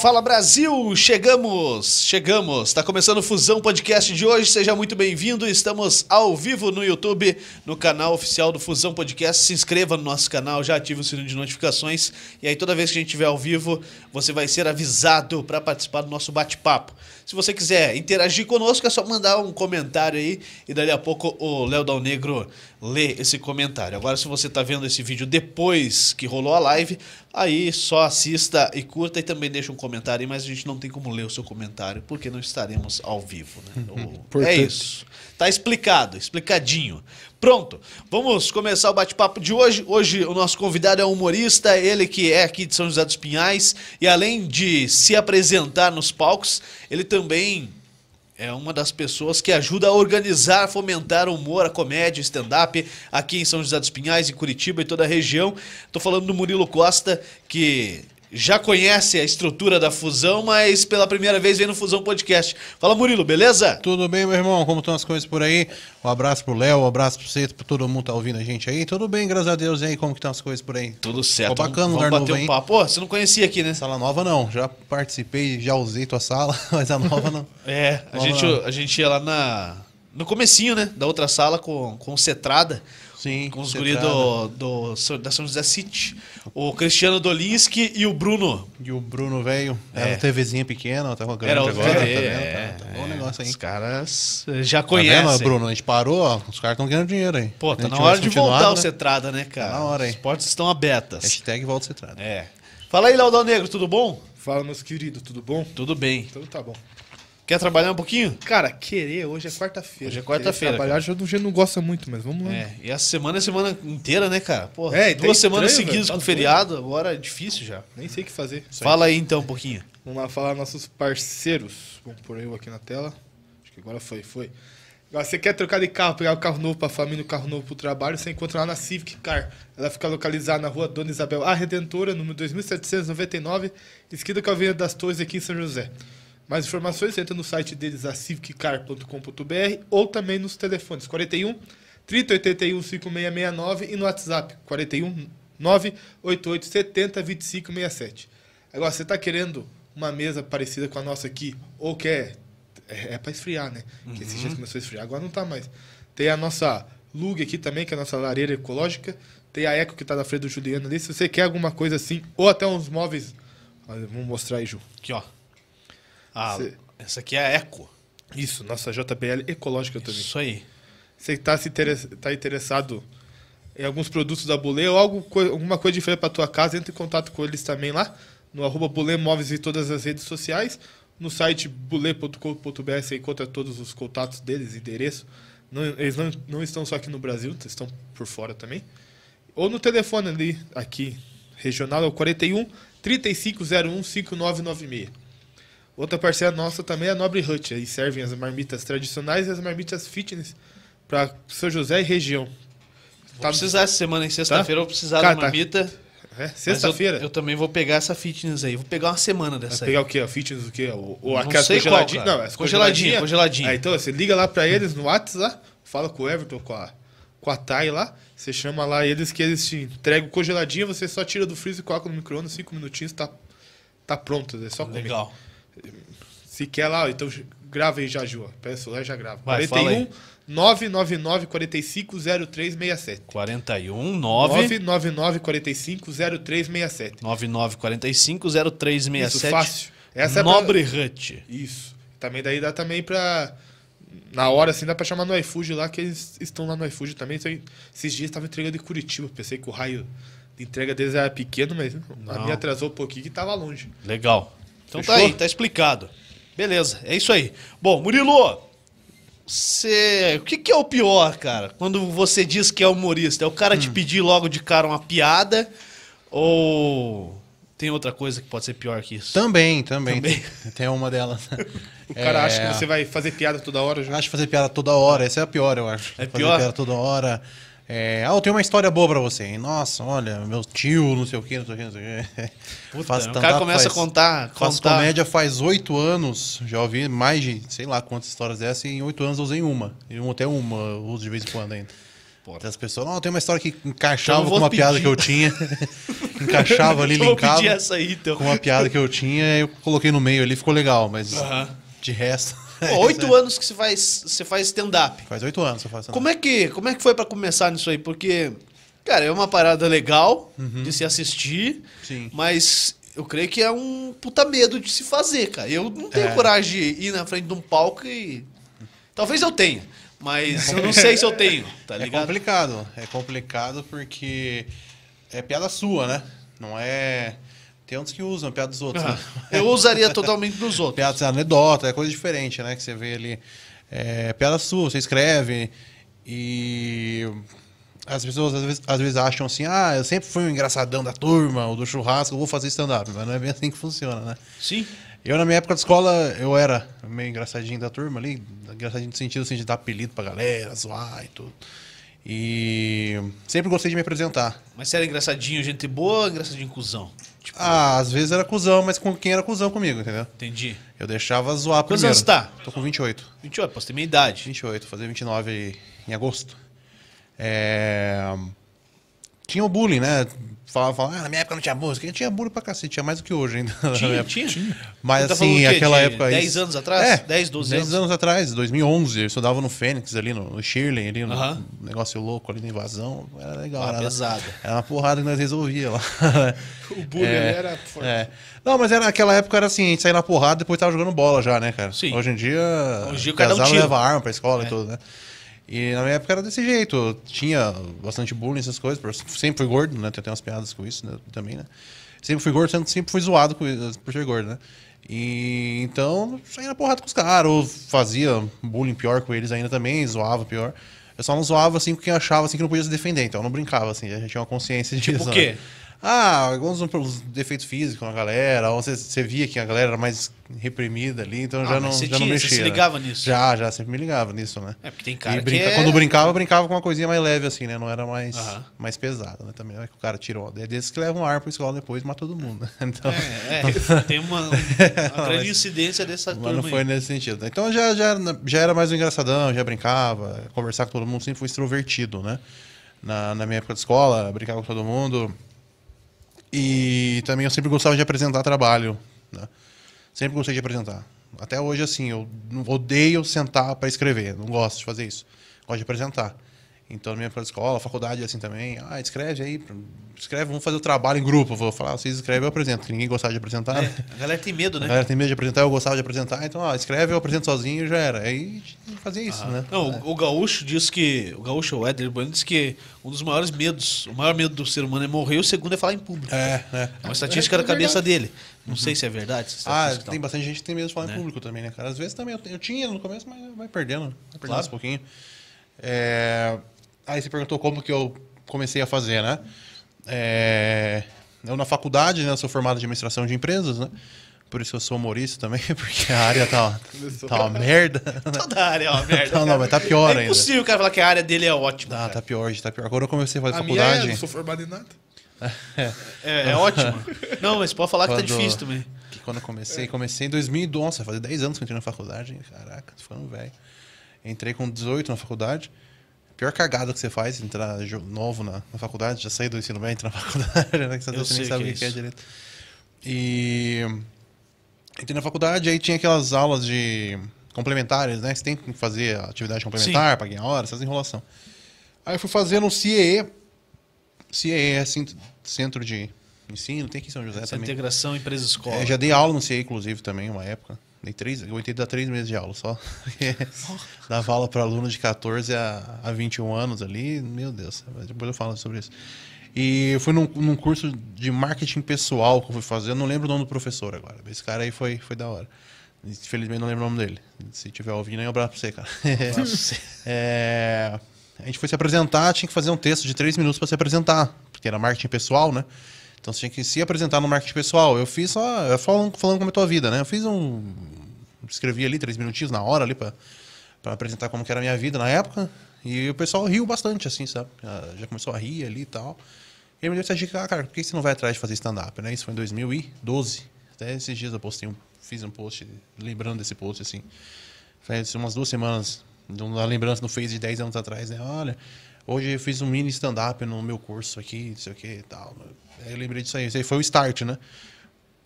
Fala Brasil, chegamos, chegamos. Está começando o Fusão Podcast de hoje. Seja muito bem-vindo. Estamos ao vivo no YouTube, no canal oficial do Fusão Podcast. Se inscreva no nosso canal, já ative o sininho de notificações e aí toda vez que a gente estiver ao vivo, você vai ser avisado para participar do nosso bate-papo. Se você quiser interagir conosco, é só mandar um comentário aí e dali a pouco o Léo Dal Negro lê esse comentário. Agora, se você está vendo esse vídeo depois que rolou a live, aí só assista e curta e também deixa um comentário mas a gente não tem como ler o seu comentário porque não estaremos ao vivo. Né? O- é isso. Tá explicado, explicadinho. Pronto, vamos começar o bate-papo de hoje. Hoje o nosso convidado é um humorista, ele que é aqui de São José dos Pinhais e além de se apresentar nos palcos, ele também é uma das pessoas que ajuda a organizar, fomentar o humor, a comédia, stand-up aqui em São José dos Pinhais, em Curitiba e toda a região. Tô falando do Murilo Costa, que já conhece a estrutura da Fusão, mas pela primeira vez vem no Fusão Podcast. Fala Murilo, beleza? Tudo bem, meu irmão? Como estão as coisas por aí? Um abraço pro Léo, um abraço pro você, pra todo mundo que tá ouvindo a gente aí. Tudo bem, graças a Deus. E aí, como que estão as coisas por aí? Tudo certo. Ficou bacana o vamos lugar bater novo, um papo. Pô, você não conhecia aqui, né? Sala nova não, já participei, já usei tua sala, mas a nova não. É, a Vamos gente, lá. a gente ia lá na, no comecinho, né? Da outra sala com, com o Cetrada. Sim, Com os guris trata. do, do, São- da São José City. O Cristiano Dolinski e o Bruno. E o Bruno, velho, era É. uma TVzinha pequena, tá com a grande Era o agora, TV, tá vendo? é, tá, tá bom o é, negócio aí. Os caras já Tá conhecem. vendo, Bruno? A gente parou, ó, os caras estão ganhando dinheiro aí. Pô, tá na hora de voltar o né? Cetrada, né, cara? Tá na hora, hein? As portas estão abertas. Hashtag volta você trata. É. Fala aí, Léo Negro, tudo bom? Fala, meus queridos, tudo bom? Tudo bem. Então tá bom. Quer trabalhar um pouquinho? Cara, querer hoje é quarta-feira. Hoje é quarta-feira, Trabalhar já do jeito não gosta muito, mas vamos lá. É. E essa semana é semana inteira, né, cara? Pô, É, tá duas semanas estranho, seguidas velho, com feriado, agora é difícil já. Nem sei o que fazer. Fala aí então um pouquinho. Vamos lá falar nossos parceiros. Vamos pôr eu aqui na tela. Acho que agora foi, foi. Agora, você quer trocar de carro, pegar o carro novo pra família, o carro novo pro trabalho, você encontra lá na Civic Car. Ela fica localizada na rua Dona Isabel A Redentora, número 2799, esquina com a Avenida das Torres, aqui em São José. Mais informações, entra no site deles, a civiccar.com.br, ou também nos telefones 41 3081 5669 e no WhatsApp 41 988 70 2567. Agora, você está querendo uma mesa parecida com a nossa aqui, ou quer. É, é para esfriar, né? Porque esse dia começou a esfriar, agora não tá mais. Tem a nossa Lug aqui também, que é a nossa lareira ecológica. Tem a Eco que tá na frente do Juliano ali. Se você quer alguma coisa assim, ou até uns móveis. Vamos mostrar aí, Ju. Aqui, ó. Ah, Cê- essa aqui é a Eco. Isso, nossa JBL ecológica também. Isso aí. Você está se interes- tá interessado em alguns produtos da Bulê ou algo, alguma coisa diferente para tua casa, entre em contato com eles também lá, no arroba Bulê Móveis em todas as redes sociais. No site bulê.com.br você encontra todos os contatos deles, endereço. Não- eles não, não estão só aqui no Brasil, estão por fora também. Ou no telefone ali, aqui, regional, é o 41 3501 5996. Outra parceira nossa também é a Nobre Hut. Aí servem as marmitas tradicionais e as marmitas fitness para São José e região. Vou Tá- precisar essa semana, em sexta-feira, eu vou precisar Cara, da tá- marmita. É, mas sexta-feira. Eu, eu também vou pegar essa fitness aí. Vou pegar uma semana Vai dessa aí. pegar o quê? A fitness o quê? Ou Não aquelas congeladinhas? Não, as Congeladinha, congeladinhas. congeladinha. Aí, então, você liga lá pra eles no WhatsApp, fala com o Everton, com a, com a Thay lá. Você chama lá eles que eles te entregam congeladinha, você só tira do freezer e coloca no micro-ondas, cinco minutinhos, tá, tá pronto. É só comer. Legal. Se quer lá, então grava aí já, Ju. ó. Pega o celular e já grava. Vai, fala aí. 999 45 0367. 41 9 999 45 0367. 9945 Isso, 0367. fácil. Essa é Nobre Hut. Isso. Também daí dá também pra. Na hora, assim, dá pra chamar no iFood lá, que eles estão lá no iFood também. Então, esses dias tava entregando em Curitiba. Pensei que o raio de entrega deles era pequeno, mas a Não. minha atrasou um pouquinho que tava longe. Legal. Então tá Fechou? aí, tá explicado. Beleza, é isso aí. Bom, Murilo, você... o que, que é o pior, cara? Quando você diz que é humorista? É o cara Hum. te pedir logo de cara uma piada ou tem outra coisa que pode ser pior que isso? Também, também. Também. Tem uma delas. O cara É, acha que você vai fazer piada toda hora Eu já. acho fazer piada toda hora, essa é a pior, eu acho. É fazer pior? piada toda hora. É, ah, eu tenho uma história boa pra você. hein? Nossa, olha, meu tio, não sei o que, não sei o que, não sei o que. Puta, Faz o cara começa faz- a contar, contar. comédia faz oito anos, já ouvi mais de sei lá quantas histórias dessas, e em oito anos eu usei uma. E até uma eu uso de vez em quando ainda. As pessoas, não, tem uma história que encaixava Então com uma piada pedir. que eu tinha. encaixava ali, vou linkava aí, então. com uma piada que eu tinha, eu coloquei no meio ali, ficou legal, mas Aham. de resto. Pô, Oito anos que você faz, você faz stand-up. Faz oito anos que eu faço. Como é que, como é que foi pra começar nisso aí? Porque, cara, é uma parada legal de se assistir, Sim. mas eu creio que é um puta medo de se fazer, cara. Eu não tenho É. coragem de ir na frente de um palco e. Talvez eu tenha, mas eu não sei se eu tenho, tá É ligado? complicado. É complicado porque é piada sua, né? Não é. Tem uns que usam piada dos outros. né? Eu usaria totalmente dos outros. Piada anedota, é coisa diferente, né? Que você vê ali. É piada sua, você escreve e. As pessoas às vezes, às vezes acham assim, ah, eu sempre fui o engraçadão da turma, ou do churrasco, eu vou fazer stand-up. Mas não é bem assim que funciona, né? Sim. Eu, na minha época de escola, eu era meio engraçadinho da turma ali, engraçadinho no sentido assim, de dar apelido pra galera, zoar e tudo. E sempre gostei de me apresentar. Mas você era engraçadinho, gente boa ou engraçadinho cuzão? Tipo, Ah, às vezes era cuzão, mas com quem era cuzão comigo, entendeu? entendi. Eu deixava zoar Quantos primeiro. anos tá? Tô com 28. 28, posso ter minha idade. 28, fazer 29 em agosto. É... Tinha o bullying, né? Falava, falava, ah, na minha época não tinha música. Tinha bullying pra cacete, tinha mais do que hoje ainda. Tinha, tinha. Mas tá assim, aquela época aí. 10 anos atrás? É, 10, 12 10 anos? anos atrás, 2011. Eu estudava no Fênix ali, no, no Shirley, ali, no Aham. negócio louco ali na invasão. Era legal. Ah, era, pesado. Era uma porrada que nós resolvia lá. O bullying ali era forte. É. Não, mas era, naquela época era assim, a gente saía na porrada e depois tava jogando bola já, né, cara? Sim. Hoje em dia, Hoje em dia o cara leva arma pra escola É. e tudo, né? E na minha época era desse jeito. Tinha bastante bullying, essas coisas. eu Sempre fui gordo, né? Tem até umas piadas com isso né? também, né? Sempre fui gordo, sempre- fui zoado com- por ser gordo, né? E então, saía na porrada com os caras, ou fazia bullying pior com eles ainda também, zoava pior. Eu só não zoava assim com quem achava assim que não podia se defender, então eu não brincava assim, a gente tinha uma consciência disso. Tipo o né? Ah, alguns uns defeitos físicos na galera, ou você, você via que a galera era mais reprimida ali, então Ah, já não, você já não tinha- você mexia. se né? ligava nisso? Já, já, sempre me ligava nisso, né? É, porque tem E cara que brinca- é... Quando brincava, brincava com uma coisinha mais leve, assim, né? Não era mais, Aham. mais pesado, né? Também não é que o cara tirou. É desses que levam ar pra escola depois e mata todo mundo. né? Então, É, é, tem uma, uma grande mas- incidência dessa mas turma não foi aí. nesse sentido. Então já, já, já era mais um engraçadão, já brincava, conversar com todo mundo, sempre fui extrovertido, né? Na, na minha época de escola, brincava com todo mundo. E também eu sempre gostava de apresentar trabalho, né? Sempre gostei de apresentar. Até hoje, assim, eu odeio sentar para escrever, não gosto de fazer isso. Gosto de apresentar. Então, minha época de escola, faculdade, assim também. Ah, escreve aí, escreve, vamos fazer o trabalho em grupo. Eu vou falar, vocês escrevem, eu apresento. Ninguém gostava de apresentar. É, a galera tem medo, A né? galera tem medo de apresentar, eu gostava de apresentar, então, ó, escreve, eu apresento sozinho e já era. Aí fazia isso, né? Não, o, o Gaúcho diz que. O Gaúcho, o Éder Bueno, diz que um dos maiores medos, o maior medo do ser humano é morrer, o segundo é falar em público. É, né? É uma estatística da cabeça dele. Não sei se é verdade. essa Ah, tem tal. bastante gente que tem medo de falar Né? em público também, né, cara? Às vezes também eu, eu tinha no começo, mas vai perdendo, vai perdendo Claro. aos pouquinho. É, Aí você perguntou como que eu comecei a fazer, né? É, Eu na faculdade, né, eu sou formado em administração de empresas, né? Por isso eu sou humorista também, porque a área tá, tá uma merda. Toda área é uma merda. Não, não, mas tá pior é ainda. impossível o cara falar que a área dele é ótima. Cara. tá pior, gente, tá pior. Agora eu comecei a fazer A minha é, faculdade. não sou formado em nada. É, é ótima. Não, mas pode falar que tá Quando- difícil também. Que quando eu comecei, comecei em 2012, nossa, fazia 10 anos que eu entrei na faculdade. Caraca, tô ficando velho. Entrei com 18 na faculdade. Pior cagada que você faz, entrar novo na, na faculdade, já sair do ensino médio, entrar na faculdade, né? Que você Eu nem sabe que o é que é isso. direito. E entrei na faculdade, aí tinha aquelas aulas de complementares, né? Que você tem que fazer atividade complementar, para ganhar hora, essas enrolação. Aí eu fui fazer no CIEE. CIEE é Cent- Centro de Ensino, tem aqui em São José Essa também. integração empresa-escola. É, já dei aula no CIE, inclusive, também, uma época. Dei três, eu tentei dar três meses de aula só. Dava aula para alunos de 14 a, a 21 anos ali. Meu Deus, depois eu falo sobre isso. E eu fui num, num curso de marketing pessoal que eu fui fazer. Eu não lembro o nome do professor agora. Esse cara aí foi, foi da hora. Infelizmente não lembro o nome dele. Se tiver ouvindo, aí um abraço pra você, cara. É, a gente foi se apresentar, tinha que fazer um texto de três minutos para se apresentar, porque era marketing pessoal, né? Então você tinha que se apresentar no marketing pessoal. Eu fiz só eu falando, falando como é a tua vida, né? Eu fiz um. Escrevi ali três minutinhos na hora ali para apresentar como era a minha vida na época. E o pessoal riu bastante, assim, sabe? Já, começou a rir ali e tal. E ele me deu essa dica, ah, cara, por que você não vai atrás de fazer stand-up, né? Isso foi em 2012. Até esses dias eu postei um, fiz um post lembrando desse post, assim. Faz umas duas semanas, uma lembrança no Face de 10 anos atrás, né? Olha, Hoje eu fiz um mini stand-up no meu curso aqui, não sei o que e tal. Aí eu lembrei disso aí. Isso aí foi o start, né?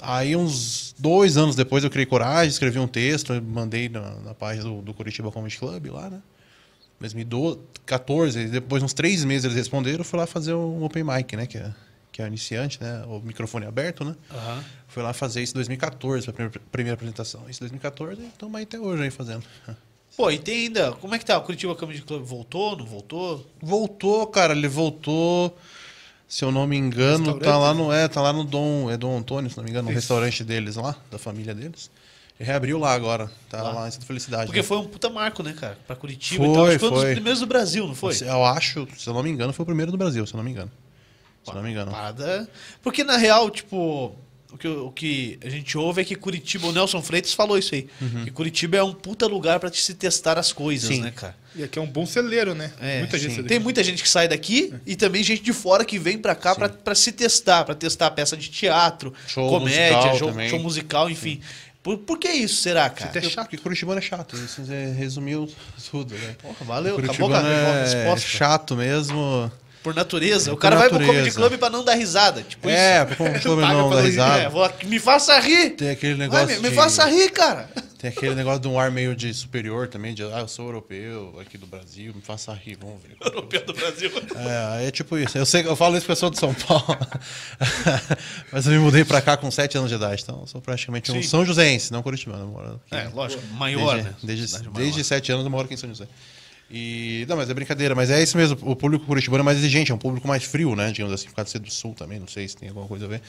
Aí, uns dois anos depois, eu criei coragem, escrevi um texto, mandei na, na página do, do Curitiba Comedy Club lá, né? 2014, depois, uns três meses, eles responderam, eu fui lá fazer um open mic, né? Que é, que é iniciante, né? O microfone aberto, né? Aham. Fui lá fazer isso em 2014, a primeira, primeira apresentação. Isso em 2014, estamos aí até hoje aí fazendo. Pô, e tem ainda. Como é que tá? O Curitiba Comedy Club voltou? Não voltou? Voltou, cara, ele voltou. Se eu não me engano, tá lá no. É, tá lá no Dom. É Dom Antônio, se não me engano, no restaurante deles lá, da família deles. Ele reabriu lá agora. Tá Lá. lá, em Santa Felicidade. Porque né? foi um puta marco, né, cara? Pra Curitiba Foi, e tal. Acho que foi um dos primeiros do Brasil, não foi? Eu acho, se eu não me engano, foi o primeiro do Brasil, se eu não me engano. Se eu não me engano. Parada. Porque na real, tipo, o que, o que a gente ouve é que Curitiba, o Nelson Freitas falou isso aí. Que Curitiba é um puta lugar pra te se testar as coisas, Sim. né, cara? E aqui é um bom celeiro, né? É, Muita gente sim. Tem daqui. muita gente que sai daqui e também gente de fora que vem pra cá pra, pra se testar, pra testar peça de teatro, Show comédia, musical show, show musical, enfim. Por, por que isso, será, cara? É chato, porque Curitibano é chato. Isso é- resumiu tudo, né? Porra, valeu, acabou com a é resposta. chato mesmo. Por natureza. O cara vai pro Comedy. Club pra não dar risada. Tipo é, isso. como Paga não pra dá É, risada. vou- me faça rir. Tem aquele Vai, negócio me, me de- faça rir, cara. Tem aquele negócio de um ar meio de superior também, de ah, eu sou europeu, aqui do Brasil, me faça rir, vamos ver. Europeu do Brasil. É, é tipo isso. Eu sei eu falo isso porque eu sou de São Paulo. Mas eu me mudei pra cá com 7 anos de idade, então eu sou praticamente um Sim. São Joséense, não curitibano. Eu moro aqui. É, lógico. Maior, desde, né? Desde, Cidade maior. desde 7 anos eu moro aqui em São José. E, não, mas é brincadeira, mas é isso mesmo. O público curitibano é mais exigente, é um público mais frio, né? Digamos assim, por causa de ser do sul também, não sei se tem alguma coisa a ver.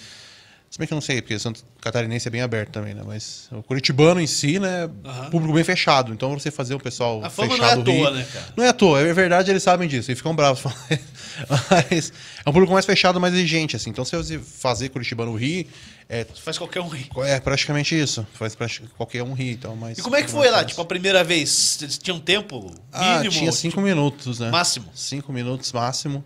Se bem que eu não sei, porque Santo Catarinense é bem aberto também, né? Mas o curitibano em si, né? Aham. Público bem fechado. Então você fazer o pessoal A fama não fechado é à toa, rir- né, cara? Não é à toa, é verdade, eles sabem disso e ficam bravos. Mas é um público mais fechado, mais exigente, assim. Então se você fazer curitibano rir, é, Faz qualquer um rir. é praticamente isso. Faz pra qualquer um rir, então, mas... E como é que foi lá? Tipo, a primeira vez? Vocês tinham tempo mínimo? Ah, tinha cinco minutos, né? máximo? Cinco minutos máximo.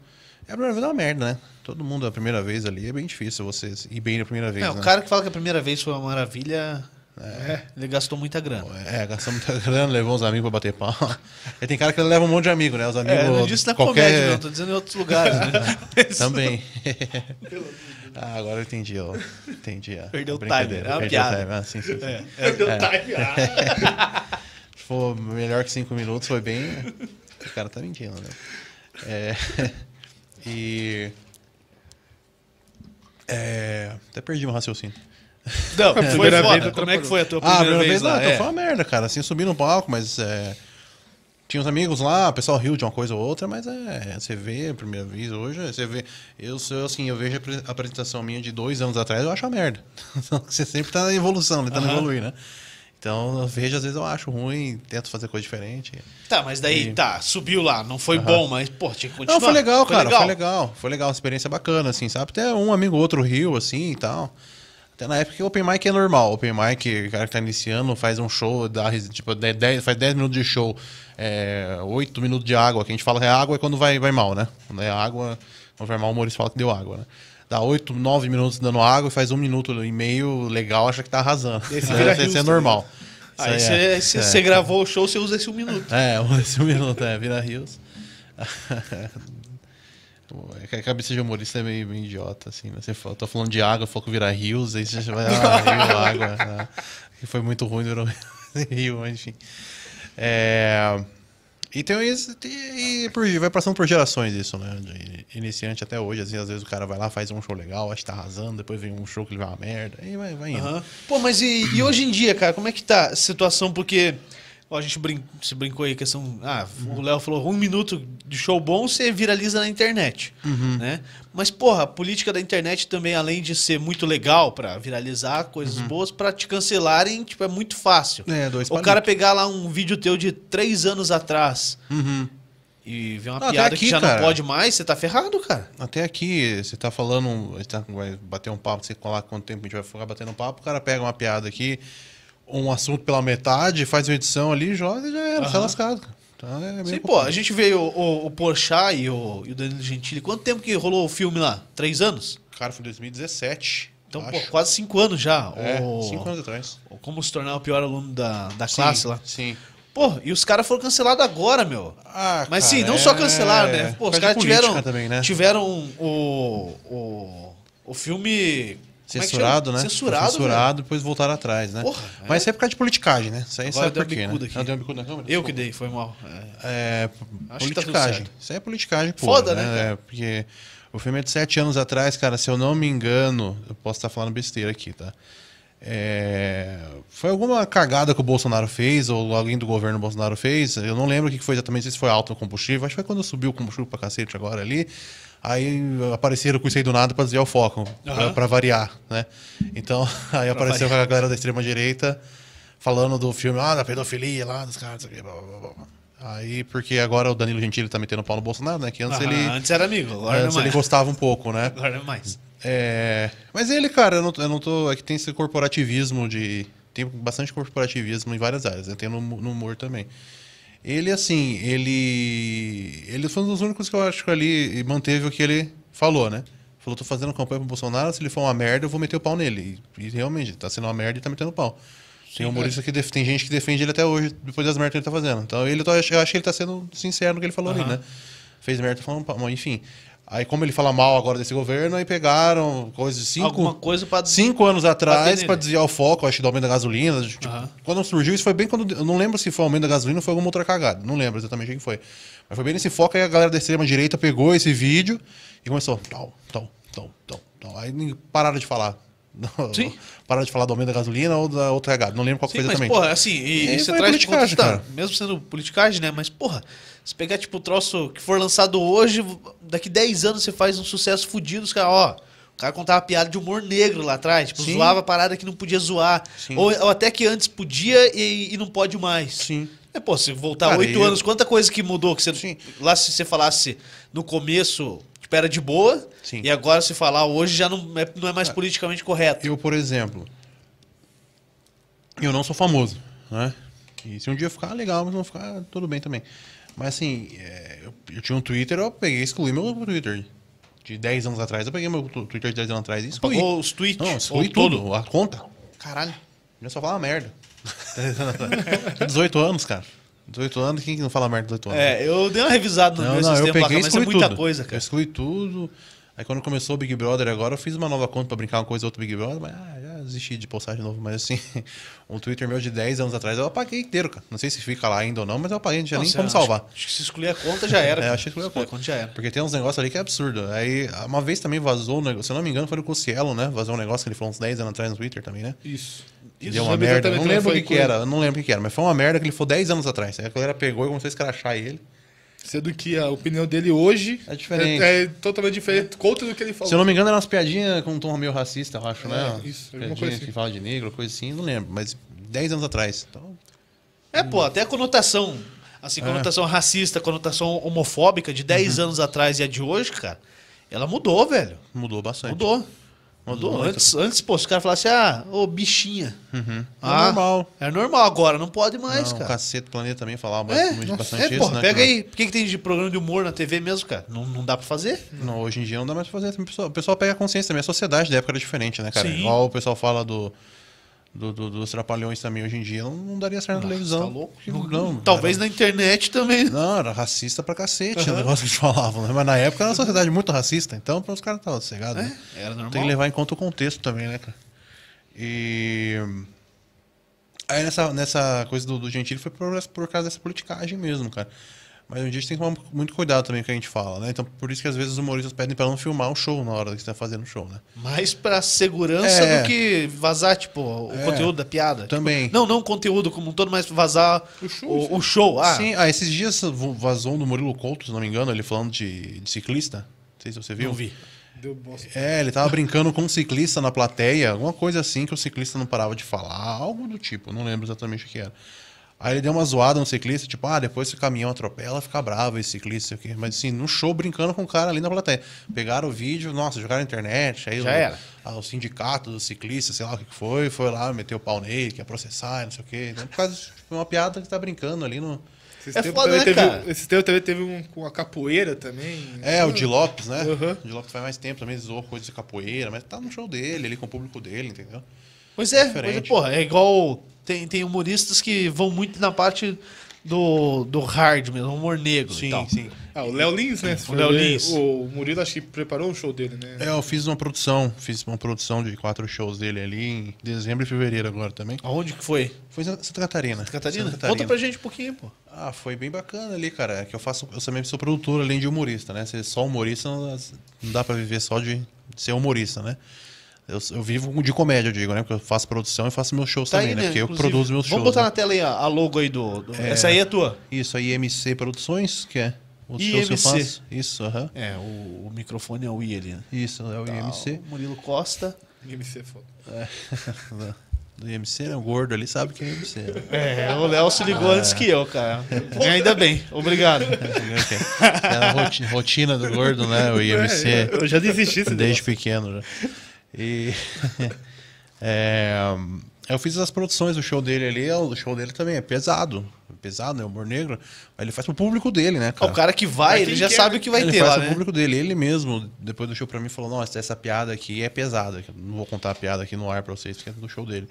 É a primeira vez é uma merda, né? Todo mundo a primeira vez ali é bem difícil você ir bem na primeira vez, É, né? o cara que fala que a primeira vez foi uma maravilha, é, ele gastou muita grana. É, gastou muita grana, levou uns amigos pra bater pau. E tem cara que leva um monte de amigo, né? Os amigos. É, eu não disse na qualquer... comédia, não, tô dizendo em outros lugares, né? Também. Ah, agora eu entendi, ó. Entendi. A Perdeu o time, é uma Perdeu o piada. time. Ah, sim, sim, sim. É. Perdeu o time. Ah, Se for melhor que cinco minutos, foi bem. O cara tá mentindo, né? É, e. É, até perdi meu raciocínio. Não, foi primeira foda. vez Como é que foi a tua Ah, a primeira, primeira vez, lá? não, então É. foi uma merda, cara. Assim, eu subi no palco, mas. É, tinha uns amigos lá, o pessoal riu de uma coisa ou outra, mas é. Você vê a primeira vez hoje, você vê. Eu sou assim, eu vejo a apre- a apresentação minha de dois anos atrás, eu acho uma merda. você sempre tá na evolução, tentando Aham. evoluir, né? Então eu vejo, às vezes eu acho ruim, tento fazer coisa diferente. Tá, mas daí, E- tá, subiu lá, não foi bom, mas, pô, tinha que continuar. Não, foi legal, cara. Foi legal. Foi legal, uma experiência bacana, assim, sabe? Até um amigo ou outro riu, assim e tal. Até na época que o Open Mic é normal. Open Mic, o cara que tá iniciando, faz um show, dá, tipo, 10, faz 10 minutos de show, é, 8 minutos de água. Que a gente fala que é água é quando vai, vai mal, né? Quando é água, quando vai mal, o humorista fala que deu água, né? Dá 8, 9 minutos dando água e faz um minuto e meio legal, acha que tá arrasando. Esse é, rios é normal. Isso Aí você é- é. gravou o show, você usa esse um minuto. É, esse um minuto, é, vira rios. É a cabeça de humorista é meio, meio idiota, assim, né? Você fala, tô falando de água, que virar rios, aí você vai, ah, rio, água. né? Foi muito ruim, virou rio, mas enfim. É, e tem isso, e, e vai passando por gerações isso, né? De iniciante até hoje, assim, às vezes o cara vai lá, faz um show legal, acha que tá arrasando, depois vem um show que ele vai uma merda, aí vai, vai indo. Aham. Pô, mas e, e hoje em dia, cara, como é que tá a situação? Porque ó, a gente brin se brincou aí, questão. Ah, o Léo falou: um minuto de show bom você viraliza na internet. Né? Mas, porra, a política da internet também, além de ser muito legal pra viralizar coisas boas, pra te cancelarem, tipo, é muito fácil. É, dois o cara pegar lá um vídeo teu de três anos atrás Uhum. e ver uma Não, piada que aqui, já cara. não pode mais, você tá ferrado, cara. Até aqui, você tá falando, você tá- vai bater um papo, você colar quanto tempo a gente vai ficar batendo um papo, o cara pega uma piada aqui, um assunto pela metade, faz uma edição ali, joga e já era, tá Aham. lascado. Então é Sim, pô, a gente veio o, o, o Porchat e o, e o Danilo Gentili. Quanto tempo que rolou o filme lá? Três anos? Cara, foi 2017. Então, pô, quase cinco anos já. É, o, cinco anos atrás. Como se tornar o pior aluno da, da Sim, classe lá. Sim. Pô, e os caras foram cancelados agora, meu. Ah, Mas cara, sim, não só é- cancelaram, né? Pô, os caras tiveram, também, né? tiveram o, o, o filme... é Censurado, chama? né? Censurado, Foi censurado, depois voltaram atrás, né? Porra, Mas é. isso é por causa de politicagem, né? Isso aí Agora sabe por quê, né? aqui. Bicuda na câmera? Eu que dei, foi mal. É. É, Acho que tá politicagem. certo. Isso aí é politicagem pura, Foda, né, né? É, porque o filme é de sete anos atrás, cara, se eu não me engano, eu posso estar falando besteira aqui, tá? É, foi alguma cagada que o Bolsonaro fez, ou alguém do governo Bolsonaro fez. Eu não lembro o que foi exatamente, se foi alto no combustível. Acho que foi quando subiu o combustível pra cacete agora ali. Aí apareceram com isso aí do nada pra desviar o foco, pra, Aham. pra variar, né? Então, aí apareceu variar. a galera da extrema-direita falando do filme, ah, da pedofilia lá, dos caras, o blá, blá, blá. Aí, porque agora o Danilo Gentili tá metendo pau no Bolsonaro, né? Que antes Aham, ele. Antes era amigo, agora Antes é ele mais. gostava um pouco, né? Agora é mais. É, mas ele, cara, eu não, eu não tô. É que tem esse corporativismo de. Tem bastante corporativismo em várias áreas, né? tem no, no humor também. Ele, assim, ele. Ele foi um dos únicos que eu acho que ali manteve o que ele falou, né? Falou, tô fazendo campanha pro Bolsonaro, se ele for uma merda, eu vou meter o pau nele. E, e realmente, tá sendo uma merda e tá metendo pau. Tem humorista que def- tem gente que defende ele até hoje, depois das merdas que ele tá fazendo. Então ele, eu acho que ele tá sendo sincero no que ele falou ali, Aham. né? Fez merda falando pau, enfim. Aí, como ele fala mal agora desse governo, aí pegaram coisas de cinco, Alguma coisa pra... cinco anos atrás para desviar o foco, acho do aumento da gasolina. Tipo, Aham. Quando surgiu, isso foi bem quando. Eu não lembro se foi o aumento da gasolina ou foi alguma outra cagada. Não lembro exatamente o que foi. Mas foi bem nesse foco, aí a galera da extrema-direita pegou esse vídeo e começou. Tal, tal, tal, tal, tal. Aí pararam de falar. Sim. Pararam de falar do aumento da gasolina ou da outra cagada. Não lembro qual Sim, foi mas, exatamente. porra, assim, e, E você traz cara. mesmo sendo politicagem, né? Mas, porra, se pegar, tipo, o troço que for lançado hoje, daqui 10 anos você faz um sucesso fudido, os caras, ó. O cara contava piada de humor negro lá atrás, tipo, Sim. zoava a parada que não podia zoar. Ou, ou até que antes podia e, e não pode mais. Sim. É, pô, se voltar oito anos, quanta coisa que mudou? Que você, Sim. Lá se você falasse no começo, tipo, era de boa, Sim. e agora se falar hoje já não é, não é mais politicamente correto. Eu, por exemplo, eu não sou famoso, né? E se um dia eu ficar legal, mas não ficar, tudo bem também. Mas assim, é, eu, eu tinha um Twitter, eu peguei e excluí meu Twitter. De 10 anos atrás, eu peguei meu Twitter de 10 anos atrás e excluí. Pagou os tweets. Não, excluí tudo. tudo, a conta. Caralho. Eu só falava merda. Tinha 18 anos, cara. 18 anos, quem que não fala merda 18 anos? É, eu dei uma revisada no Não, meu não, eu sistema, peguei lá, mas é muita tudo. coisa, Eu cara. excluí tudo. Aí quando começou o Big Brother agora, eu fiz uma nova conta pra brincar uma coisa ou outra Big Brother, mas ah, já desisti de postar de novo. Mas assim, um Twitter meu de 10 anos atrás eu apaguei inteiro, cara. Não sei se fica lá ainda ou não, mas eu apaguei, não tinha nem como acho- salvar. Acho, que se excluir a conta já era. É, achei que Excluir a conta. conta já era. Porque tem uns negócios ali que é absurdo. Aí, uma vez também vazou negócio, se eu não me engano, foi no Cossielo, né? Vazou um negócio que ele falou uns 10 anos atrás no Twitter também, né? Isso. Isso, deu uma merda. Não lembro o foi que, que era, não lembro o que, que era, mas foi uma merda que ele falou 10 anos atrás. Aí a galera pegou e começou a escrachar ele. Sendo que a opinião dele hoje É diferente. É, é totalmente diferente, contra do que ele falou. Se eu não me engano, eram umas piadinhas com um tom meio racista, eu acho, É, né? isso, alguma Piadinha coisa assim. que fala de negro, coisa assim, não lembro, mas 10 anos atrás. Então, É, pô, até a conotação, assim, É. conotação racista, conotação homofóbica de 10 Uhum. anos atrás e a de hoje, cara, ela mudou, velho. mudou bastante. Mudou. Mudou. muito. Antes, antes, pô, os caras falassem, ah, ô bichinha. Uhum. Ah, é normal. É normal, agora não pode mais, não, o cara. Cacete Planeta também falava É, muito, nossa, bastante é, isso, porra, né? pega aí. Por que, que tem de programa de humor na TV mesmo, cara? Não, não dá pra fazer? Não, hoje em dia não dá mais pra fazer. O pessoal, o pessoal pega consciência também. A sociedade da época era diferente, né, cara? Sim. Igual o pessoal fala do, do- do- dos trapalhões também hoje em dia. Não, não daria certo na televisão. Tá louco? Não, Talvez era- na internet também. Não, era racista pra cacete o negócio que eles falavam, né? Mas na época era uma sociedade muito racista, então os caras estavam sossegados. né? É, era normal. Tem que levar em conta o contexto também, né, cara? E. Aí nessa, nessa coisa do, do Gentili foi por, por causa dessa politicagem mesmo, cara. Mas a gente tem que tomar muito cuidado também com o que a gente fala, né? Então por isso que às vezes os humoristas pedem pra não filmar o show na hora que você tá fazendo o show, né? Mais pra segurança É. do que vazar, tipo, o É, conteúdo da piada. também. Tipo, não, não o conteúdo como um todo, mas vazar O show, o, sim. o show. Ah, Sim, ah, esses dias vazou um do Murilo Couto, se não me engano, ele falando de, de ciclista. Não sei se você viu. não vi. Deu bosta. É, ele tava brincando com um ciclista na plateia, alguma coisa assim que o ciclista não parava de falar, algo do tipo, não lembro exatamente o que era. Aí ele deu uma zoada no ciclista, tipo, ah, depois se o caminhão atropela, fica bravo esse ciclista, sei o quê. mas assim, no show brincando com o cara ali na plateia. Pegaram o vídeo, nossa, jogaram na internet, aí Já o, era. ah, o sindicato dos ciclistas, sei lá o que foi, foi lá, meteu o pau nele, quer processar, não sei o quê. Então, por causa de uma piada que tá brincando ali no. Esse É tempo foda, também né, teve, cara? Esse tempo também teve um com a capoeira também. É, o Di Lopes, né? Uhum. O Di Lopes faz mais tempo também, zoou coisa de capoeira, mas tá no show dele, ali com o público dele, entendeu? Pois é, Diferente. pois é, porra, é igual. Tem, tem humoristas que vão muito na parte do, do hard mesmo, humor negro e tal. sim. Ah, o Léo Lins, né? Se for Léo Lins. O Murilo acho que preparou um show dele, né? É, eu fiz uma produção, fiz uma produção de quatro shows dele ali em dezembro e fevereiro agora também. Aonde que foi? Foi em Santa Catarina. Catarina? Santa Conta pra gente um pouquinho, pô. Ah, foi bem bacana ali, cara. É que eu faço, eu também sou produtor além de humorista, né? Ser só humorista não, não dá pra viver só de ser humorista, né? Eu, eu vivo de comédia, eu digo, né? Porque eu faço produção e faço meus shows também, né? Porque eu Tá produzo meus Vamos shows. botar né? na tela aí a, a logo aí do. do- Essa aí é tua. Isso aí, MC Produções, que é os shows que eu IMC. faço. Isso, aham. É, o, o microfone é o I ali, né? Isso, é o IMC. O Murilo Costa. MC é foda. Do IMC, né? O gordo ali sabe que é IMC. Né? É, o Léo se ligou antes que eu, cara. E ainda bem, obrado. É a roti- rotina do gordo, né? O IMC. Eu já desisti Desde negócio. pequeno já. E. é, eu fiz as produções do show dele ali. O show dele também é pesado. Pesado, né? Humor negro. Mas ele faz pro público dele, né, cara? O cara que vai, ele já quer, sabe né? o que vai ele ter faz lá, pro né? público dele. Ele mesmo, depois do show pra mim, falou: Nossa, essa piada aqui é pesada. Não vou contar a piada aqui no ar pra vocês, porque é do show dele.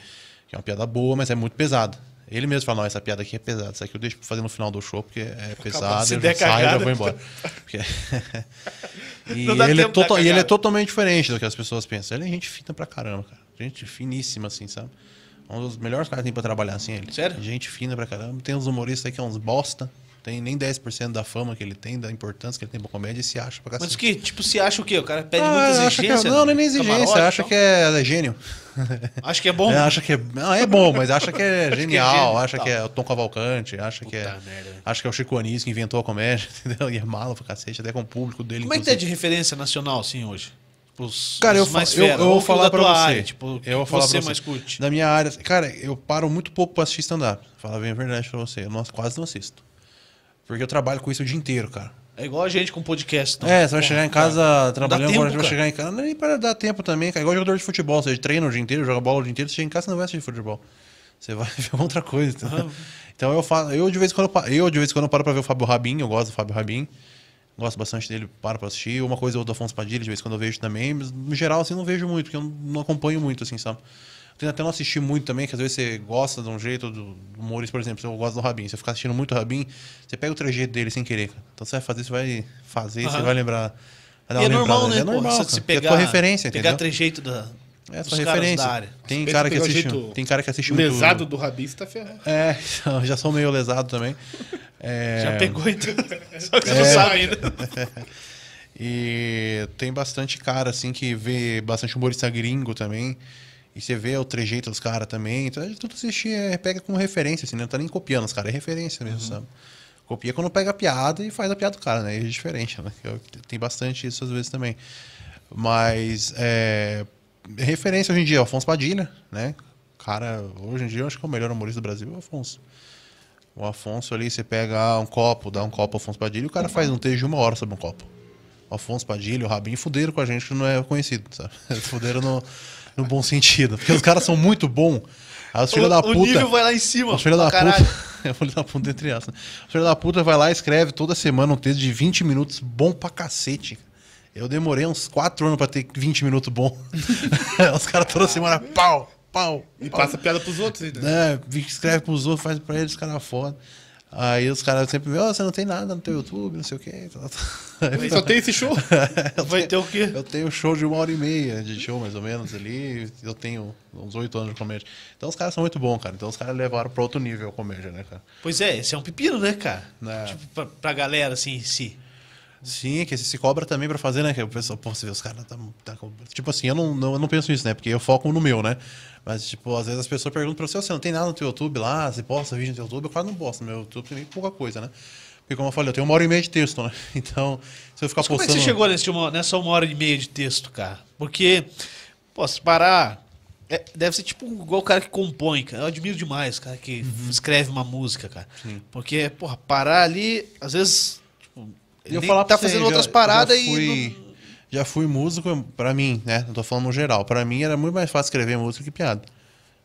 Que é uma piada boa, mas é muito pesada. Ele mesmo fala: Não, essa piada aqui é pesada. Isso aqui eu deixo pra fazer no final do show, porque é pesado. se Eu der já saio e já vou embora. Porque- e Não dá ele, é tempo da tota- e ele é totalmente diferente do que as pessoas pensam. Ele é gente fina pra caramba, cara. Gente finíssima, assim, sabe? Um dos melhores caras que tem pra trabalhar, assim, ele. Sério? Gente fina pra caramba. Tem uns humoristas aí que é uns bosta. Tem nem 10% da fama que ele tem, da importância que ele tem pra comédia e se acha pra cacete. Mas que, tipo, se acha o quê? O cara pede Ah, muita acha que é- exigência? não, não é nem exigência. Camarote e acha tal? que é, é gênio. Acho que é bom. É, acha que é, não, é bom, mas acha que é genial. gênio, acha tal. que é o Tom Cavalcante. Acha que é, Puta merda. acha que é o Chico Anísio que inventou a comédia. Entendeu? E é mala pra cacete, até com o público dele. Como é que tá inclusive. de referência nacional, assim, hoje? Os, Cara, eu, os fa- mais eu, fera, eu ou vou falar tua você. área, tipo, eu vou que falar você pra você. mais curte. Da minha área. Cara, eu paro muito pouco pra assistir stand-up. Falar bem a verdade pra você. Eu não- quase não assisto. Porque eu trabalho com isso o dia inteiro, cara. É igual a gente com podcast. Então. É, você vai chegar em casa trabalhando, tempo, agora você vai cara. chegar em casa. É nem para dar tempo também, cara. Igual jogador de futebol. Você treina o dia inteiro, joga bola o dia inteiro, você chega em casa você não vai assistir futebol. Você vai ver outra coisa. entendeu? Então eu faço. Eu de vez em quando eu de vez em quando paro pra ver o Fábio Rabin, eu gosto do Fábio Rabin. Gosto bastante dele, paro pra assistir. Uma coisa ou do Afonso Padilha, de vez em quando eu vejo também, mas no geral assim não vejo muito, porque eu não acompanho muito, assim, sabe? Tento até não assistir muito também, que às vezes você gosta de um jeito do humorista, por exemplo, se eu gosto do Rabin, se eu ficar assistindo muito o Rabin, você pega o trejeito dele sem querer, cara. Então você vai fazer, você vai fazer, você Aham. vai lembrar. vai é normal, né? É normal, você cara, se porque é pegar, tua referência, pegar entendeu? trejeito da, É a caras referência. da área. Tem cara, que pegar assiste, tem cara que assiste muito. Lesado do Rabi, você tá ferrado. É, já sou meio lesado também. É, Já pegou, então. Só que você não sabe ainda. E tem bastante cara, assim, que vê bastante humorista gringo também. E você vê o trejeito dos caras também. Então, tudo assistir é, pega como referência, assim, né? Não tá nem copiando os caras, é referência mesmo, sabe? Copia quando pega a piada e faz a piada do cara, né? É diferente, né? Eu- Tem bastante isso às vezes também. Mas, é, referência hoje em dia é o Afonso Padilha, né? Cara, hoje em dia eu acho que é o melhor humorista do Brasil, é o Afonso. O Afonso ali, você pega ah, um copo, dá um copo ao Afonso Padilha e o cara faz um texto de uma hora sobre um copo. O Afonso Padilha, o Rabinho fuderam com a gente que não é conhecido, sabe? Fuderam no, no bom sentido. Porque os caras são muito bons. Aí os filhos O, da o puta. nível vai lá em cima. Os filhos da caralho. puta. É filho da puta, entre aspas. Os filhos da puta vai lá e escreve toda semana um texto de 20 minutos bom pra cacete. Eu demorei uns 4 anos pra ter 20 minutos bom. Os caras toda semana, pau, pau. E pau. passa piada pros outros ainda. né? É, escreve pros outros, faz pra eles, os caras foda. Aí os caras sempre me, ó, você não tem nada no teu YouTube, não sei o quê. Aí só tem esse show. Vai ter o quê? Eu tenho show de uma hora e meia de show, mais ou menos, ali. Eu tenho uns oito anos de comédia. Então os caras são muito bons, cara. Então os caras levaram pra outro nível a comédia, né, cara? Pois é, esse é um pepino, né, cara? É. Tipo, pra, pra galera, assim, em si. Sim, que se cobra também pra fazer, né? Que o pessoal, pô, você vê, os caras tá, tá Tipo assim, eu não, não, eu não penso nisso, né? Porque eu foco no meu, né? Mas, tipo, às vezes as pessoas perguntam pra você, "Ô, você não tem nada no teu YouTube lá? Você posta vídeo no teu YouTube? Eu quase não posto. No meu YouTube tem pouca coisa, né? Porque, como eu falei, eu tenho uma hora e meia de texto, né? Então, se eu ficar Mas como é postando... que você chegou nesse uma- nessa uma hora e meia de texto, cara? Porque, pô, se parar. é- deve ser tipo igual o cara que compõe, cara. Eu admiro demais o cara que Uhum. escreve uma música, cara. Porque, porra, parar ali, às vezes. Tipo, E eu ele falar tá fazendo outras paradas fui, e. Já fui músico, pra mim, né? Não tô falando no geral. Pra mim era muito mais fácil escrever música que piada.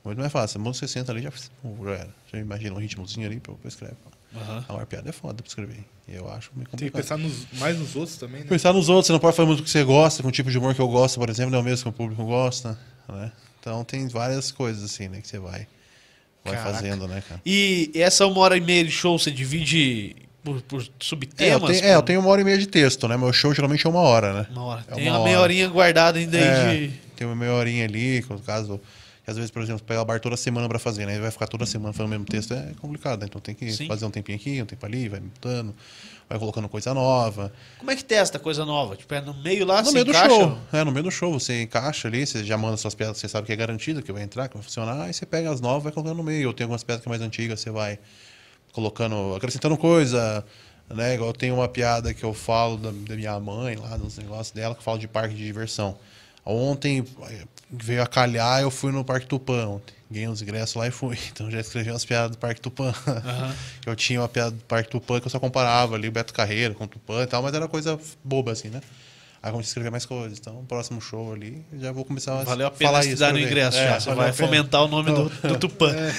Muito mais fácil. A música você senta ali, já, já era. Já imagina um ritmozinho ali, pô, pô, escreve. Aham. Agora, piada é foda pra escrever. Eu acho meio Tem que complicado. pensar nos- mais nos outros também, né? Pensar nos outros, você não pode fazer música que você gosta, com o tipo de humor que eu gosto, por exemplo, não é o mesmo que o público gosta, né? Então tem várias coisas assim, né, que você vai vai Caraca. fazendo, né, cara? E essa uma hora e meia de show você divide por, por É eu, subtemas? tenho, é, eu tenho uma hora e meia de texto, né? Meu show geralmente é uma hora, né? Uma hora. É Tem uma uma meia hora. horinha guardada ainda aí É, de... tem uma meia horinha ali, no caso. que Às vezes, por exemplo, pegar o bar toda semana pra fazer, né? Ele vai ficar toda semana falando o mesmo texto, é complicado, né? Então tem que Sim. fazer um tempinho aqui, um tempo ali, vai mudando, vai colocando coisa nova. Como é que testa coisa nova? Tipo, é no meio lá, no meio do encaixa? show. É, no meio do show, você encaixa ali, você já manda suas piadas, você sabe que é garantido, que vai entrar, que vai funcionar, aí você pega as novas e vai colocando no meio. Ou tem algumas piadas que é mais antigas, você vai colocando, acrescentando coisa, né? Igual tem uma piada que eu falo da, da minha mãe lá, nos negócios dela, que eu falo de parque de diversão. Ontem eh, veio a calhar, eu fui no Parque Tupã ontem. Ganhei uns ingressos lá e fui. Então já escrevi umas piadas do Parque Tupã. eu tinha uma piada do Parque Tupã que eu só comparava ali o Beto Carreiro com o Tupã e tal, mas era coisa boba assim, né? Aí comecei a escrever mais coisas. Então, próximo show ali, já vou começar a Valeu a pena falar estudar no escrever. ingresso É, já. Você vai fomentar o nome do, do Tupã. É.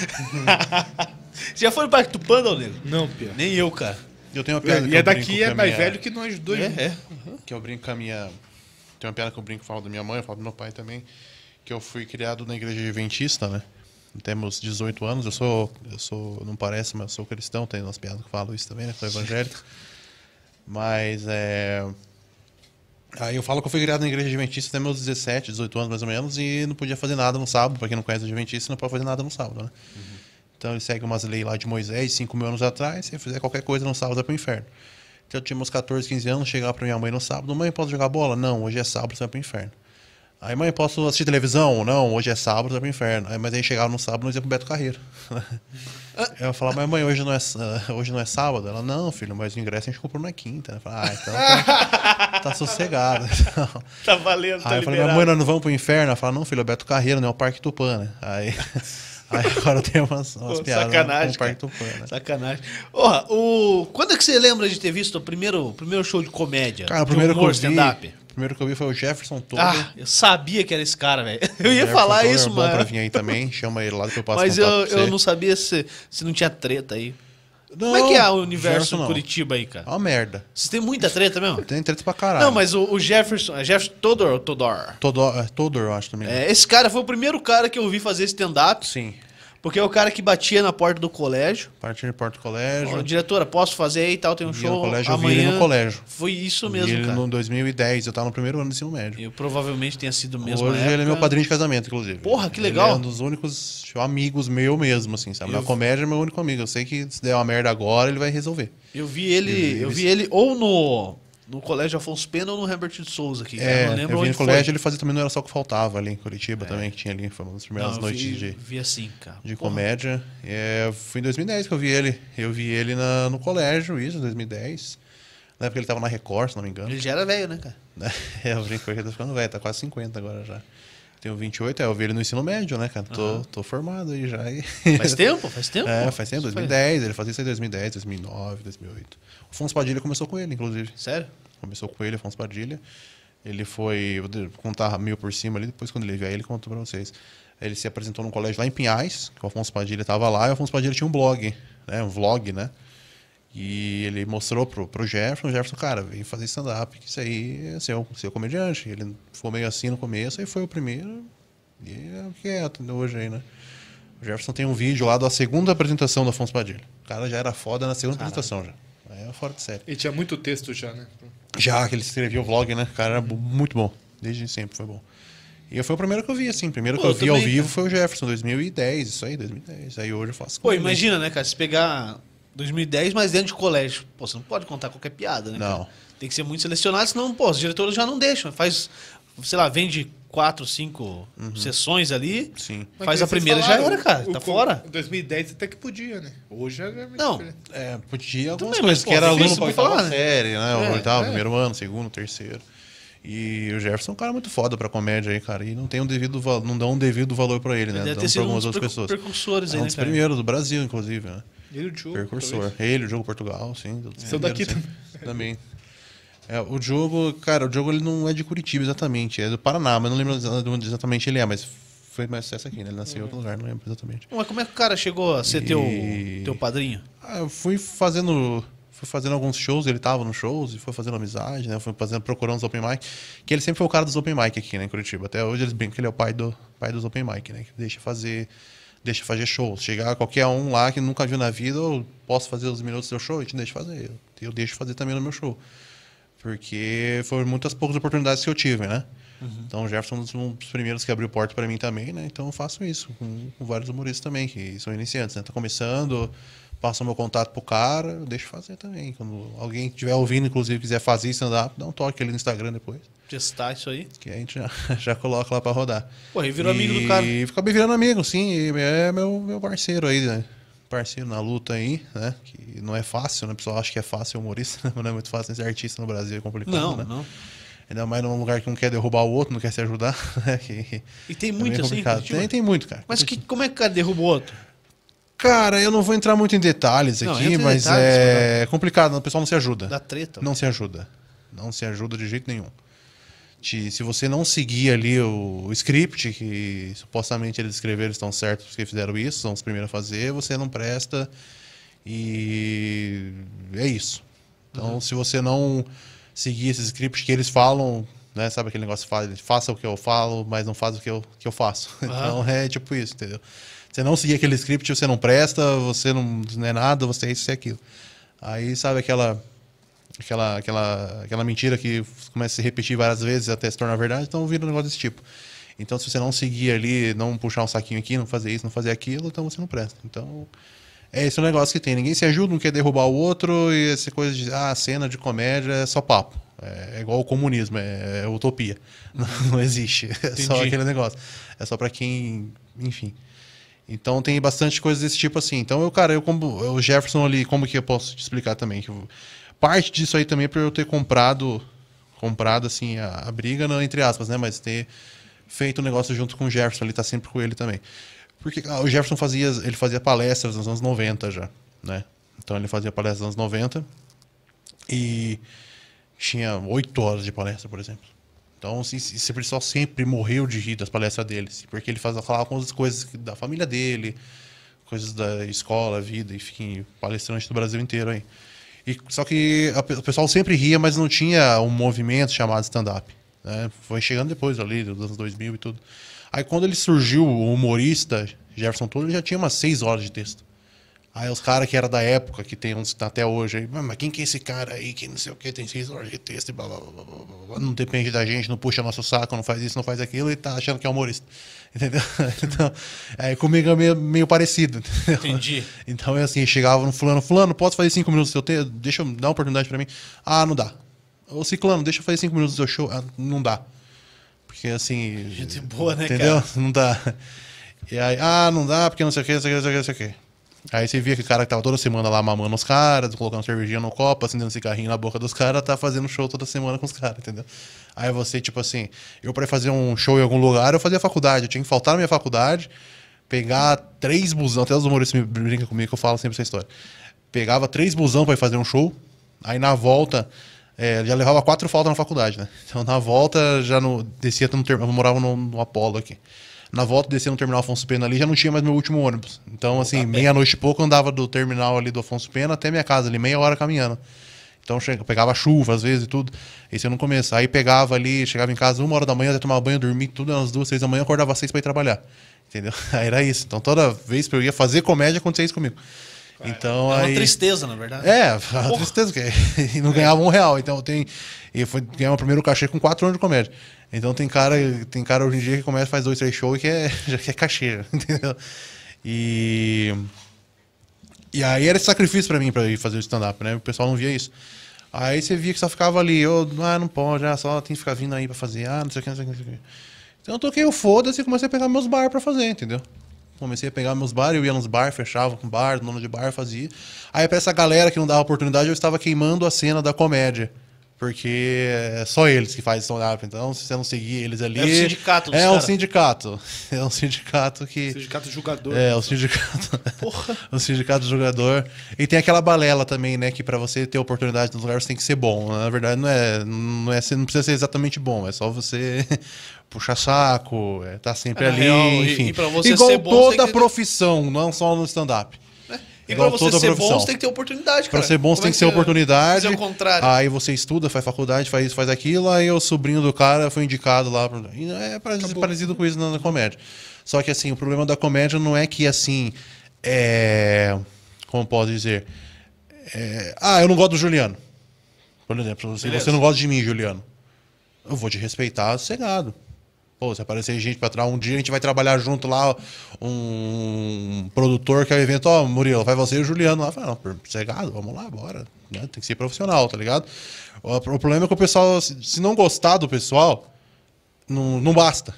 Você já foi no Parque Tupã, não, nego? Não, Pia. Nem eu, cara. Eu tenho uma piada que E é daqui, é mais minha- velho que nós dois. É, né? é. que eu brinco com a minha. Tem uma piada que eu brinco, falo da minha mãe, eu falo do meu pai também, que eu fui criado na igreja adventista, né? Temos 18 anos, eu sou, eu sou, não parece, mas eu sou cristão, tem umas piadas que falam isso também, né? Sou evangélico. Mas é. Aí eu falo que eu fui criado na igreja adventista até meus 17, 18 anos mais ou menos, e não podia fazer nada no sábado. Pra quem não conhece o adventista, não pode fazer nada no sábado, né? Então ele segue umas leis lá de Moisés, 5 mil anos atrás, se fizer qualquer coisa no sábado é pro inferno. Então eu tinha meus 14, 15 anos, chegava pra minha mãe no sábado, mãe, posso jogar bola? Não, hoje é sábado, você vai pro inferno. Aí, mãe, posso assistir televisão? Não, hoje é sábado, você vai pro inferno. Aí, mas aí chegava no sábado, nós ia pro Beto Carreiro. Eu falava, mas mãe, hoje não, é, hoje não é sábado? Ela, não, filho, mas o ingresso a gente comprou na quinta. Eu falei, ah, então tá, sossegado. Então, Tá valendo, tá Aí eu falei, mas mãe, nós não vamos pro inferno? Ela falou, não, filho, é Beto Carreiro, não é o Parque Tupã, né? Aí, aí agora tem umas, umas Pô, piadas sacanagem, com o Parque Tupã, né? Sacanagem. Porra, o... quando é que você lembra de ter visto o primeiro, o primeiro show de comédia? Cara, o primeiro que eu humor, vi, o primeiro que eu vi foi o Jefferson todo. Ah, eu sabia que era esse cara, velho. Eu ia falar isso, é bom pra vir aí também, chama ele lá que eu passo Mas eu, eu não sabia se, se não tinha treta aí. Não, Como é que é o universo Jefferson não. Curitiba aí, cara? É uma merda. Vocês têm muita treta mesmo? Tem treta pra caralho. Não, mas o, o Jefferson... É Jefferson Todor ou Todor? Todor, é, Todor, eu acho também. É, esse cara foi o primeiro cara que eu vi fazer stand-up. Sim. Porque é o cara que batia na porta do colégio. Partir de Porto Colégio. Ó, diretora, posso fazer aí e tal, tem um Vi show no colégio, eu vi amanhã. ele no colégio. Foi isso Vi mesmo, ele cara. no 2010, eu tava no primeiro ano do ensino médio. Eu provavelmente tenha sido mesmo Hoje ele é meu padrinho de casamento, inclusive. Porra, que Ele legal. é um dos únicos amigos meu mesmo, assim, sabe? Eu- Na comédia é meu único amigo. Eu sei que se der uma merda agora, ele vai resolver. Eu vi ele, Ele- eu ele- vi ele ou no, no Colégio Afonso Pena ou no Herbert de Souza aqui. É, eu não lembro eu vi no foi. colégio, ele fazia também, não era só o que faltava ali em Curitiba também, que tinha ali. Foi uma das primeiras Não, noites vi, de, vi assim, cara. de Porra. comédia. É, foi em 2010 que eu vi ele. Eu vi ele na- no colégio, isso, em 2010. Na época ele tava na Record, se não me engano. Ele já era velho, né, cara? É, eu brinco que ele tá ficando velho, tá quase 50 agora já. Tenho 28, é, eu vi ele no ensino médio, né, cara? Tô, tô formado aí já. Faz tempo, faz tempo. É, faz tempo, Isso faz- 2010, ele fazia isso em 2010, 2009, 2008. O Afonso Padilha começou com ele, inclusive. Sério? Começou com ele, Afonso Padilha. Ele foi, vou contar meio por cima ali, depois quando ele vier, ele contou pra vocês. Ele se apresentou num colégio lá em Pinhais, que o Afonso Padilha tava lá, e o Afonso Padilha tinha um blog, né, um vlog, né? E ele mostrou pro, pro Jefferson, o Jefferson, cara, vem fazer stand-up, que isso aí é seu, seu comediante. Ele ficou meio assim no começo, aí foi o primeiro, e é o que é até hoje aí, né? O Jefferson tem um vídeo lá da segunda apresentação do Afonso Padilha. O cara já era foda na segunda apresentação já. Aí é fora de série. E tinha muito texto já, né? Já que ele escrevia o vlog, né? O cara era muito bom. Desde sempre foi bom. E foi o primeiro que eu vi, assim. O primeiro Pô, que eu eu vi ao também, vivo cara. foi o Jefferson, 2010. Isso aí, 2010. Aí hoje eu faço Pô, imagina, né, cara? Se pegar 2010, mas dentro de colégio. Pô, você não pode contar qualquer piada, né? Não. cara? Tem que ser muito selecionado, senão, pô, os diretores já não deixam. Faz, sei lá, vende quatro, cinco Uhum. sessões ali. Sim. Mas Faz a primeira já falaram, era, cara. o- Tá o- fora. 2010 até que podia, né? Hoje já é Não. É, podia algumas Também, mas, coisas, pô, que era aluno pra falar, né? série, né? O É, oitavo, é. primeiro ano, segundo, terceiro. E o Jefferson é um cara muito foda pra comédia aí, cara. E não tem um devido não dão um devido valor pra ele, né? Deve Dão ter pra um algumas dos outras pessoas. precursores É aí, um né, dos cara? primeiros do Brasil, inclusive, né? Ele o Diogo. Percursor. talvez. Ele, o jogo Portugal, sim. Seu daqui sim. também. É, o Diogo, cara, o Diogo ele não é de Curitiba exatamente, é do Paraná, mas não lembro onde exatamente ele é, mas foi mais sucesso aqui, né? Ele nasceu em outro lugar, não lembro exatamente. Mas como é que o cara chegou a ser E- teu, teu padrinho? Ah, eu fui fazendo. Fui fazendo alguns shows, ele tava nos shows e foi fazendo amizade, né? Fui fazendo, procurando os open mic. Que ele sempre foi o cara dos open mic aqui, né, em Curitiba. Até hoje eles brincam que ele é o pai, do, pai dos open mic, né? Que deixa fazer deixa fazer show. Chegar qualquer um lá que nunca viu na vida, eu posso fazer os minutos do seu show, a gente deixa fazer. Eu, eu deixo fazer também no meu show. Porque foram muitas poucas oportunidades que eu tive, né? Então o Jefferson é um dos primeiros que abriu porta para mim também, né? Então eu faço isso com, com vários humoristas também, que são iniciantes, né? Tá começando, passa o meu contato pro cara, eu deixo fazer também. Quando alguém estiver ouvindo, inclusive, quiser fazer stand-up, dá um toque ali no Instagram depois. Testar isso aí. Que a gente já, já coloca lá para rodar. Pô, e virou amigo do cara. E acabei virando amigo, sim. e É meu, meu parceiro aí, né? Parceiro na luta aí, né? Que não é fácil, né? O pessoal acha que é fácil ser humorista, não é muito fácil ser artista no Brasil, é complicado, Não, né? não. Ainda mais num lugar que um quer derrubar o outro, não quer se ajudar. né? Que E tem é muito bem assim. Tem, tem muito, cara. Mas que, como é que o cara derruba o outro? Cara, eu não vou entrar muito em detalhes Não, aqui, mas detalhes, é complicado, o pessoal não se ajuda. Da treta. Não se ajuda. Não se ajuda de jeito nenhum. Te- se você não seguir ali o, o script, que supostamente eles escreveram estão certos porque fizeram isso, são os primeiros a fazer, você não presta e é isso. Então, se você não seguir esses scripts que eles falam, né, sabe aquele negócio, fa- faça o que eu falo, mas não faz o que eu, que eu faço. Então, é tipo isso, entendeu? Você não seguir aquele script, você não presta, você não, não é nada, você é isso e aquilo. Aí, sabe aquela aquela, aquela, aquela mentira que começa a se repetir várias vezes até se tornar verdade, então vira um negócio desse tipo. Então, se você não seguir ali, não puxar um saquinho aqui, não fazer isso, não fazer aquilo, então você não presta. Então, é esse o negócio que tem. Ninguém se ajuda, não quer derrubar o outro, e essa coisa de, ah, cena de comédia é só papo. É, é igual o comunismo, é, é utopia. Não, não existe. É só Entendi. aquele negócio. É só pra quem, enfim. Então tem bastante coisa desse tipo assim. Então eu, cara, eu como o Jefferson ali, como que eu posso te explicar também? Que eu- parte disso aí também por eu ter comprado, comprado assim a, a briga, não, entre aspas, né? Mas ter feito o negócio junto com o Jefferson, ele tá sempre com ele também. Porque ah, o Jefferson fazia, ele fazia palestras nos anos 90 já, né? Então ele fazia palestras nos anos 90 e tinha oito horas de palestra, por exemplo. Então, assim, esse pessoal sempre morreu de rir das palestras dele, assim, porque ele fazia falar com as coisas da família dele, coisas da escola, vida, enfim, palestrante do Brasil inteiro aí. E, só que a o pessoal sempre ria, mas não tinha um movimento chamado stand-up. Né? Foi chegando depois ali, dos anos 2000 e tudo. Aí quando ele surgiu, o humorista Jefferson Tuller já tinha umas seis horas de texto. Aí os caras que era da época, que tem uns tá até hoje aí, "Mas- quem que é esse cara aí que não sei o que, tem seis horas de texto e blá blá blá, blá, blá, não depende da gente, não puxa nosso saco, não faz isso, não faz aquilo e tá achando que é humorista. Entendeu? Então, aí comigo é meio, meio parecido. entendeu? Entendi. Então é assim, chegava no fulano, fulano, posso fazer cinco minutos do seu texto? Deixa eu dar uma oportunidade pra mim. Ah, não dá. Ô ciclano, deixa eu fazer cinco minutos do seu show. Ah, não dá. Porque assim. Gente boa, né, Entendeu? cara? Não dá. E aí, ah, não dá, porque não sei o que, não sei o que, não sei o que, não sei o que. Aí você via que o cara que tava toda semana lá mamando os caras, colocando cervejinha no copo, acendendo cigarrinho na boca dos caras, tá fazendo show toda semana com os caras, entendeu? Aí você, tipo assim, eu pra fazer um show em algum lugar, eu fazia faculdade, eu tinha que faltar na minha faculdade, pegar três busão, até os humoristas me brincam comigo que eu falo sempre essa história. Pegava três busão pra ir fazer um show, aí na volta, é, já levava quatro faltas na faculdade, né? Então na volta já no, descia no terminal, eu morava no, no Apolo aqui. Na volta, descia no terminal Afonso Pena ali, já não tinha mais meu último ônibus. Então, assim, meia-noite e pouco eu andava do terminal ali do Afonso Pena até minha casa ali, meia hora caminhando. Então che- eu pegava chuva às vezes e tudo. Isso eu no começo. Aí pegava ali, chegava em casa uma hora da manhã, ia tomar banho, dormir tudo, às duas, seis da manhã, acordava às seis pra ir trabalhar. Entendeu? Aí era isso. Então toda vez que eu ia fazer comédia, acontecia isso comigo. Então É uma aí. tristeza, na verdade. É, a tristeza que e não ganhava um real. Então tem. E foi ganhar o primeiro cachê com quatro anos de comédia. Então tem cara, tem cara hoje em dia que começa, faz dois, três shows e que é, já quer cachê, entendeu? E. E aí era sacrifício pra mim pra ir fazer o stand-up, né? O pessoal não via isso. Aí você via que só ficava ali, eu, ah, não pode, ah, só tem que ficar vindo aí pra fazer, ah, não sei o que, não sei o que, não sei o que. Então eu toquei o foda-se e comecei a pegar meus bar pra fazer, entendeu? Comecei a pegar meus bar, eu ia nos bar, fechava com bar, dono de bar fazia. Aí pra essa galera que não dava oportunidade, eu estava queimando a cena da comédia. Porque é só eles que fazem stand-up. Então, se você não seguir eles ali. É o sindicato dos É um cara. sindicato. É um sindicato que. Sindicato julgador. É, o sindicato. Porra. o sindicato do jogador. E tem aquela balela também, né? Que pra você ter oportunidade nos lugares você tem que ser bom. Na verdade, não é. Não, é, você não precisa ser exatamente bom. É só você puxar saco, é, tá sempre É, ali, real, e- enfim. e pra você Igual ser bom, toda profissão, não só no stand-up. E Igual pra você ser profissão. bom, você tem que ter oportunidade, Pra cara. ser bom, você tem é que ter oportunidade. Fazer o contrário. Aí você estuda, faz faculdade, faz isso, faz aquilo. Aí o sobrinho do cara foi indicado lá. e É parecido, parecido com isso na, na comédia. Só que assim, o problema da comédia não é que assim. É. Como posso dizer? É, ah, eu não gosto do Juliano. Por exemplo, se Beleza. você não gosta de mim, Juliano, eu vou te respeitar sossegado. Pô, se aparecer gente pra trás, um dia a gente vai trabalhar junto lá, um produtor que é o evento, ó, Murilo, vai você e o Juliano lá. Fala, não, sossegado, vamos lá, bora. né? Tem que ser profissional, tá ligado? O, problema é que o pessoal, se, não gostar do pessoal, não, não basta.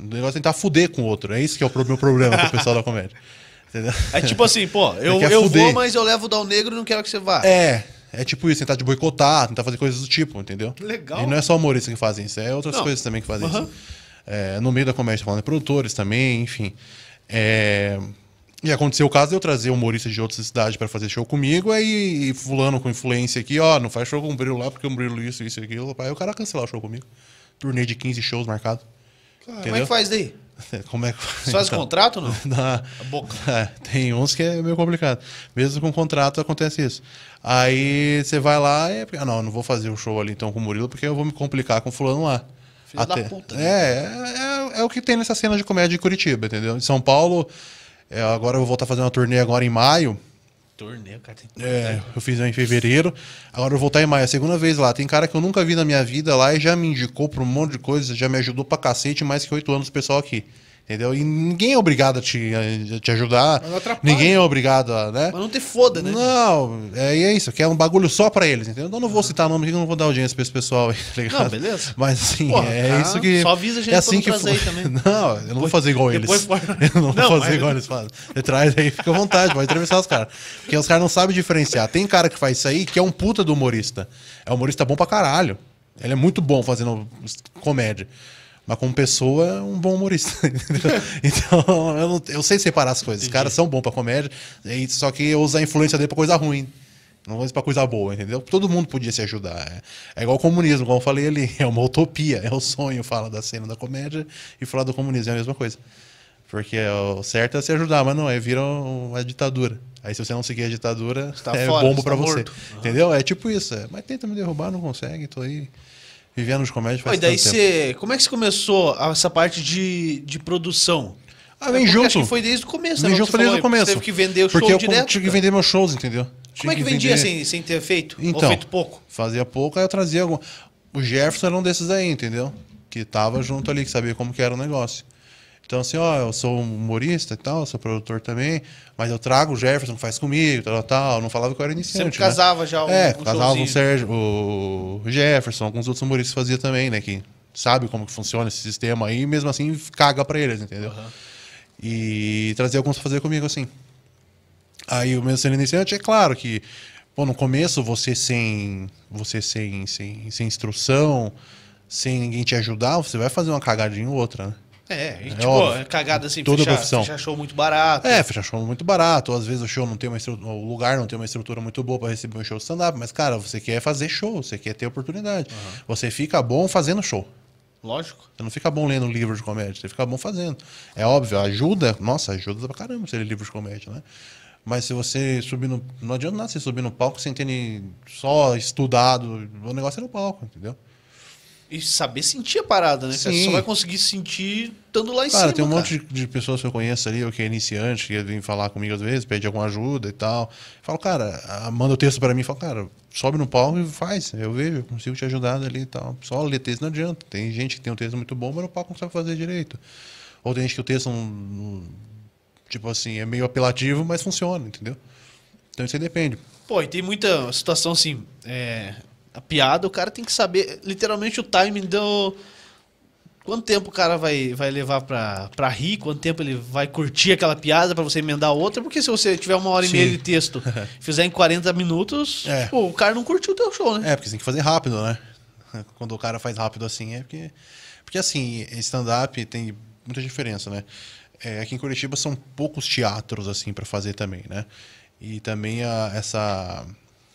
O negócio é tentar fuder com o outro. É isso que é o meu problema com o pessoal da comédia. Entendeu? É tipo assim, pô, eu, quer eu fuder. vou, mas eu levo o Dal Negro e não quero que você vá. É, é tipo isso, tentar te boicotar, tentar fazer coisas do tipo, entendeu? Legal. E não é só humoristas que fazem isso, é outras Não. coisas também que fazem Aham. isso. É, no meio da comédia, falando de produtores também, enfim. É, E aconteceu o caso de eu trazer humoristas de outras cidades pra fazer show comigo, aí e fulano com influência aqui, ó, não faz show com o Brilo lá, porque o Brilo isso, isso e aquilo. Aí o cara cancelar o show comigo. Turnê de 15 shows marcados. Como é que faz daí? Como é que... Faz Então, contrato não? na- é, tem uns que é meio complicado. Mesmo com contrato acontece isso. Aí você vai lá e. Ah, não, não vou fazer o show ali então com o Murilo, porque eu vou me complicar com fulano lá. Filho da puta, né? É, é, é o que tem nessa cena de comédia de Curitiba, entendeu? Em São Paulo, é, agora eu vou voltar a fazer uma turnê agora em maio. Torneio, cara. Tem... É, eu fiz em fevereiro. Agora eu vou voltar em maio, é a segunda vez lá. Tem cara que eu nunca vi na minha vida lá e já me indicou pra um monte de coisa, já me ajudou pra cacete mais que oito anos o pessoal aqui. Entendeu? E ninguém é obrigado a te, a te ajudar. Mas não atrapalha. Ninguém é obrigado a, né? Mas não ter foda, né? Não, é, é isso, que é um bagulho só pra eles, entendeu? Eu não vou citar nome aqui, eu não vou dar audiência pra esse pessoal aí, tá ligado? Não, beleza. Mas assim, Porra, é cara, isso que. só avisa a gente é assim que trazer também. Não, eu não vou fazer igual eles. Eu não vou fazer mas- igual eles fazem. Você traz aí, fica à vontade, pode entrevistar os caras. Porque os caras não sabem diferenciar. Tem cara que faz isso aí que é um puta do humorista. É um humorista bom pra caralho. Ele é muito bom fazendo comédia. Mas como pessoa, é um bom humorista. então, eu, não- eu sei separar as coisas. Os caras são bons pra comédia, só que eu uso a influência dele pra coisa ruim. Não uso pra coisa boa, entendeu? Todo mundo podia se ajudar. É, é igual o comunismo, como eu falei ali. É uma utopia, é o sonho, fala da cena da comédia e falar do comunismo, é a mesma coisa. Porque o certo é se ajudar, mas não, aí vira uma ditadura. Aí se você não seguir a ditadura, tá é fora, bomba tá você. morto. Entendeu? É tipo isso. é. Mas tenta me derrubar, não consegue, tô aí vivendo de comédia Pô, faz e daí você. Como é que você começou essa parte de, de produção? Ah, vem É junto. Acho que foi desde o começo, né? Vem junto foi desde o começo. Você teve que vender o show Porque eu direto. tinha que vender meus shows, entendeu? Como é que Tinha vendia vender- sem, sem ter feito? Ou Então, feito pouco? fazia pouco, aí eu trazia algum... O Jefferson era um desses aí, entendeu? Que tava junto ali, que sabia como que era o negócio. Então, assim, ó, eu sou humorista e tal, sou produtor também, mas eu trago o Jefferson, faz comigo, tal, tal. Eu não falava que eu era iniciante. Sempre né? casava já um, É, um casava o showzinho. Sérgio, o Jefferson, alguns outros humoristas fazia também, né? Que sabe como que funciona esse sistema aí, mesmo assim caga pra eles, entendeu? E trazia alguns pra fazer comigo assim. Aí o meu sendo iniciante, é claro que, pô, no começo você sem. Você sem, sem, sem instrução, sem ninguém te ajudar, você vai fazer uma cagadinha ou outra, né? É, e É tipo, óbvio. é cagada assim, Toda fechar, profissão. fechar show muito barato. É, fechar show muito barato, ou às vezes o show não tem uma estrutura, o lugar não tem uma estrutura muito boa para receber um show de stand-up, mas cara, você quer fazer show, você quer ter oportunidade. Você fica bom fazendo show. Lógico. Você não fica bom lendo livro de comédia, você fica bom fazendo. É óbvio, ajuda, nossa, ajuda pra caramba você ler livro de comédia, né? Mas se você subir no. Não adianta nada você subir no palco sem ter nem só estudado. O negócio é no palco, entendeu? E saber sentir a parada, né? cara? Você Sim. só vai conseguir sentir estando lá em Cara, cima. tem um cara. monte de, de pessoas que eu conheço ali, ou que é iniciante, que vem falar comigo às vezes, pede alguma ajuda e tal. Falo, cara, manda o texto pra mim, fala, cara, sobe no palco e faz. Eu vejo, eu consigo te ajudar ali e tal. Só ler texto não adianta. Tem gente que tem um texto muito bom, mas no palco não sabe fazer direito. Ou tem gente que o texto não, não- tipo assim, é meio apelativo, mas funciona, entendeu? Então isso aí depende. Pô, e tem muita situação assim. é, a piada, o cara tem que saber literalmente o timing do. Quanto tempo o cara vai, vai levar pra, pra rir, quanto tempo ele vai curtir aquela piada pra você emendar outra, porque se você tiver uma hora e Sim. meia de texto fizer em 40 minutos, É. pô, o cara não curtiu o teu show, né? É, porque você tem que fazer rápido, né? Quando o cara faz rápido assim, é porque. Porque assim, stand-up tem muita diferença, né? É, aqui em Curitiba são poucos teatros, assim, para fazer também, né? E também a- essa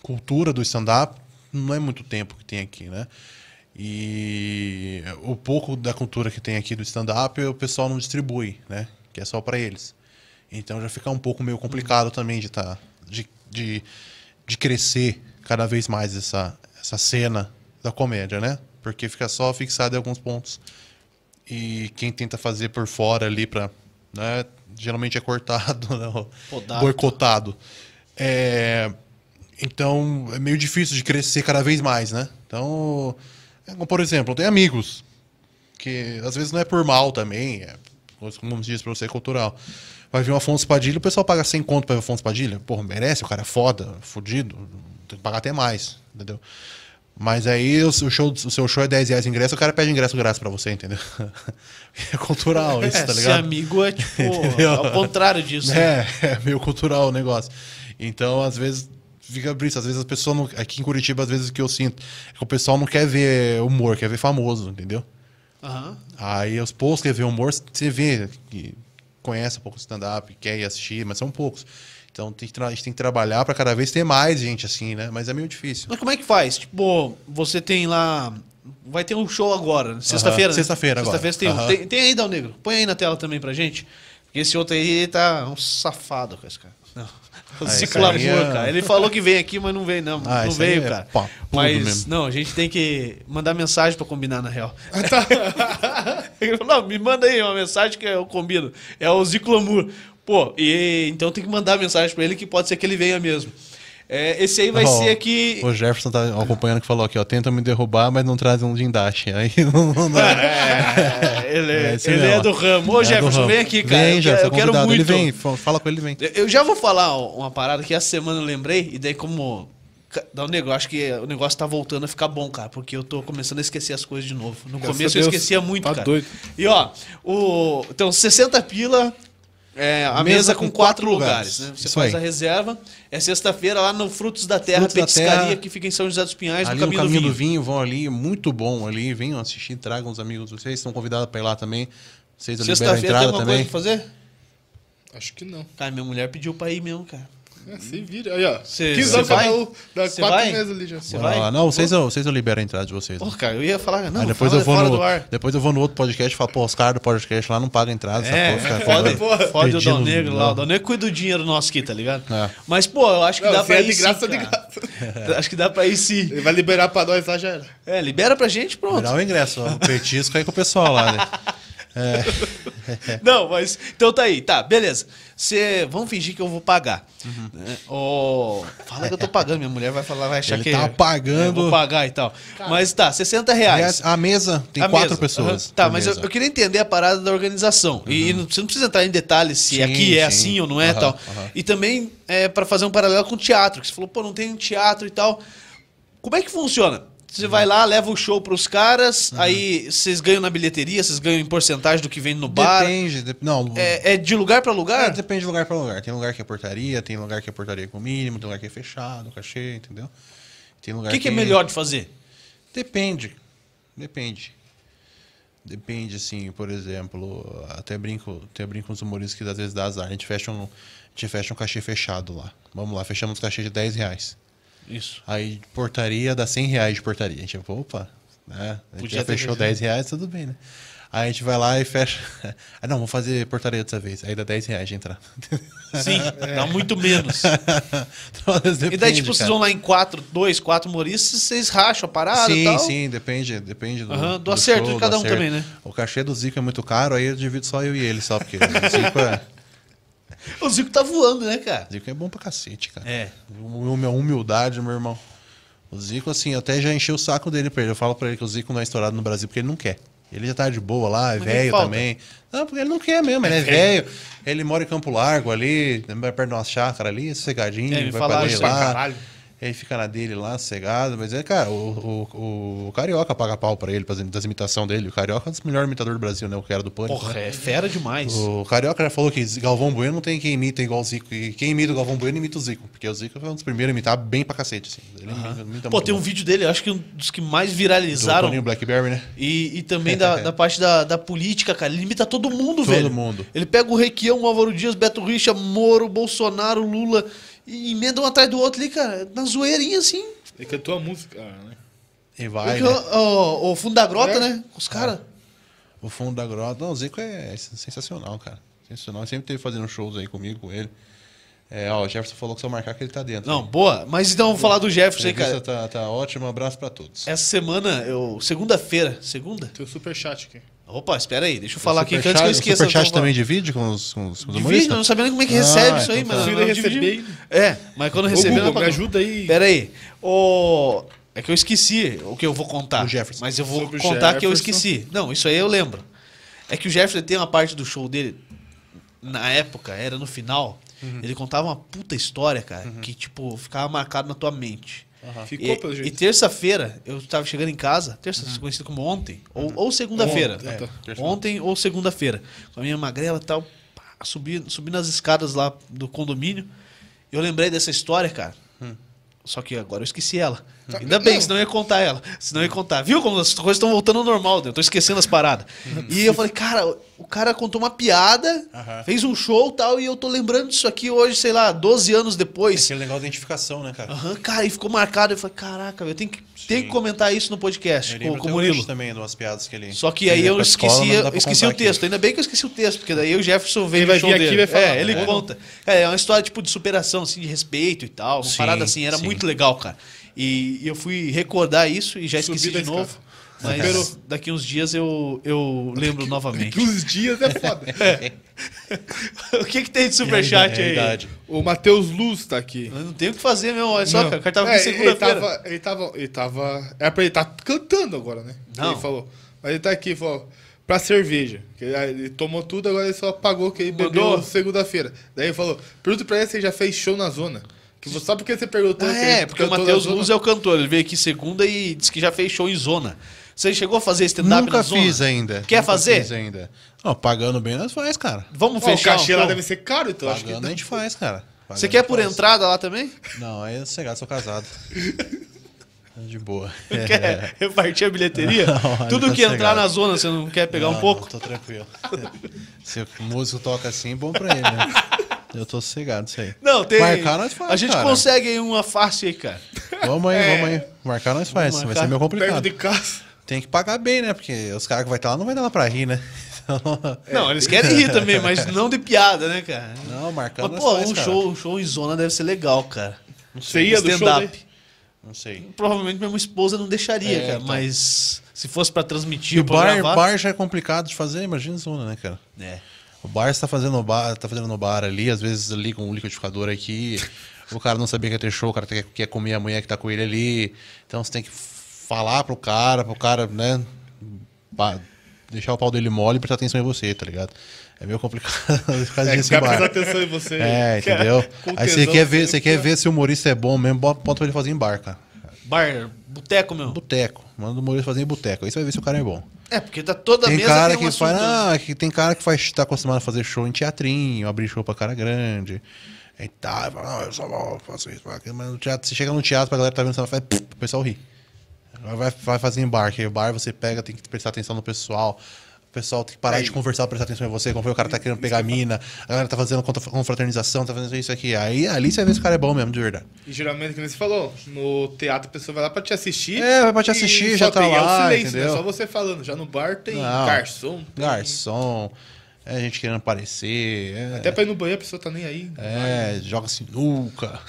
cultura do stand-up não é muito tempo que tem aqui, né? E o pouco da cultura que tem aqui do stand-up o pessoal não distribui, né? Que é só para eles. Então já fica um pouco meio complicado também de, tá, de, de, de crescer cada vez mais essa, essa cena da comédia, né? Porque fica só fixado em alguns pontos. E quem tenta fazer por fora ali pra. Né, geralmente é cortado, né, boicotado. É, então é meio difícil de crescer cada vez mais, né? Então, é por exemplo, eu tenho amigos que às vezes não é por mal também, é, como diz pra você, é cultural. Vai vir o Afonso Padilha, o pessoal paga 100 conto pra ver o Afonso Padilha. Porra, merece, o cara é foda, fudido, tem que pagar até mais, entendeu? Mas aí o seu show, o seu show é 10 reais de ingresso, o cara pede ingresso grátis pra você, entendeu? É cultural isso, É, tá ligado? amigo é tipo ao contrário disso. né? É, é meio cultural o negócio. Então, às vezes, fica brisa. Às vezes as pessoas não. Aqui em Curitiba, às vezes o que eu sinto é que o pessoal não quer ver humor, quer ver famoso, entendeu? Aham. Aí os poucos que quer ver humor, você vê que conhece um pouco o stand-up, quer ir assistir, mas são poucos. Então tem que a gente tem que trabalhar pra cada vez ter mais gente assim, né? Mas é meio difícil. Mas como é que faz? Tipo, você tem lá. Vai ter um show agora, sexta-feira. né? Sexta-feira agora. Sexta-feira tem, um. Aham. tem. Tem aí, Dal Negro. Põe aí na tela também pra gente. Porque esse outro aí tá um safado com esse cara. Ah, Lamour, é- cara. Ele falou que vem aqui, mas não veio, não. Ah, não veio, é cara. papudo mas, mesmo. não, a gente tem que mandar mensagem pra combinar, na real. Ah, tá. Ele falou, não, me manda aí uma mensagem que eu combino. É o Zico Lamour. Pô, e então tem que mandar mensagem pra ele que pode ser que ele venha mesmo. É, esse aí vai Ó, ser aqui. O Jefferson tá acompanhando que falou aqui, ó. Tentam me derrubar, mas não trazem um guindaste. Aí não, não dá. É, ele, É ele mesmo, é ó. do ramo. Ô, É Jefferson, ramo. vem aqui, cara. Vem, eu, Jefferson, quero, eu quero convidado. muito. Ele vem, fa- fala com ele, vem. Eu já vou falar uma parada que essa semana eu lembrei, e daí como. Dá um negócio, acho que o negócio tá voltando a ficar bom, cara, porque eu tô começando a esquecer as coisas de novo. No Graças começo eu esquecia muito, Tá cara. doido. E ó, o. Então, 60 pila. É, a mesa, Mesa com, com quatro quatro lugares, lugares. né? Você Isso faz aí. a reserva. É sexta-feira lá no Frutos da Terra, Frutos da petiscaria, Terra. que fica em São José dos Pinhais, ali no no caminho, caminho do do vinho. vinho, vão ali, muito bom ali, venham assistir, tragam os amigos de vocês, estão convidados para ir lá também. Vocês liberam a Sexta-feira tem entrada alguma coisa também. pra fazer? Acho que não. Cara, minha mulher pediu pra ir mesmo, cara. Se vira. Aí, ó. Cê- 15 cê anos vai? cada um. Dá Cê quatro vai? meses ali já. Você Bora vai? lá. Não, vocês, não- vocês não liberam a entrada de vocês. Pô, cara, eu ia falar, não, Aí depois fala eu, vou no, do ar. depois eu vou no outro podcast e falo, pô, os caras do podcast lá não pagam entrada. É, porra, fode, fica fode o Dal Negro lá. O Dal Negro cuida do dinheiro nosso aqui, tá ligado? É. Mas, pô, eu acho que Não, dá pra é ir de graça, sim, de graça. Acho que dá pra ir sim. Ele vai liberar pra nós lá já era. É, libera pra gente, pronto. Virar o ingresso, ó, o petisco aí com o pessoal lá, né? Não, mas. Então tá aí, tá, beleza. Cê, vamos fingir que eu vou pagar. né? Ô, fala que eu tô pagando, minha mulher vai falar, vai achar Ele que. tá pagando. É, vou pagar e tal. mas tá, 60 reais. A mesa tem A quatro mesa. pessoas. Aham. Tá, mas eu, eu queria entender a parada da organização. E não- você não precisa entrar em detalhes se Sim, aqui é sim. assim ou não é Aham, tal. E também é, para fazer um paralelo com o teatro, que você falou, pô, não tem um teatro e tal. Como é que funciona? Você vai lá, leva o show pros caras, Uhum. aí vocês ganham na bilheteria, vocês ganham em porcentagem do que vem no bar. Depende. de- Não, É, é de lugar pra É, lugar? depende de lugar para lugar. Tem lugar que é portaria, tem lugar que é portaria com mínimo, tem lugar que é fechado, cachê, entendeu? Tem O lugar que, que é melhor de fazer? Depende. Depende. Depende, assim, por exemplo, até brinco, até brinco com os humoristas que às vezes dá azar. A gente fecha um, a gente fecha um cachê fechado lá. Vamos lá, fechamos um cachê de 10 reais. Isso. Aí portaria dá 100 reais de portaria. A gente, opa, né? A gente Podia já fechou fechado. 10 reais, tudo bem, né? Aí a gente vai lá e fecha. Ah, não, vamos fazer portaria dessa vez. Aí dá 10 reais de entrar. Sim, dá muito menos. Então, vezes E daí, depende, tipo, vocês cara. vão lá em quatro, dois, quatro humoristas, vocês racham a parada e Sim, tal. sim, depende, depende do, Aham, do acerto de show, cada do um acerto. também, né? O cachê do Zico é muito caro, aí eu divido só eu e ele, só porque o Zico é, O Zico tá voando, né, cara? o Zico é bom pra cacete, cara. É. Minha humildade, meu irmão. O Zico, assim, até já enchi o saco dele pra ele. Eu falo pra ele que o Zico não é estourado no Brasil porque ele não quer. Ele já tá de boa lá, é velho também. Não, porque ele não quer mesmo, ele é velho. Ele mora em Campo Largo ali, vai perto de uma chácara ali, sossegadinho, É, vai pra lá. caralho. Aí fica na dele lá, sossegado. Mas é, cara, o, o, o Carioca paga pau pra ele, das imitações dele. O Carioca é um dos melhores imitadores do Brasil, né? O era do Pânico. Porra, né? é fera demais. O Carioca já falou que Galvão Bueno não tem quem imita igual o Zico. E quem imita o Galvão Bueno imita o Zico. Porque o Zico foi um dos primeiros a imitar bem pra cacete, assim. Ele imita, imita Pô, tem um bom. vídeo dele, acho que um dos que mais do viralizaram. Toninho Blackberry, né? E, e também da, da parte da, da política, cara. Ele imita todo mundo, Todo velho. mundo. Ele pega o Requião, o Álvaro Dias, Beto Richa, Moro, Bolsonaro, Lula. E emenda um atrás do outro ali, cara. Na zoeirinha, assim. Ele cantou a música, né? E vai, Porque né? o, o- o fundo da grota, É. né? Os caras. O fundo da grota. Não, o Zico é sensacional, cara. Sensacional. Ele sempre teve fazendo shows aí comigo, com ele. É, ó, o Jefferson falou que se eu marcar que ele tá dentro. Não, boa. Mas então vamos falar do Jefferson aí, cara. tá, tá ótimo. Um abraço pra todos. Essa semana, eu. Segunda-feira. Segunda? Tem o superchat aqui. Opa, espera aí, deixa eu falar aqui antes que eu esqueça. O Superchat eu vou também divide com os, com os, com os? Divide, eu não sabia nem como é que recebe Ah, isso aí, então mano. tá. Receber. É, mas quando receber... Google, não me ajuda aí. Pera aí. O... É que eu esqueci o que eu vou contar. O Jefferson. Mas eu vou Sobre contar que eu esqueci. Não, isso aí eu lembro. É que o Jefferson tem uma parte do show dele, na época, era no final. Uhum. Ele contava uma puta história, cara, que, tipo, ficava marcado na tua mente. Ficou, E, pelo e jeito. Uhum. terça-feira, eu tava chegando em casa, terça conhecido como ontem, ou, ou segunda-feira. Ontem, É, terça. Ontem ou segunda-feira. Com a minha magrela e tal, pá, subi, subi nas escadas lá do condomínio. Eu lembrei dessa história, cara. Só que agora eu esqueci ela. Ainda bem, Não. senão eu ia contar ela. Senão eu ia contar. Viu como as coisas estão voltando ao normal? Eu tô esquecendo as paradas. e eu falei, cara, o cara contou uma piada, Aham. fez um show e tal, e eu tô lembrando disso aqui hoje, sei lá, 12 anos depois. Aquele negócio de identificação, né, cara? Aham, cara, e ficou marcado. Eu falei, caraca, eu tenho que, tenho que comentar isso no podcast Eu com, com o Murilo. também de umas piadas que ele... Só que aí eu pra escola, esqueci, eu esqueci o texto. aqui. Ainda bem que eu esqueci o texto, porque daí o Jefferson vem Ele no vai show vir aqui dele. e vai falar. É, ele É. conta. Cara, é uma história tipo de superação, assim, de respeito e tal. Uma Sim, parada assim, era sim. muito legal, cara. E, e eu fui recordar isso e já Subi esqueci de novo. escada. Mas Superou. daqui uns dias eu, eu lembro novamente. Uns dias é foda. o que, que tem de superchat É a aí? O Matheus Luz tá aqui. Eu não tenho o que fazer mesmo, olha só, Não. cara. O cara tava É, aqui ele segunda-feira. tava, ele tava. Ele tava. É pra ele tá cantando agora, né? Não. Ele falou. Mas ele tá aqui, falou. Pra cerveja. Ele tomou tudo, agora ele só pagou que ele Mandou? bebeu segunda-feira. Daí ele falou: pergunta pra ele se ele já fez show na zona. Que você, só porque você perguntou. Ah, que é, porque o na Matheus zona. Luz é o cantor. Ele veio aqui segunda e disse que já fez show em zona. Você chegou a fazer stand-up na Nunca zona? fiz ainda. Quer Nunca fazer? Fiz ainda. Não, pagando bem nós faz, cara. Vamos o fechar um cachê lá show? deve ser caro, então acho que. Pagando a gente faz, cara. Pagando Você quer por faz. entrada lá também? Não, aí é sossegado, sou casado. É De boa. Quer repartir a bilheteria? Não, Tudo tá que entrar na zona, você não quer pegar um Não, pouco? não, tô tranquilo. Se o músico toca assim, bom pra ele, né? Eu tô sossegado isso aí. Não, tem. Marcar nós faz, A gente cara. consegue aí uma fácil aí, cara. Vamos aí, É. vamos aí. Marcar nós faz. Vai marcar. ser meio Perto complicado. de casa. Tem que pagar bem, né? Porque os caras que vai estar lá não vai dar lá pra rir, né? Não, eles querem rir também, mas não de piada, né, cara? Não, marcando Mas, nós pô, faz, um cara. show, um show em zona deve ser legal, cara. Você ia do show daí? Não sei. Provavelmente minha esposa não deixaria, É, cara. então. Mas se fosse pra transmitir E bar, gravar... bar já é complicado de fazer, imagina zona, né, cara? É. O bar você tá fazendo no bar, tá fazendo no bar ali, às vezes liga um liquidificador aqui, o cara não sabia que ia ter show, o cara quer, quer comer a mulher que tá com ele ali. Então você tem que falar pro cara, pro cara, né? deixar o pau dele mole e prestar atenção em você, tá ligado? É meio complicado ficar É, desse quer prestar atenção em você. É, entendeu? Com Aí você quer ver, você quer ver se o humorista é bom mesmo, bota, pra ele fazer em bar, cara. Bar, boteco, meu. Boteco. Manda o humorista fazer em boteco. Aí você vai ver se o cara é bom. É, porque tá toda Tem mesa cara tem um que faz, né? ah, que tem cara que faz, tá acostumado a fazer show em teatrinho, abrir show pra cara grande. E tá, fala, não, eu só vou fazer isso, aquilo, mas no teatro, você chega no teatro pra galera tá vendo, você faz, o pessoal ri. Agora vai, vai fazer em bar, que aí o bar você pega, tem que prestar atenção no pessoal. O pessoal tem que parar Aí. de conversar, prestar atenção em você, como foi o cara tá querendo pegar a mina, a galera tá fazendo confraternização, tá fazendo isso aqui. Aí ali você ver se o cara é bom mesmo, de verdade. E geralmente, como você falou, no teatro a pessoa vai lá pra te assistir. É, vai pra te assistir, já tá tem, É o lá, silêncio, entendeu? né? Só você falando. Já no bar tem Não. garçom. tem- Garçom, é gente querendo aparecer. É, Até pra ir no banheiro a pessoa tá nem aí. É, joga sinuca.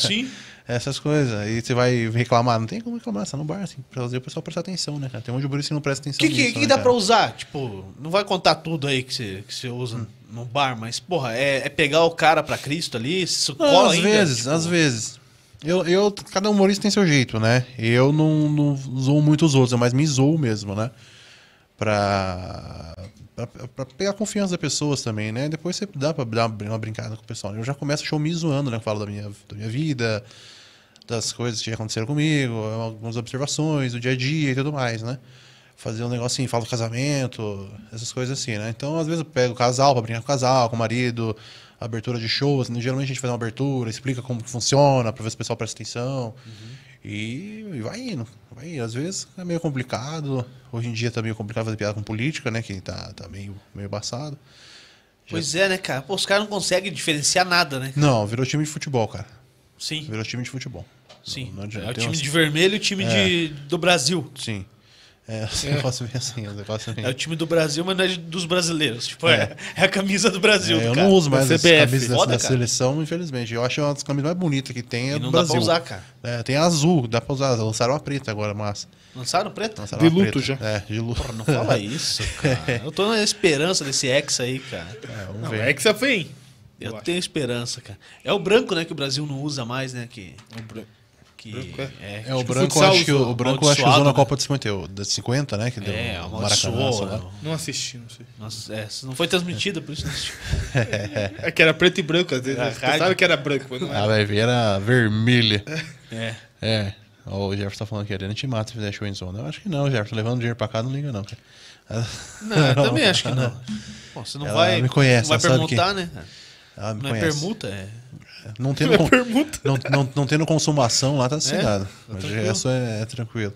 Sim. Essas coisas. Aí você vai reclamar. Não tem como reclamar, você tá no bar, assim. Pra fazer o pessoal prestar atenção, né, cara? Tem um monte de burista que não presta O atenção que, que, nisso, que né, dá cara? pra usar? Tipo, não vai contar tudo aí que você, que você usa no bar, mas, porra, é, é pegar o cara pra Cristo ali, isso Não, cola às ainda. vezes, tipo, às vezes. Eu, eu, cada humorista tem seu jeito, né? Eu não, não zoo muito os outros, eu mais me zoo mesmo, né? Pra, pra, pra pegar a confiança das pessoas também, né? Depois você dá pra dar uma brincada com o pessoal. Eu já começo o show me zoando, né? Eu falo da minha, da minha vida, das coisas que já aconteceram comigo, algumas observações do dia a dia e tudo mais, né? Fazer um negocinho, falo do casamento, essas coisas assim, né? Então, às vezes eu pego o casal pra brincar com o casal, com o marido, abertura de shows. né? Geralmente a gente faz uma abertura, explica como que funciona, pra ver se o pessoal presta atenção. E, e vai indo, vai indo. Às vezes é meio complicado. Hoje em dia tá meio complicado fazer piada com política, né? Que tá, tá meio, meio embaçado. Pois é, né, cara? Pô, os caras não conseguem diferenciar nada, né? Não, virou time de futebol, cara. Sim, Virou time de futebol. Sim. Não- é o time uns- de vermelho e o time de, do Brasil. Sim. É, negócio bem assim, um negócio bem... É o time do Brasil, mas não é dos brasileiros. Tipo, é, é a camisa do Brasil. É, eu cara. não uso mais CBF. camisas da, Foda, da cara. seleção, infelizmente. Eu acho uma das camisas mais bonitas que tem é E do não dá pra Brasil. usar, cara. É, tem azul, dá pra usar. Lançaram uma preta agora, massa. Lançaram preta? Lançaram De luto preta. já. É, de luto. Porra, não fala isso, cara. Eu tô na esperança desse ex aí, cara. É, vamos Não, ver. é você foi? Eu acho. tenho esperança, cara. É o branco, né, que o Brasil não usa mais, né? Que. O branco. Que Branco, é? é, É, o Acho que o branco, futsal acho que, o, usou. o branco acho que usou Amaldiçoado, na né? Copa de 50, de 50, né? Que deu É, no Maracanã, né? Não assisti, não sei. Nossa, é, não foi transmitida, por isso não assisti. É que era preto e branco, às vezes. Né? Pensava que era branco, mas não Ah, era. vai ver, era vermelha. É. É. O Jefferson tá falando que a gente mata se fizer show em zona. Eu acho que não, Jefferson. Levando dinheiro pra cá, não liga não, cara. Não, eu também acho que não. Pô, você não Ela vai. me conhece, não vai sabe permutar, né? Ela me Não é conhece. permuta, é. Não tendo, Não é con- não, não, não tendo consumação lá, tá sossegado. Mas o tranquilo. resto é, é tranquilo.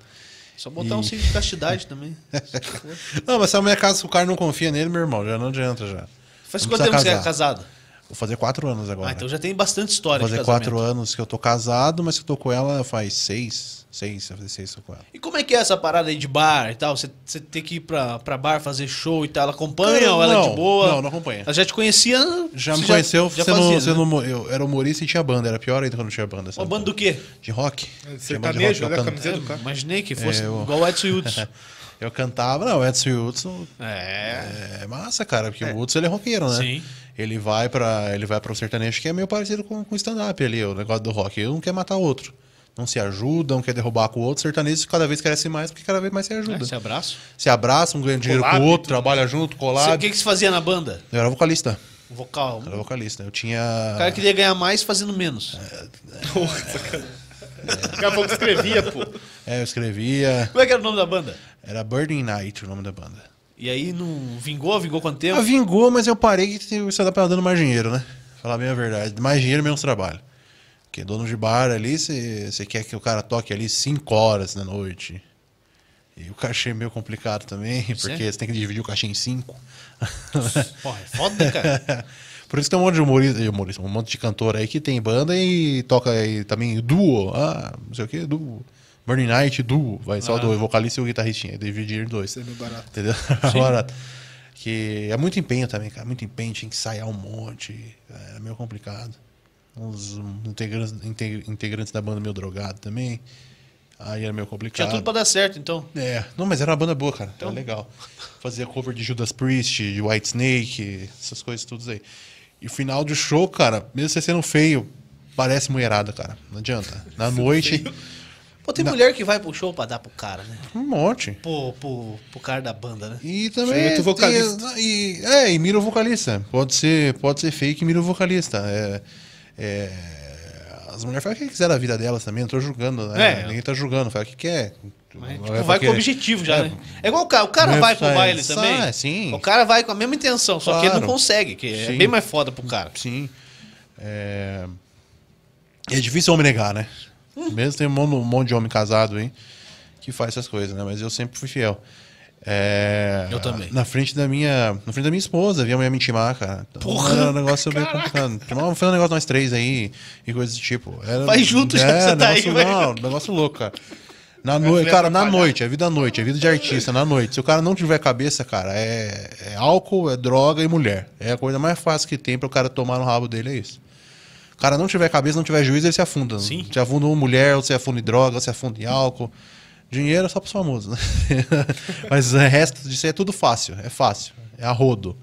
Só botar um E- cinto de castidade também. Não, mas se a minha casa, se o cara não confia nele, meu irmão, já não adianta já. Faz quanto tempo você é casar. casado? Vou fazer quatro anos agora. Ah, então já tem bastante história Vou fazer quatro anos que eu tô casado, mas que eu tô com ela faz seis. Seis, fazer seis com ela. E como é que é essa parada aí de bar e tal? Você, você tem que ir pra, pra bar fazer show e tal? Ela acompanha Cara, ou ela é de boa? não, não acompanha. Ela já te conhecia? Já você me conheceu já sendo, fazia, sendo né? eu era humorista e tinha banda. Era pior ainda quando não tinha banda. Uma banda do quê? De rock. É, sertanejo, olha a eu can- camiseta do cara. Imaginei que fosse É, eu- igual o Edson Hudson. Eu cantava, não, o Edson Hudson é. é massa, cara, porque o Hudson ele é roqueiro, né? Sim. Ele vai para ele vai para o sertanejo que é meio parecido com com o stand-up ali, o negócio do rock. Um quer matar o outro. Não se ajuda, um quer derrubar com o outro. Sertanejo cada vez cresce mais porque cada vez mais se ajuda. Abraço. Se abraça, um ganha dinheiro Collab com o outro, trabalha junto, Você- O colado. que, que você fazia na banda? Eu era vocalista. Vocal. Eu era vocalista. Eu tinha. O cara queria ganhar mais fazendo menos. Daqui a pouco escrevia, pô. É, eu escrevia. Como é que era o nome da banda? Era Burning Night o nome da banda. E aí não vingou? Vingou quanto tempo? Ah, vingou, mas eu parei que stand-up tava dando mais dinheiro, né? Falar bem a verdade. Mais dinheiro, menos trabalho. Porque dono de bar ali, você quer que o cara toque ali 5 horas da noite. E o cachê é meio complicado também, porque você tem que dividir o cachê em 5. Porra, é foda, cara. Por isso que tem um monte de humorista, humorista, um monte de cantor aí que tem banda e toca aí também duo. Ah, não sei o que, duo. Burning Night, duo. Vai só Ah. dois, vocalista e o guitarristinha. Dividir em dois. Isso é meio barato. Entendeu? Agora, que é muito empenho também, cara. Muito empenho, tinha que ensaiar um monte. Era meio complicado. Uns integrantes, inte- integrantes da banda meio drogado também. Aí era meio complicado. Tinha tudo pra dar certo, então. É, não, mas era uma banda boa, cara. Então- Era legal. Fazia cover de Judas Priest, de White Snake, essas coisas tudo aí. E o final do show, cara, mesmo você sendo feio, parece mulherada, cara. Não adianta. Na noite, Pô, tem mulher que vai pro show pra dar pro cara, né? um monte. Pro, pro, pro cara da banda, né? E também. Chega muito vocalista. tem- e, é, e mira o vocalista. Pode ser, pode ser fake e mira o vocalista. É, é, as mulheres fazem o que quiser da vida delas também, não tô julgando, né? É. Ninguém tá julgando, faz o que quer. Mas, tipo, Vai vai porque- com objetivo já, É. né? É igual o cara. O cara é vai pro baile é, também. é, sim. O cara vai com a mesma intenção, só que ele não Claro. consegue, que é Sim. bem mais foda pro cara. Sim. É, é difícil homem negar, né? Mesmo tem um monte, um monte de homem casado aí que faz essas coisas, né? Mas eu sempre fui fiel. É, Eu também. Na frente da minha, na frente da minha esposa, via a mulher me intimar, cara. Então, Porra! Era um negócio meio complicado. Não, foi um negócio nós três aí e coisas do tipo. Era, Vai junto já que é, você tá aí, negócio, Não, negócio louco, cara. Na noite, cara, na noite, é vida à noite, é vida de artista, na noite. Se o cara não tiver cabeça, cara, é, é álcool, é droga e mulher. É a coisa mais fácil que tem para o cara tomar no rabo dele, é isso. O cara não tiver cabeça, não tiver juízo, ele se afunda. Sim. Se afunda uma mulher, ou se afunda em droga, ou se afunda em álcool. Dinheiro é só pros famosos, né? Mas o resto disso aí é tudo fácil, é fácil, é a rodo.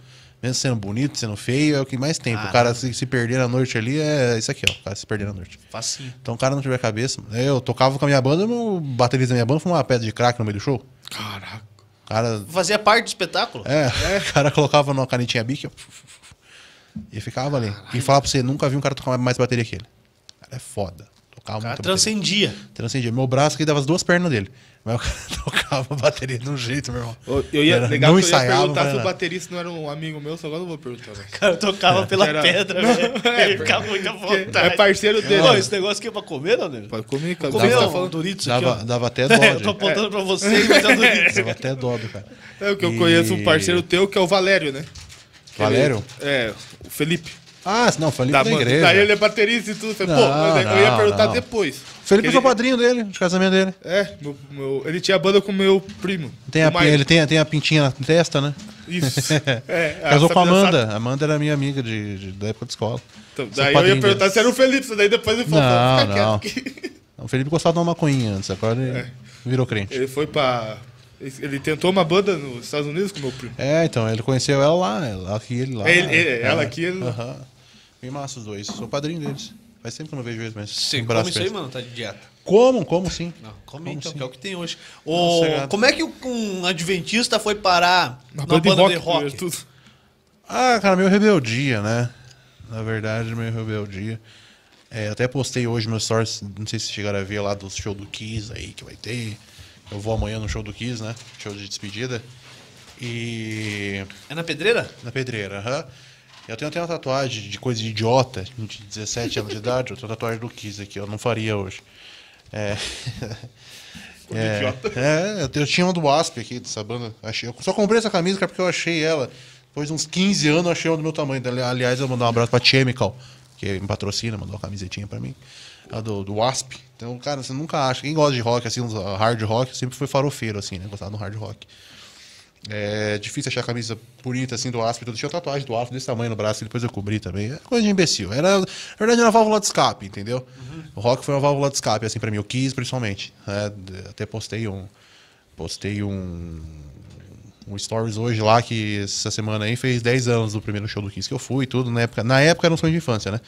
Mesmo sendo bonito, sendo feio, é o que mais tem. Ah, o cara se, se perder na noite ali, é isso aqui, ó. O cara se perder na noite. Facinho. Então o cara não tiver cabeça. Eu tocava com a minha banda, o baterista da minha banda foi uma pedra de crack no meio do show. Caraca. Cara. Fazia parte do espetáculo? É, o cara colocava numa canetinha bique e ficava ali. E falava pra você, nunca vi um cara tocar mais bateria que ele. Cara é foda. Tocava muito transcendia. Transcendia. Meu braço aqui dava as duas pernas dele. Mas o cara tocava bateria de um jeito, meu irmão. Eu, ia, Era- legal não eu ia ensaiava, perguntar não se o baterista não era um amigo meu, só agora eu não vou perguntar. velho. O cara tocava pela Era- pedra, Não, velho. é, Ele ficava muito à vontade. É parceiro dele. Ô, esse negócio aqui é pra comer, não, nego? Pode comer, cara. Comer Você um tá falando- Doritos aqui, Dava, ó. dava até dó. É, eu tô apontando pra vocês, mas é Doritos. Dava até dó do cara. É o que eu E- conheço um parceiro teu, que é o Valério, né? Valério? ele- é, o Felipe. Ah, não, Felipe Da da, igreja. Daí ele é baterista e tudo. Falei, Não, pô, mas eu ia não, perguntar não. depois. Felipe é Ele- o padrinho dele, de casamento dele. É, meu, meu- ele tinha banda com meu primo. Tem a, ele tem, a- tem a pintinha na testa, né? Isso. É, Casou com a Amanda. sabe. Amanda era minha amiga de, de- da época de escola. Então, daí eu ia perguntar deles. se era o Felipe, daí depois ele falou, Não, não. quieto aqui. O Felipe gostava de uma maconhinha antes, agora ele É. virou crente. Ele foi pra... Ele tentou uma banda nos Estados Unidos com meu primo. É, então, ele conheceu ela lá, ela aqui, ele lá. Ele- ele- É. ela aqui, ele- Aham. Bem massa os dois. Sou padrinho deles. Faz tempo que eu não vejo eles, mas. Você um come isso aí, mano? Tá de dieta. Como, como sim. Não, come Como então, sim? que é o que tem hoje. O, Sossegado. como é que um adventista foi parar numa banda de banda de rock. rock? tudo. Ah, cara, meio rebeldia, né? Na verdade, meio rebeldia. É, até postei hoje meus stories, não sei se chegaram a ver lá do show do Kiss aí que vai ter. Eu vou amanhã no show do Kiss, né? Show de despedida. E. É na pedreira? Na pedreira, aham. Eu tenho até uma tatuagem de coisa de idiota, de 17 anos de idade. Eu tenho tatuagem do Kiss aqui, eu não faria hoje. É. É, idiota. é, eu- eu tinha uma do Asp aqui, dessa banda. Achei, eu só comprei essa camisa porque eu achei ela. Depois de uns 15 anos, eu achei ela do meu tamanho. Ali- Aliás, eu vou mandar um abraço pra Chemical, que me patrocina, mandou uma camisetinha pra mim. A do, do Wasp. Então, cara, você nunca acha. Quem gosta de rock, assim, uh, hard rock, sempre foi farofeiro, assim, né? Gostava do hard rock. É difícil achar camisa bonita assim do Asp. e tudo. Tinha tatuagem do Asp desse tamanho no braço depois eu cobri também. É coisa de imbecil. Era, na verdade, era uma válvula de escape, entendeu? O rock foi uma válvula de escape, assim, pra mim. Eu quis, principalmente. É, até postei um. Postei um. Um stories hoje lá que essa semana aí fez 10 anos do primeiro show do Kiss que eu fui e tudo. Na época, na época era um sonho de infância, né?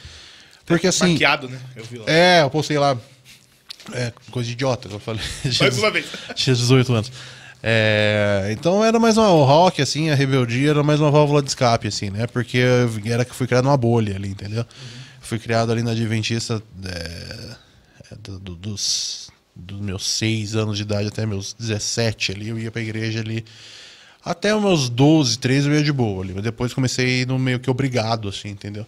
Porque assim. Maquiado, né? Eu vi lá. É, eu postei lá. É, coisa de idiota, eu falei. Mais uma vez. Tinha 18 anos. É, então era mais uma. O rock, assim, a rebeldia era mais uma válvula de escape, assim, né? Porque eu era que fui criado numa bolha ali, entendeu? Fui criado ali na Adventista é, do- do- dos, dos meus 6 anos de idade até meus 17 ali. Eu ia pra igreja ali. Até os meus 12, 13 eu ia de boa ali. Mas depois comecei no meio que obrigado, assim, entendeu?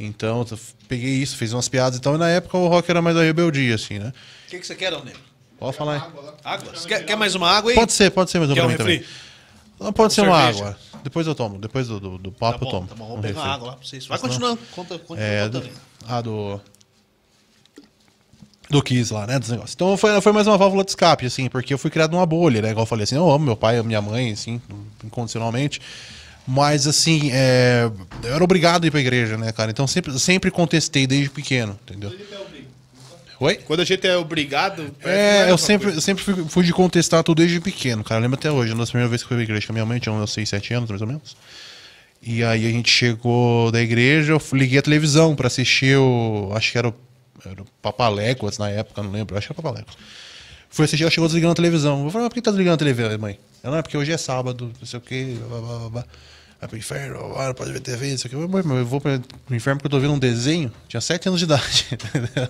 Então, eu peguei isso, fiz umas piadas. Então, na época, o rock era mais a rebeldia, assim, né? O que, que você quer, Negro? Pode falar aí. Água? Você quer, quer mais uma água aí? Pode ser, pode ser mais um pra um também. Não, pode ser uma cerveja? água. Depois eu tomo. Depois do, do, do Tá papo eu bom, tomo. tá bom. Um Vou pegar refri. uma água lá pra vocês. Vai continuando. Conta, continua É, contando do, ah, do. Do Kiss lá, né? Dos negócios. Então foi, foi mais uma válvula de escape, assim, porque eu fui criado numa bolha, né? Igual eu falei assim, eu amo meu pai, minha mãe, assim, incondicionalmente. Mas, assim, é, eu era obrigado a ir pra igreja, né, cara? Então sempre, sempre contestei desde pequeno, entendeu? Oi? Quando a gente é obrigado. É, a eu sempre, coisa. eu sempre fui, fui de contestar tudo desde pequeno, cara. Eu lembro até hoje, uma das primeiras vezes que eu fui pra igreja com a minha mãe, tinha uns 6, 7 anos, mais ou menos. E aí a gente chegou da igreja, eu liguei a televisão pra assistir o. Acho que era o, era o Papaléguas na época, não lembro, acho que era Papaléguas. Fui assistir, ela chegou desligando a televisão. Eu falei, mas por que tá desligando a televisão, mãe? Ela, não, é porque hoje é sábado, não sei o quê, blá, blá, blá. Vai pro inferno, não pode ver TV, não sei o quê. Eu, falei, "Mãe, mas eu vou pro inferno porque eu tô vendo um desenho. Tinha 7 anos de idade. entendeu?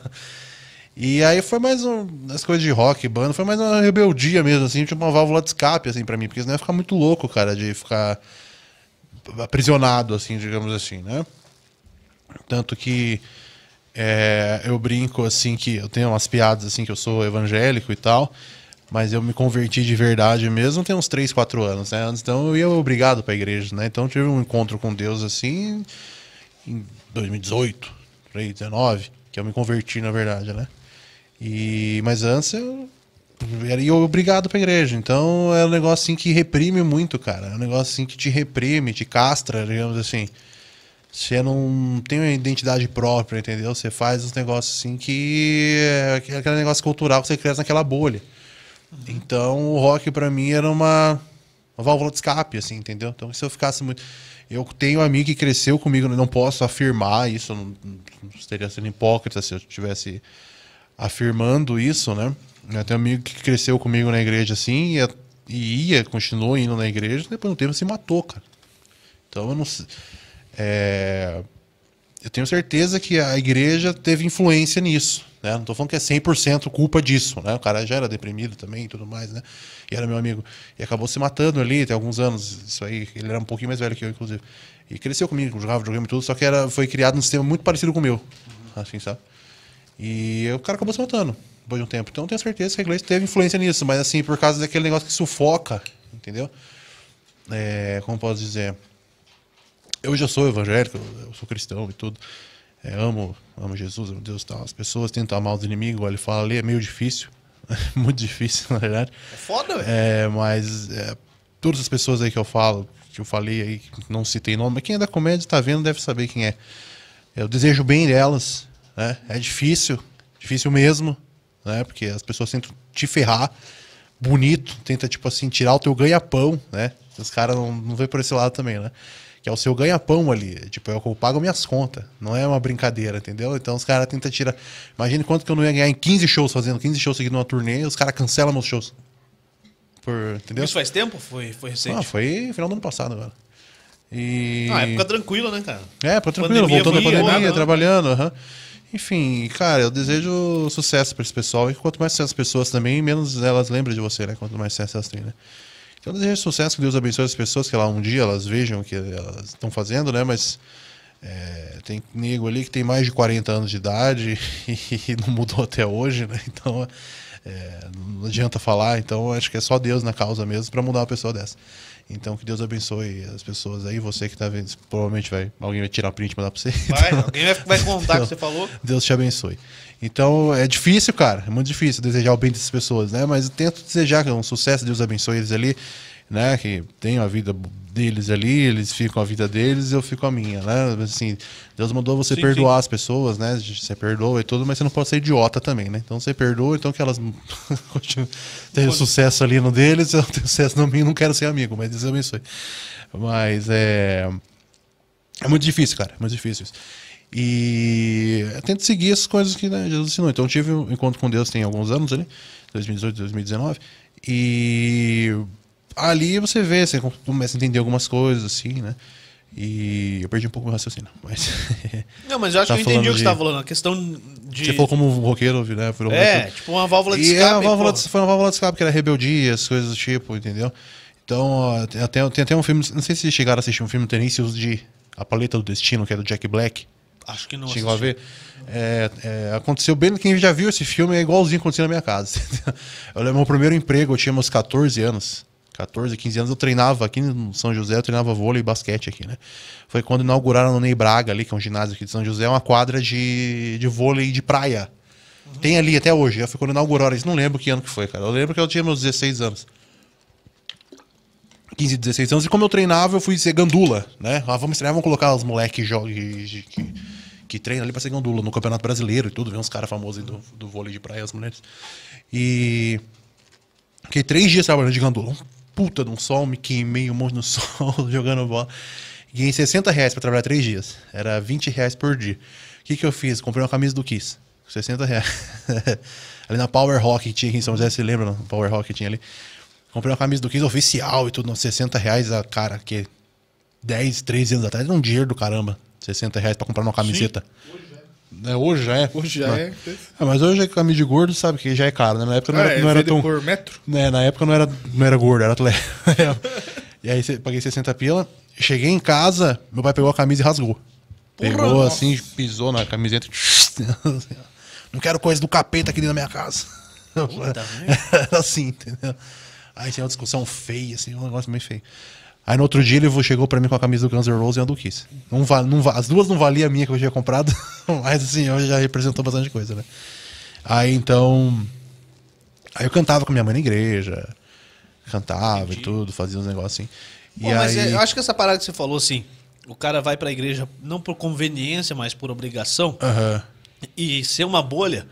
E aí foi mais um, as coisas de rock, banda, foi mais uma rebeldia mesmo, assim, tipo uma válvula de escape, assim, pra mim, porque senão ia ficar muito louco, cara, de ficar aprisionado, assim, digamos assim, né? Tanto que é, eu brinco, assim, que eu tenho umas piadas, assim, que eu sou evangélico e tal, mas eu me converti de verdade mesmo tem uns 3, 4 anos, né? Antes, então eu ia obrigado pra igreja, né? Então tive um encontro com Deus, assim, em 2018, 2019, que eu me converti, na verdade, né? E, mas antes eu era ia obrigado pra igreja. Então é um negócio assim que reprime muito, cara. É um negócio assim que te reprime, te castra, digamos assim. Você não tem uma identidade própria, entendeu? Você faz uns negócios assim que é aquele negócio cultural que você cresce naquela bolha. Então o rock pra mim era uma, uma válvula de escape, assim, entendeu? Então se eu ficasse muito. Eu tenho um amigo que cresceu comigo, não posso afirmar isso, não, não estaria sendo hipócrita se eu estivesse afirmando isso, né? Eu tenho um amigo que cresceu comigo na igreja assim e, e ia, continuou indo na igreja, depois de um tempo se matou, cara. Então eu não. É, eu tenho certeza que a igreja teve influência nisso. Né? Não tô falando que é 100% culpa disso. Né? O cara já era deprimido também e tudo mais. Né? E era meu amigo. E acabou se matando ali, tem alguns anos. Isso aí, ele era um pouquinho mais velho que eu, inclusive. E cresceu comigo, jogava videogame e tudo, só que era, foi criado num sistema muito parecido com o meu. Assim, sabe? E o cara acabou se matando depois de um tempo. Então eu tenho certeza que a igreja teve influência nisso, mas assim, por causa daquele negócio que sufoca, entendeu? É, como posso dizer? Eu já sou evangélico, eu sou cristão e tudo. É, amo, amo Jesus, amo Deus tal. As pessoas tentam amar os inimigos, ele fala ali, é meio difícil. Muito difícil, na verdade. É foda, velho. É, mas é, todas as pessoas aí que eu falo, que eu falei aí, não citei nome, mas quem é da comédia está vendo deve saber quem é. Eu desejo bem delas, né? É difícil, difícil mesmo, né? Porque as pessoas tentam te ferrar, bonito, tenta, tipo assim, tirar o teu ganha-pão, né? Os caras não, não vê por esse lado também, né? Que é o seu ganha-pão ali. Tipo, eu pago minhas contas. Não é uma brincadeira, entendeu? Então os caras tentam tirar. Imagina quanto que eu não ia ganhar em 15 shows fazendo 15 shows seguindo uma turnê, os caras cancelam meus shows. Por, entendeu? Isso faz tempo? Foi, foi recente? Ah, foi final do ano passado agora. E... Ah, época tranquila, né, cara? É, tranquilo, Pandemia voltando da pandemia, né? trabalhando, aham. Enfim, cara, eu desejo sucesso pra esse pessoal. E quanto mais sucesso as pessoas também, menos elas lembram de você, né? Quanto mais sucesso elas têm, né? Então desejo sucesso, que Deus abençoe as pessoas, que lá um dia elas vejam o que elas estão fazendo, né? Mas é, tem nego ali que tem mais de 40 anos de idade e, não mudou até hoje, né? Então é, não adianta falar. Então acho que é só Deus na causa mesmo pra mudar uma pessoa dessa. Então que Deus abençoe as pessoas aí. Você que tá vendo, provavelmente vai, alguém vai tirar print e mandar pra você. Vai, Então, alguém vai, vai contar o que você falou. Deus te abençoe. Então é difícil, cara. É muito difícil desejar o bem dessas pessoas, né? Mas eu tento desejar que um sucesso, Deus abençoe eles ali, né? Que tenham a vida deles ali, eles ficam a vida deles, eu fico a minha, né? Assim, Deus mandou você Sim, perdoar as pessoas, né? Você perdoa e tudo, mas você não pode ser idiota também, né? Então você perdoa, então que elas tenham sucesso ali no deles, eu tenho sucesso no mim, não quero ser amigo, mas Deus abençoe. Mas é. É muito difícil, cara. É muito difícil isso. E eu tento seguir as coisas que né, Jesus ensinou. Então eu tive um encontro com Deus tem alguns anos ali, 2018, 2019. E ali você vê, você começa a entender algumas coisas, assim, né? E eu perdi um pouco meu raciocínio. Mas Não, mas eu acho Tá que eu entendi o que você de- tava falando. A questão de. você falou como um roqueiro, né? Virou É, roqueiro. tipo uma válvula de E escape. é uma válvula de, foi uma válvula de escape, que era rebeldia, as coisas do tipo, entendeu? Então, até, tem até um filme, não sei se vocês chegaram a assistir um filme Tenícios de A Paleta do Destino, que é do Jack Black. Acho que não. Chegou a assisti. ver? É, é, aconteceu bem, quem já viu esse filme é igualzinho aconteceu na minha casa. Eu lembro meu primeiro emprego, eu tinha meus 14 anos. 14, 15 anos, eu treinava aqui no São José, eu treinava vôlei e basquete aqui, né? Foi quando inauguraram no Ney Braga ali, que é um ginásio aqui de São José, uma quadra de, de vôlei de praia. Tem ali até hoje. Foi quando inauguraram isso. Não lembro que ano que foi, cara. Eu lembro que eu tinha meus 16 anos. 15, 16 anos. E como eu treinava, eu fui ser gandula, né? Ah, vamos treinar, vamos colocar os moleques que, que, que treinam ali pra ser gandula no Campeonato Brasileiro e tudo. Ver uns caras famosos aí do, do vôlei de praia, as mulheres. E... Fiquei três dias trabalhando de gandula. Um puta de um sol, me queimei um monte no sol, jogando bola. Ganhei 60 reais pra trabalhar três dias. Era 20 reais por dia. O que que eu fiz? Comprei uma camisa do Kiss. 60 reais. ali na Power Rock que tinha aqui em São José, você lembra? No Power Rock que tinha ali. Comprei uma camisa do Kiss oficial e tudo, uns 60 reais a cara, que 10, 13 anos atrás era um dinheiro do caramba. 60 reais pra comprar uma camiseta. É, hoje já é. Hoje já Não. é. É, mas hoje a camisa de gordo, sabe que já é caro, né? Na época não era, Ah, é não era tão. por metro? né, na época não era, não era gordo, era atleta. e aí paguei 60 pila. Cheguei em casa, meu pai pegou a camisa e rasgou. Pegou nossa. assim, pisou na camiseta. Não quero coisa do capeta aqui dentro da minha casa. Era assim, entendeu? Aí tinha uma discussão feia, assim, um negócio meio feio. Aí no outro dia ele chegou pra mim com a camisa do Guns N' Roses e a do Kiss. Não não as duas não valiam a minha que eu tinha comprado, mas assim, eu já representou bastante coisa, né? Aí então. Aí eu cantava com minha mãe na igreja. Cantava e tudo, fazia uns negócios assim. Pô, mas aí. é, eu acho que essa parada que você falou assim, o cara vai pra igreja não por conveniência, mas por obrigação, Aham. e ser uma bolha,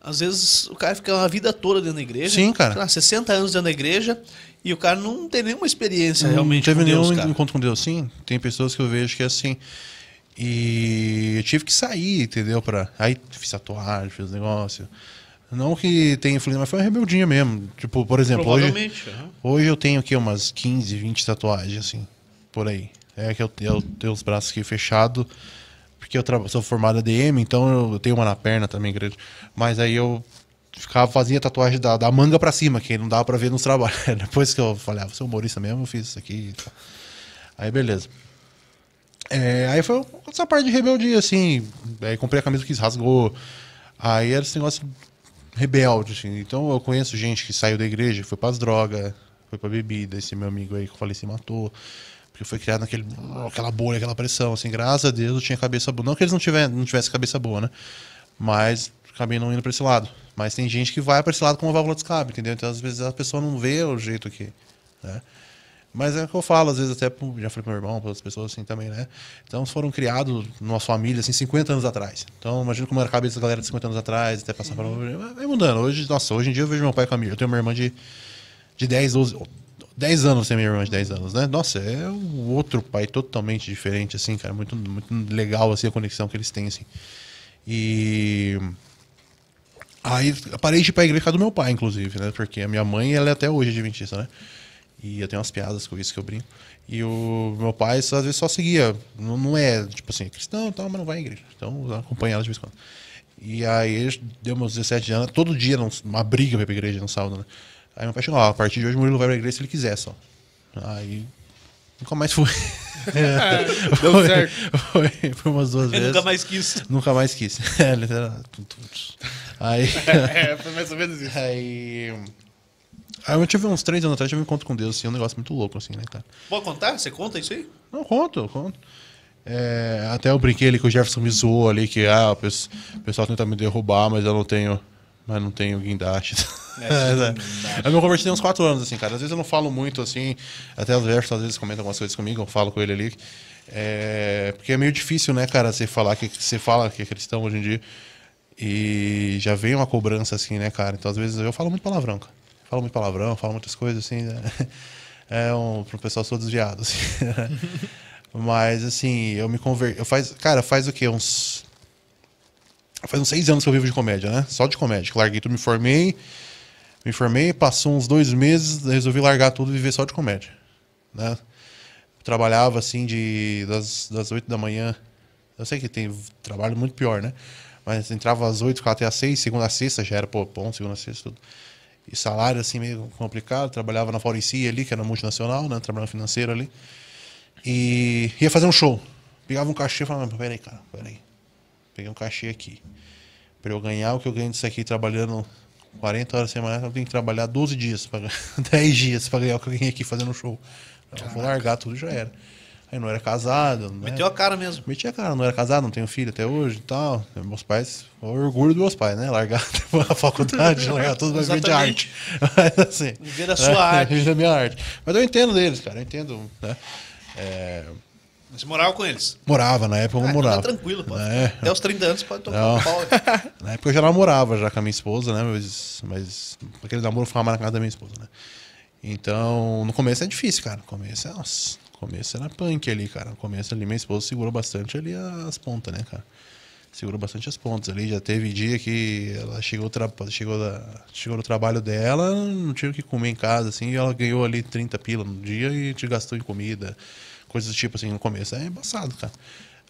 às vezes o cara fica uma vida toda dentro da igreja. Sim, cara. sei lá, 60 anos dentro da igreja, e o cara não tem nenhuma experiência Não realmente teve com Deus, nenhum cara. encontro com Deus, sim. Tem pessoas que eu vejo que é assim. E eu tive que sair, entendeu? Pra... Aí fiz tatuagem, fiz negócio. Não que tenha influência, mas foi uma rebeldia mesmo. Tipo, por exemplo, hoje, aham. hoje eu tenho aqui umas 15, 20 tatuagens, assim, por aí. É que eu, eu tenho os braços aqui fechados, porque eu sou formado ADM, então eu tenho uma na perna também grande. Mas aí eu ficava, fazia tatuagem da, da manga pra cima, que não dava pra ver nos trabalhos. Depois que eu falei, ah, vou ser humorista mesmo, eu fiz isso aqui. Aí beleza. É, aí foi essa parte de rebeldia, assim. Aí comprei a camisa que rasgou. Aí era esse negócio rebelde, assim. Então eu conheço gente que saiu da igreja, foi pras drogas, foi pra bebida. Esse meu amigo aí que eu falei se matou. Porque foi criado naquele, aquela bolha, aquela pressão, assim, graças a Deus eu tinha cabeça boa. Não que eles não, tiver, não tivessem cabeça boa, né? Mas acabei não indo pra esse lado. Mas tem gente que vai pra esse lado com uma válvula de escape, entendeu? Então às vezes a pessoa não vê o jeito que. Né? Mas é o que eu falo, às vezes até já falei pro meu irmão, para outras pessoas assim também, né? Então foram criados numa família assim 50 anos atrás. Então imagina como era a cabeça da galera de 50 anos atrás, até passar Uhum. para vai mudando. Hoje, nossa, hoje em dia eu vejo meu pai com a minha. Eu tenho uma irmã de de 10, 12, 10 anos tem minha irmã de 10 anos, né? Nossa, é um outro pai totalmente diferente assim, cara, muito muito legal assim a conexão que eles têm assim. E Aí parei de ir pra igreja por do meu pai, inclusive, né? Porque a minha mãe, ela é até hoje adventista, né? E eu tenho umas piadas com isso que eu brinco. E o meu pai, às vezes, só seguia. Não, não é, tipo assim, cristão, tal, mas não vai à igreja. Então, eu acompanho ela de vez em quando. E aí, deu meus 17 anos, todo dia, uma briga pra ir pra igreja no sábado, né? Aí meu pai chegou, ó, a partir de hoje o Murilo vai pra igreja se ele quiser só. Aí, nunca mais fui. Deu Foi- certo. Foi, foi umas duas Eu vezes. nunca mais quis. Nunca mais quis. É. Aí. É, foi mais ou menos isso. Aí. Aí eu tive uns três anos atrás, tive um encontro com Deus, assim, um negócio muito louco, assim, né, cara? Pode contar? Você conta isso aí? Não, conto, eu conto. É, até eu brinquei ali que o Jefferson me zoou ali, que ah, o pessoal tenta me derrubar, mas eu não tenho. Mas não tenho guindaste. É, Eu me converti tem uns quatro anos, assim, cara. Às vezes eu não falo muito, assim. Até o Jefferson às vezes comenta algumas coisas comigo, eu falo com ele ali. É, porque é meio difícil, né, cara, você falar que você fala que é cristão hoje em dia. E já vem uma cobrança, assim, né, cara? Então, às vezes, eu falo muito palavrão, cara. Falo muito palavrão, falo muitas coisas, assim. Né? É um. Pro pessoal, sou desviado, assim. Mas, assim, eu me converti. Eu faz, cara, faz o quê? Uns. Faz uns seis anos que eu vivo de comédia, né? Só de comédia. Larguei tudo, me formei. Me formei, passou uns dois meses, resolvi largar tudo e viver só de comédia. Né? Trabalhava assim de das, das 8 da manhã. Eu sei que tem trabalho muito pior, né? Mas entrava às 8, ficava até às 6, segunda a sexta, já era pô, bom, segunda a sexta, tudo. E salário assim meio complicado. Trabalhava na Faurici ali, que era multinacional, né? Trabalhando financeiro ali. E ia fazer um show. Pegava um cachê e falava, "Mas peraí, cara, peraí. Peguei um cachê aqui. Pra eu ganhar o que eu ganho disso aqui trabalhando 40 horas semanais, eu tenho que trabalhar 12 dias, pra, ganhar- 10 dias pra ganhar o que eu ganhei aqui fazendo show. Eu vou largar tudo e já era. Aí não era casado, né? Meteu a cara mesmo. Meti a cara, não era casado, não tenho filho até hoje e tal. Meus pais, o orgulho dos meus pais, né? Largar a faculdade, largar tudo pra viver de arte. Mas assim. Viver da sua arte. Viver da minha arte. Mas eu entendo deles, cara, eu entendo, né? É, Você morava com eles? morava, na época eu Ah, então morava. Tá tranquilo, pô. É. Até os 30 anos pode tocar um pau. Na época eu já namorava já com a minha esposa, né? Mas, mas aquele namoro ficava mais na casa da minha esposa, né? Então, no começo é difícil, cara. No começo é, nossa, no começo era punk ali, cara. No começo ali minha esposa segurou bastante ali as pontas, né, cara? Segurou bastante as pontas ali. Já teve dia que ela chegou, chegou, da... chegou no trabalho dela, não tinha o que comer em casa, assim, e ela ganhou ali 30 pila no dia e te gastou em comida. Coisas do tipo assim no começo. É embaçado, cara.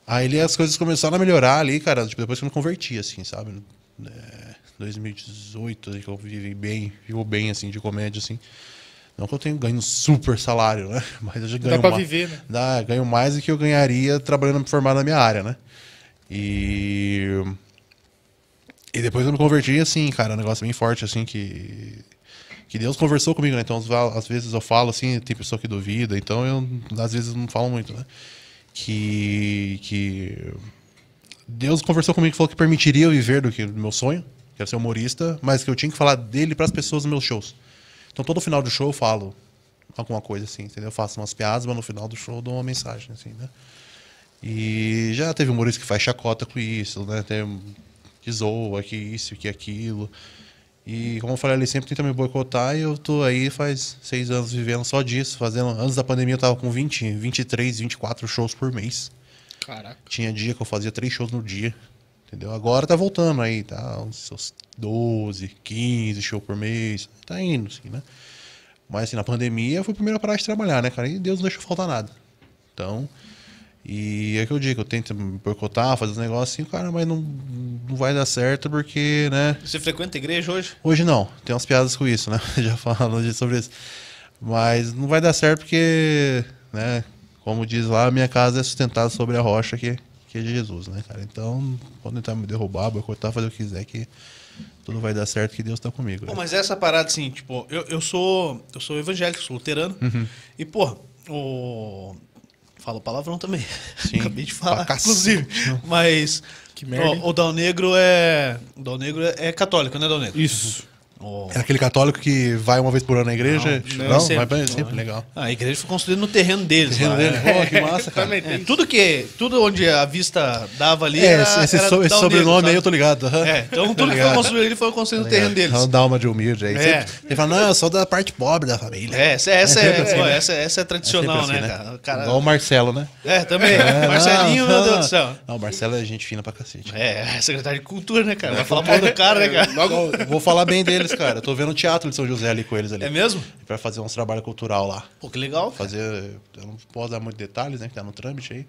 Aí as coisas começaram a melhorar ali, cara, tipo, depois que eu me converti, assim, sabe? É, 2018, ali, que eu vivi bem, vivo bem, assim, de comédia, assim. Não que eu tenho ganho um super salário, né? Mas eu já ganho pra ma- viver, né? Dá, ganho mais do que eu ganharia trabalhando formado na minha área, né? E... E depois eu me converti, assim, cara, um negócio bem forte, assim, que... Que Deus conversou comigo, né? Então, às vezes eu falo, assim, tem pessoa que duvida, então eu, às vezes, não falo muito, né? Que... Que... Deus conversou comigo e falou que permitiria eu viver do que do meu sonho, que era ser humorista, mas que eu tinha que falar dele para as pessoas nos meus shows. Então todo final do show eu falo alguma coisa assim, entendeu? Eu faço umas piadas, mas no final do show eu dou uma mensagem, assim, né? E já teve humorista que faz chacota com isso, né? Tem que zoa, que isso, que aquilo. E como eu falei, ele sempre tenta me boicotar e eu tô aí faz seis anos vivendo só disso, fazendo. Antes da pandemia eu tava com 20, 23, 24 shows por mês. Caraca. Tinha dia que eu fazia três shows no dia. Entendeu? Agora tá voltando aí, tá? Uns seus 12, 15 shows por mês. Tá indo, assim, né? Mas assim, na pandemia eu fui o primeiro a parar de trabalhar, né, cara? E Deus não deixou faltar nada. Então. E é que eu digo, eu tento me boicotar, fazer os negócios assim, cara, mas não, não vai dar certo porque, né? Você frequenta a igreja hoje? Hoje não, tem umas piadas com isso, né? Já falando sobre isso. Mas não vai dar certo porque, né? Como diz lá, a minha casa é sustentada sobre a rocha que, que é de Jesus, né, cara? Então, pode tentar me derrubar, boicotar, fazer o que quiser, que tudo vai dar certo, que Deus tá comigo. Pô, né? mas essa parada, assim, tipo, eu, eu sou eu sou evangélico, sou luterano. Uhum. E, pô, o... Fala palavrão também. Sim. Acabei de falar, inclusive. Mas. Que merda? O, o Dal Negro é. O Dal Negro é, é católico, né, Dal Negro? Isso. O- É aquele católico que vai uma vez por ano na igreja? Não, Não, sempre. vai pra sempre, legal. A igreja foi construída no terreno deles. Terreno lá, dele, né? pô, que massa, cara. É, tudo que. Tudo onde a vista dava ali. É, era, esse, era so- esse sobrenome Negro, aí eu tô ligado. aham. É, então tudo que foi construído ali foi construído no terreno deles. Dá uma de humilde aí. É. Sempre- Ele fala, não, eu sou da parte pobre da família. É, essa, essa, sempre é, assim, né? essa, essa é tradicional, Sempre assim, né, cara? O cara- Igual o Marcelo, né? É, também. É, Marcelinho, não, meu Deus não. do céu. Não, o Marcelo é gente fina pra cacete. É, secretário de cultura, né, cara? Vai falar mal do cara, né, cara? Vou falar bem deles, cara. Eu tô vendo o teatro de São José ali com eles ali. É mesmo? Pra fazer uns trabalhos cultural lá. Pô, que legal. cara. Fazer. Eu não posso dar muitos detalhes, né? Que tá no trâmite aí.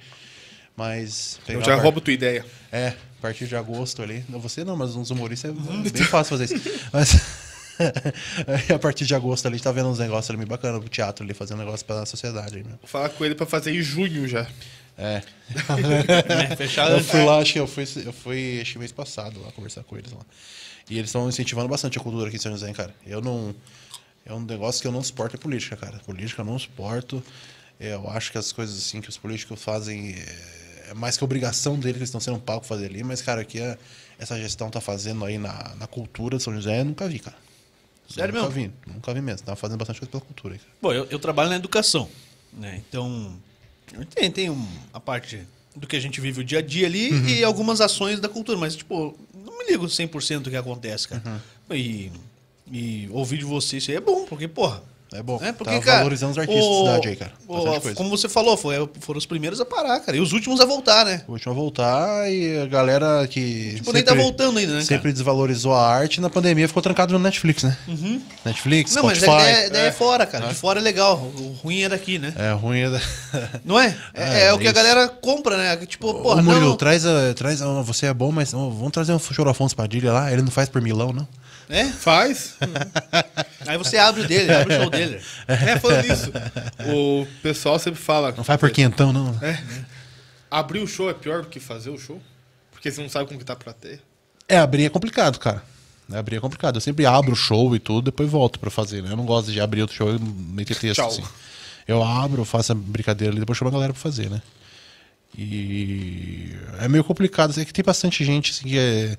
Mas. eu já roubo tua ideia. É, a partir de agosto ali. Não, você não, mas uns humoristas é bem fácil fazer isso. Mas. a partir de agosto ali, a gente tá vendo uns negócios ali meio bacana pro teatro ali, fazendo um negócio pra sociedade meu. Vou falar com ele pra fazer em junho já. É. É, fechar Eu fui lá, acho que eu fui, eu fui acho que mês passado lá conversar com eles lá. E eles estão incentivando bastante a cultura aqui em São José, hein, cara. Eu não. É um negócio que eu não suporto é política, cara. Política eu não suporto. Eu acho que as coisas assim que os políticos fazem é, é mais que obrigação deles que eles estão sendo pagos pra fazer ali, mas, cara, aqui é- essa gestão tá fazendo aí na, na cultura de São José, eu nunca vi, cara. Sério nunca mesmo? vi, nunca vi mesmo. Tá fazendo bastante coisa pela cultura aí, cara. Bom, eu, eu trabalho na educação, né? Então, tem, tem um- a parte do que a gente vive o dia a dia ali Uhum. e algumas ações da cultura, mas, tipo, não me ligo 100% do que acontece, cara. Uhum. E, e ouvir de você isso aí é bom, porque, porra... É bom. É, porque, tá cara, valorizando os artistas o- da cidade aí, cara. o- como você falou, foi, foram os primeiros a parar, cara. E os últimos a voltar, né? O último a voltar e a galera que. Tipo, nem tá voltando ainda, né, Sempre desvalorizou a arte na pandemia ficou trancado no Netflix, né? Netflix, Não, mas Spotify. a ideia, ideia é fora, cara. De fora é legal. O ruim é daqui, né? É ruim. É... da- Não é? É, É, é o que a galera compra, né? Tipo, porra, Ô, Murilo, não... traz, a, traz a- você é bom, mas vamos trazer um show do Afonso Padilha lá. Ele não faz por milão, não? É? Faz. Aí você abre o dele, abre o show dele. É, falando nisso. O pessoal sempre fala. Não faz por quentão, não. É. Abrir o show é pior do que fazer o show? Porque você não sabe como que tá a plateia. É, abrir é complicado, cara. Abrir é complicado. Eu sempre abro o show e tudo, depois volto pra fazer, né? Eu não gosto de abrir outro show e meter texto, Tchau. assim. Eu abro, faço a brincadeira ali, depois chamo a galera pra fazer, né? E é meio complicado. É que tem bastante gente assim, que é-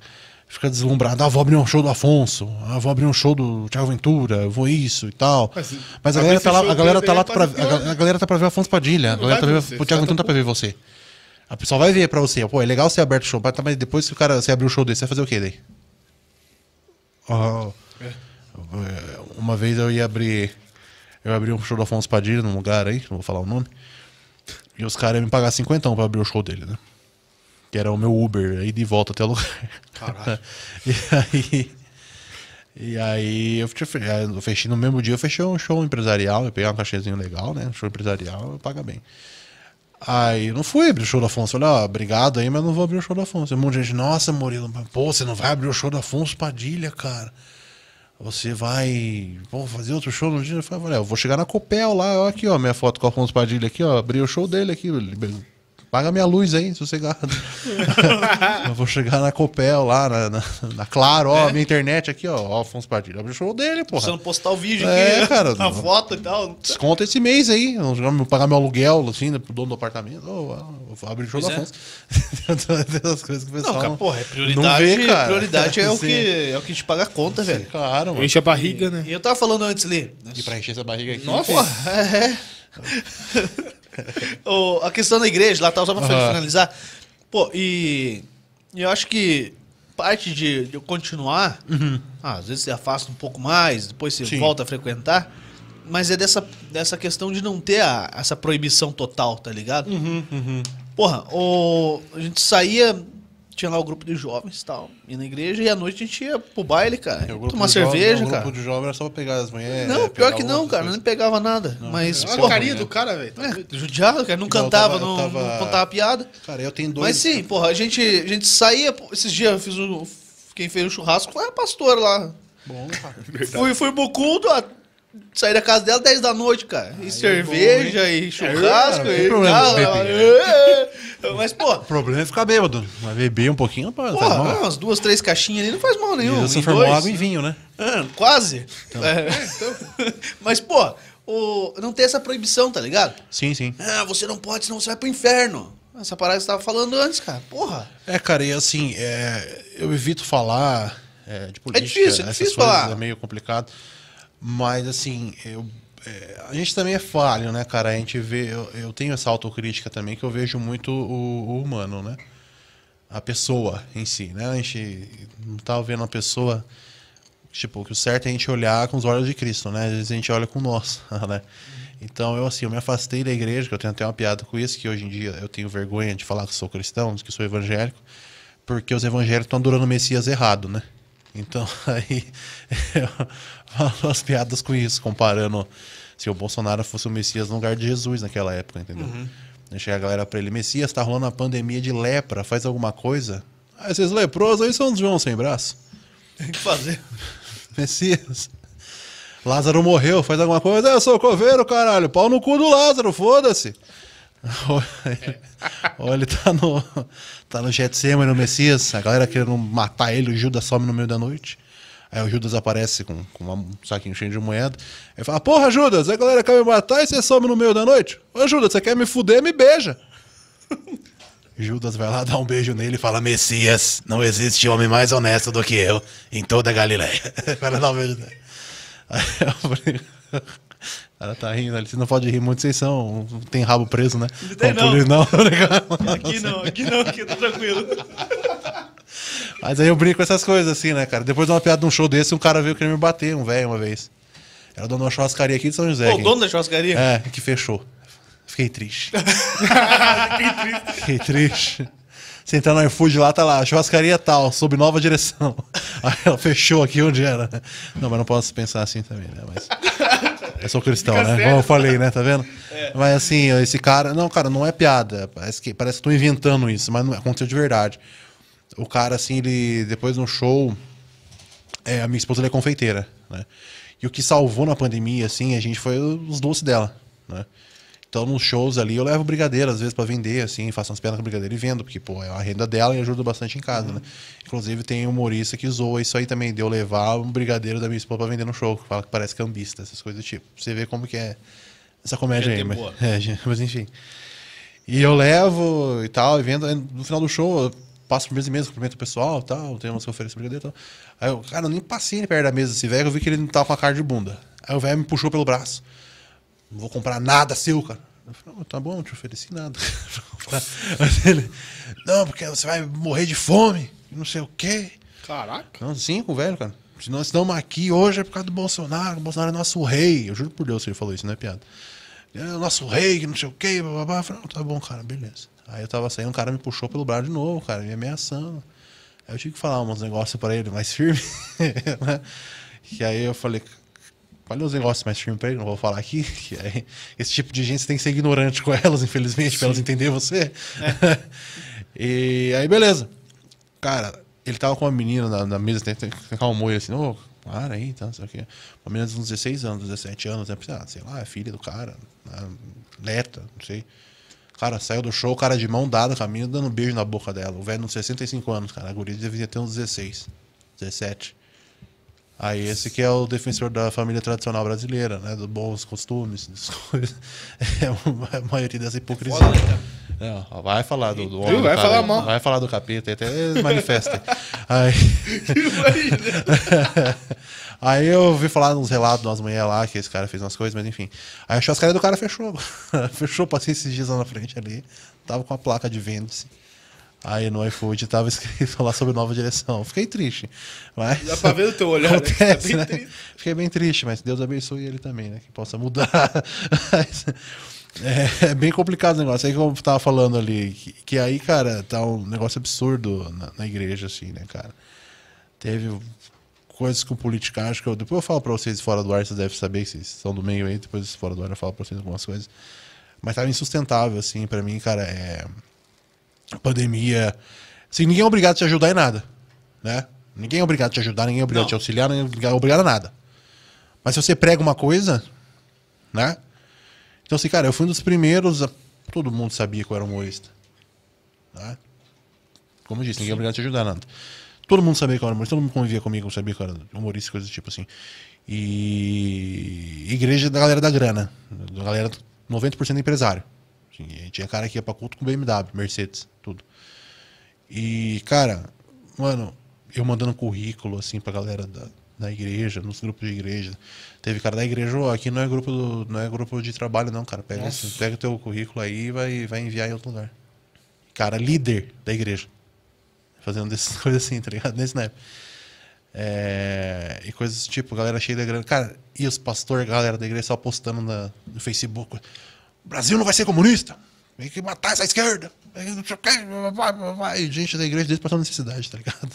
fica deslumbrada. Ah, vou abrir um show do Afonso. Ah, vou abrir um show do Thiago Ventura. Eu vou isso e tal. Mas, Mas, a galera tá lá, a galera tá lá aí pra, a, né? galera tá pra ver o Afonso Padilha. A galera tá, ver você, o Thiago você tá Ventura tá pra ver você. A pessoa vai ver pra você. Pô, é legal ser aberto o show, tá, mas depois que o cara você abrir o show desse, você vai fazer o quê daí? É, Uma vez eu ia abrir. Eu abri um show do Afonso Padilha num lugar aí, não vou falar o nome. E os caras iam me pagar cinquentão pra abrir o show dele, né? Que era o meu Uber aí de volta até o lugar. Caralho. e aí. E aí eu fe- eu fechei no mesmo dia, eu fechei um show empresarial, eu peguei um cachezinho legal, né? Um show empresarial, eu paga bem. Aí eu não fui abrir o show do Afonso. Falei, ó, obrigado aí, mas não vou abrir o show do Afonso. Um monte de gente, nossa, Murilo, pô, você não vai abrir o show do Afonso Padilha, cara. Você vai pô, fazer outro show no dia? Eu falei, eu vou chegar na Copel lá, ó, aqui, ó, minha foto com o Afonso Padilha aqui, ó. Abri o show dele aqui. Paga minha luz aí, sossegado. eu vou chegar na Copel lá, na, na, na Claro, ó, minha internet aqui, ó, ó, Afonso Padilha. Abri o show dele, porra. Precisando postar o vídeo É, aqui, cara, a foto e tal. Desconta esse mês aí. Eu vou pagar meu aluguel, assim, pro dono do apartamento. Eu vou abrir o show Pois da é. Afonso. Essas coisas que o pessoal Não, cara, porra, é não prioridade. vê, cara. prioridade é o, que, é o que te paga a conta, velho. Claro, mano. Enche a barriga, né? E eu tava falando antes ali. E pra encher essa barriga aqui. Nossa. Porra, é. O- a questão da igreja, lá tá, só pra Aham. finalizar. Pô, e, e eu acho que parte de, de eu continuar, ah, às vezes você afasta um pouco mais, depois você Uhum. Sim. volta a frequentar, mas é dessa, dessa questão de não ter a- essa proibição total, tá ligado? Uhum, Porra, o, a gente saía, tinha lá o grupo de jovens e tal, ia na igreja e à noite a gente ia pro baile, cara, É, o tomar cerveja, o cara. grupo de jovem era só pra pegar as mulheres. Não, pior pegar que não, cara, coisas. não pegava nada. Mas, Olha a carinha do cara, velho. É, judiado, cara, não eu cantava, tava- não, tava- não contava piada. Cara, eu tenho dois. Mas sim, porra, a gente, a gente saía, esses dias eu fiz um. Quem fez o churrasco foi a pastora lá. Bom, cara. Fui, fui pro culto, saí da casa dela 10 da noite, cara. E cerveja, e churrasco, É, não tem e problema tal, é, é. Mas, pô, O problema é ficar bêbado. Mas beber um pouquinho, pô, porra, mal. umas duas, três caixinhas ali não faz mal nenhum. você formou dois. água e vinho, né? Ah, quase. É. Mas, pô, o, não ter essa proibição, tá ligado? Sim, sim. Ah, você não pode, senão você vai pro inferno. Essa parada que você tava falando antes, cara. Porra. É, cara, e assim, é, eu evito falar é, de política. difícil, é difícil falar. É meio complicado. Mas, assim, eu, é, a gente também é falho, né, cara? A gente vê. Eu, eu tenho essa autocrítica também, que eu vejo muito o, o humano, né? A pessoa em si, né? A gente não tá vendo a pessoa. Tipo, que o certo é a gente olhar com os olhos de Cristo, né? Às vezes a gente olha com nós, né? Então, eu assim, eu me afastei da igreja, que eu tenho até uma piada com isso, que hoje em dia eu tenho vergonha de falar que sou cristão, que sou evangélico, porque os evangélicos estão adorando o Messias errado, né? Então, aí eu falo as piadas com isso, comparando se o Bolsonaro fosse o Messias no lugar de Jesus naquela época, entendeu? Aí chega a galera pra ele, Messias, tá rolando uma pandemia de lepra, faz alguma coisa? Ah, esses leprosos aí são os João sem braço. Tem que fazer. Messias. Lázaro morreu, faz alguma coisa. Eu sou coveiro, caralho. Pau no cu do Lázaro, foda-se. Ou ele- ele tá no, tá no Getsemane, no Messias, a galera querendo matar ele, o Judas some no meio da noite. Aí o Judas aparece com, com um saquinho cheio de moeda. Aí fala, porra, Judas, a galera quer me matar e você some no meio da noite? Ô, Judas, você quer me fuder, me beija. Judas vai lá dar um beijo nele e fala: Messias, não existe homem mais honesto do que eu em toda a Galileia. vai lá dar um beijo nele. Aí eu falei, Ela tá rindo ali. Você não pode rir muito, vocês são. Tem rabo preso, né? Não tem, Vamos polir, não. Aqui não, aqui não, aqui tá tranquilo. Mas aí eu brinco com essas coisas assim, né, cara? Depois de uma piada de um show desse, um cara veio querer me bater, um velho, uma vez. Era dono de uma churrascaria aqui de São José. Pô, o dono da churrascaria? É, que fechou. Fiquei triste. Fiquei triste. Você entrar no iFood lá, tá lá, churrascaria tal, sob nova direção. Aí ela fechou aqui onde era. Não, mas não posso pensar assim também, né? Mas. Eu sou cristão, Fica né? sério. Como eu falei, né? Tá vendo? Mas assim, esse cara. Não, cara, não é piada. Parece que, parece que tô inventando isso, mas não aconteceu de verdade. O cara, assim, ele. Depois de um show. É, a minha esposa ela é confeiteira, né? E o que salvou na pandemia, assim, a gente foi os doces dela, né? Então, nos shows ali, eu levo brigadeiro, às vezes, pra vender, assim, faço umas pernas com brigadeiro e vendo, porque, pô, é a renda dela e ajuda bastante em casa, né? Inclusive, tem um humorista que zoa isso aí também, de eu levar um brigadeiro da minha esposa pra vender no show, que fala que parece cambista, essas coisas do tipo. Você vê como que é essa comédia aí, mas, é, mas enfim. E eu levo e tal, e vendo. No final do show, eu passo por mesa e mesa, cumprimento o pessoal e tal. Tem umas que oferecem brigadeiro e tal. Aí eu, cara, eu nem passei perto da mesa desse velho, eu vi que ele não tava com a cara de bunda. Aí o velho me puxou pelo braço. Não vou comprar nada seu, cara. Eu falei, não, tá bom, não te ofereci nada. Mas ele, não, porque você vai morrer de fome, não sei o quê. Caraca. Não, cinco, velho, cara. Se nós estamos aqui hoje é por causa do Bolsonaro. O Bolsonaro é nosso rei. Eu juro por Deus que ele falou isso, não é piada. É o nosso rei, que não sei o quê, bababá. Eu falei, não, tá bom, cara, beleza. Aí eu tava saindo, o cara me puxou pelo braço de novo, cara, me ameaçando. Aí eu tive que falar uns negócios pra ele mais firme. né? E aí eu falei, falei uns negócios mais firmes pra ele, não vou falar aqui. Aí, esse tipo de gente você tem que ser ignorante com elas, infelizmente, pra elas entenderem você. e aí, beleza. Cara, ele tava com uma menina na, na mesa, tem, tem, acalmou ele assim, ô, para aí, não sei o quê. Uma menina de uns 16 anos, 17 anos, né? Ah, sei lá, é filha do cara, né, neta, não sei. Cara, saiu do show, cara de mão dada com a menina, dando um beijo na boca dela. O velho, uns 65 anos, cara. A guria devia ter uns 16, 17. Aí esse que é o defensor da família tradicional brasileira, né? Dos bons costumes, das coisas. É uma- a maioria dessa hipocrisia. Foda, né, cara? É, vai falar do, do homem. Vai falar mal. Vai falar do capeta, até manifesta. aí, aí eu ouvi falar uns relatos de umas mulheres lá, que esse cara fez umas coisas, mas enfim. Aí a churrascaria do cara fechou. fechou, passei esses dias lá na frente ali. Tava com a placa de vende-se. Aí no iFood tava escrito lá sobre nova direção. Fiquei triste. Mas... Dá pra ver o teu olhar, né? Acontece, Tá bem né? Fiquei bem triste, mas Deus abençoe ele também, né? Que possa mudar. Mas, é, é bem complicado o negócio. Aí que eu tava falando ali, que, que aí, cara, tá um negócio absurdo na, na igreja, assim, né, cara? Teve coisas com politicagem que eu. Depois eu falo pra vocês fora do ar, vocês devem saber, vocês são do meio aí, depois fora do ar eu falo pra vocês algumas coisas. Mas tava insustentável, assim, pra mim, cara, é. Pandemia. Assim, ninguém é obrigado a te ajudar em nada, né? Ninguém é obrigado a te ajudar, ninguém é obrigado a te Não. auxiliar, ninguém é obrigado a nada. Mas se você prega uma coisa, né? Então, assim, cara, eu fui um dos primeiros. A... Todo mundo sabia que eu era humorista. Né? Como eu disse, ninguém é obrigado a te ajudar nada. Todo mundo sabia que eu era humorista, todo mundo convivia comigo, sabia que eu era humorista, coisas do tipo assim. E igreja da galera da grana. Da galera 90% empresário. E tinha cara que ia pra culto com BMW, Mercedes, tudo. E, cara, mano, eu mandando currículo, assim, pra galera da, da igreja, nos grupos de igreja. Teve cara da igreja, "Ô, aqui não é grupo do, não é grupo de trabalho, não, cara. Pega, assim, pega o teu currículo aí e vai, vai enviar em outro lugar. Cara, líder da igreja. Fazendo essas coisas assim, tá ligado? Nesse naipe. É, e coisas tipo, galera cheia da grana. Cara, e os pastores, galera da igreja só postando na- no Facebook. O Brasil não vai ser comunista. Tem que matar essa esquerda. E gente da igreja deles passando necessidade, tá ligado?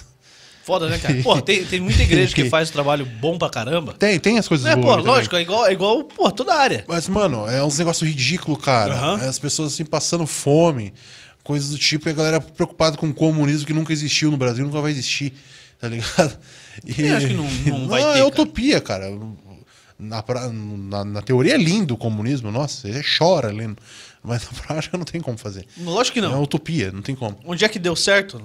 Foda, né, cara? Pô, tem, tem muita igreja que faz trabalho bom pra caramba. Tem, tem as coisas É, boas. pô, também. lógico, é igual, é igual, pô, toda área. Mas, mano, é uns negócios ridículos, cara. Aham. As pessoas assim passando fome, coisas do tipo, e a galera preocupada com o comunismo que nunca existiu no Brasil, nunca vai existir, tá ligado? E... Eu acho que não- não vai ter, é cara. utopia, cara. Na, pra- na, na teoria é lindo o comunismo, nossa, você chora lendo. Mas na prática não tem como fazer. Lógico que É uma não. utopia, não tem como. Onde é que deu certo?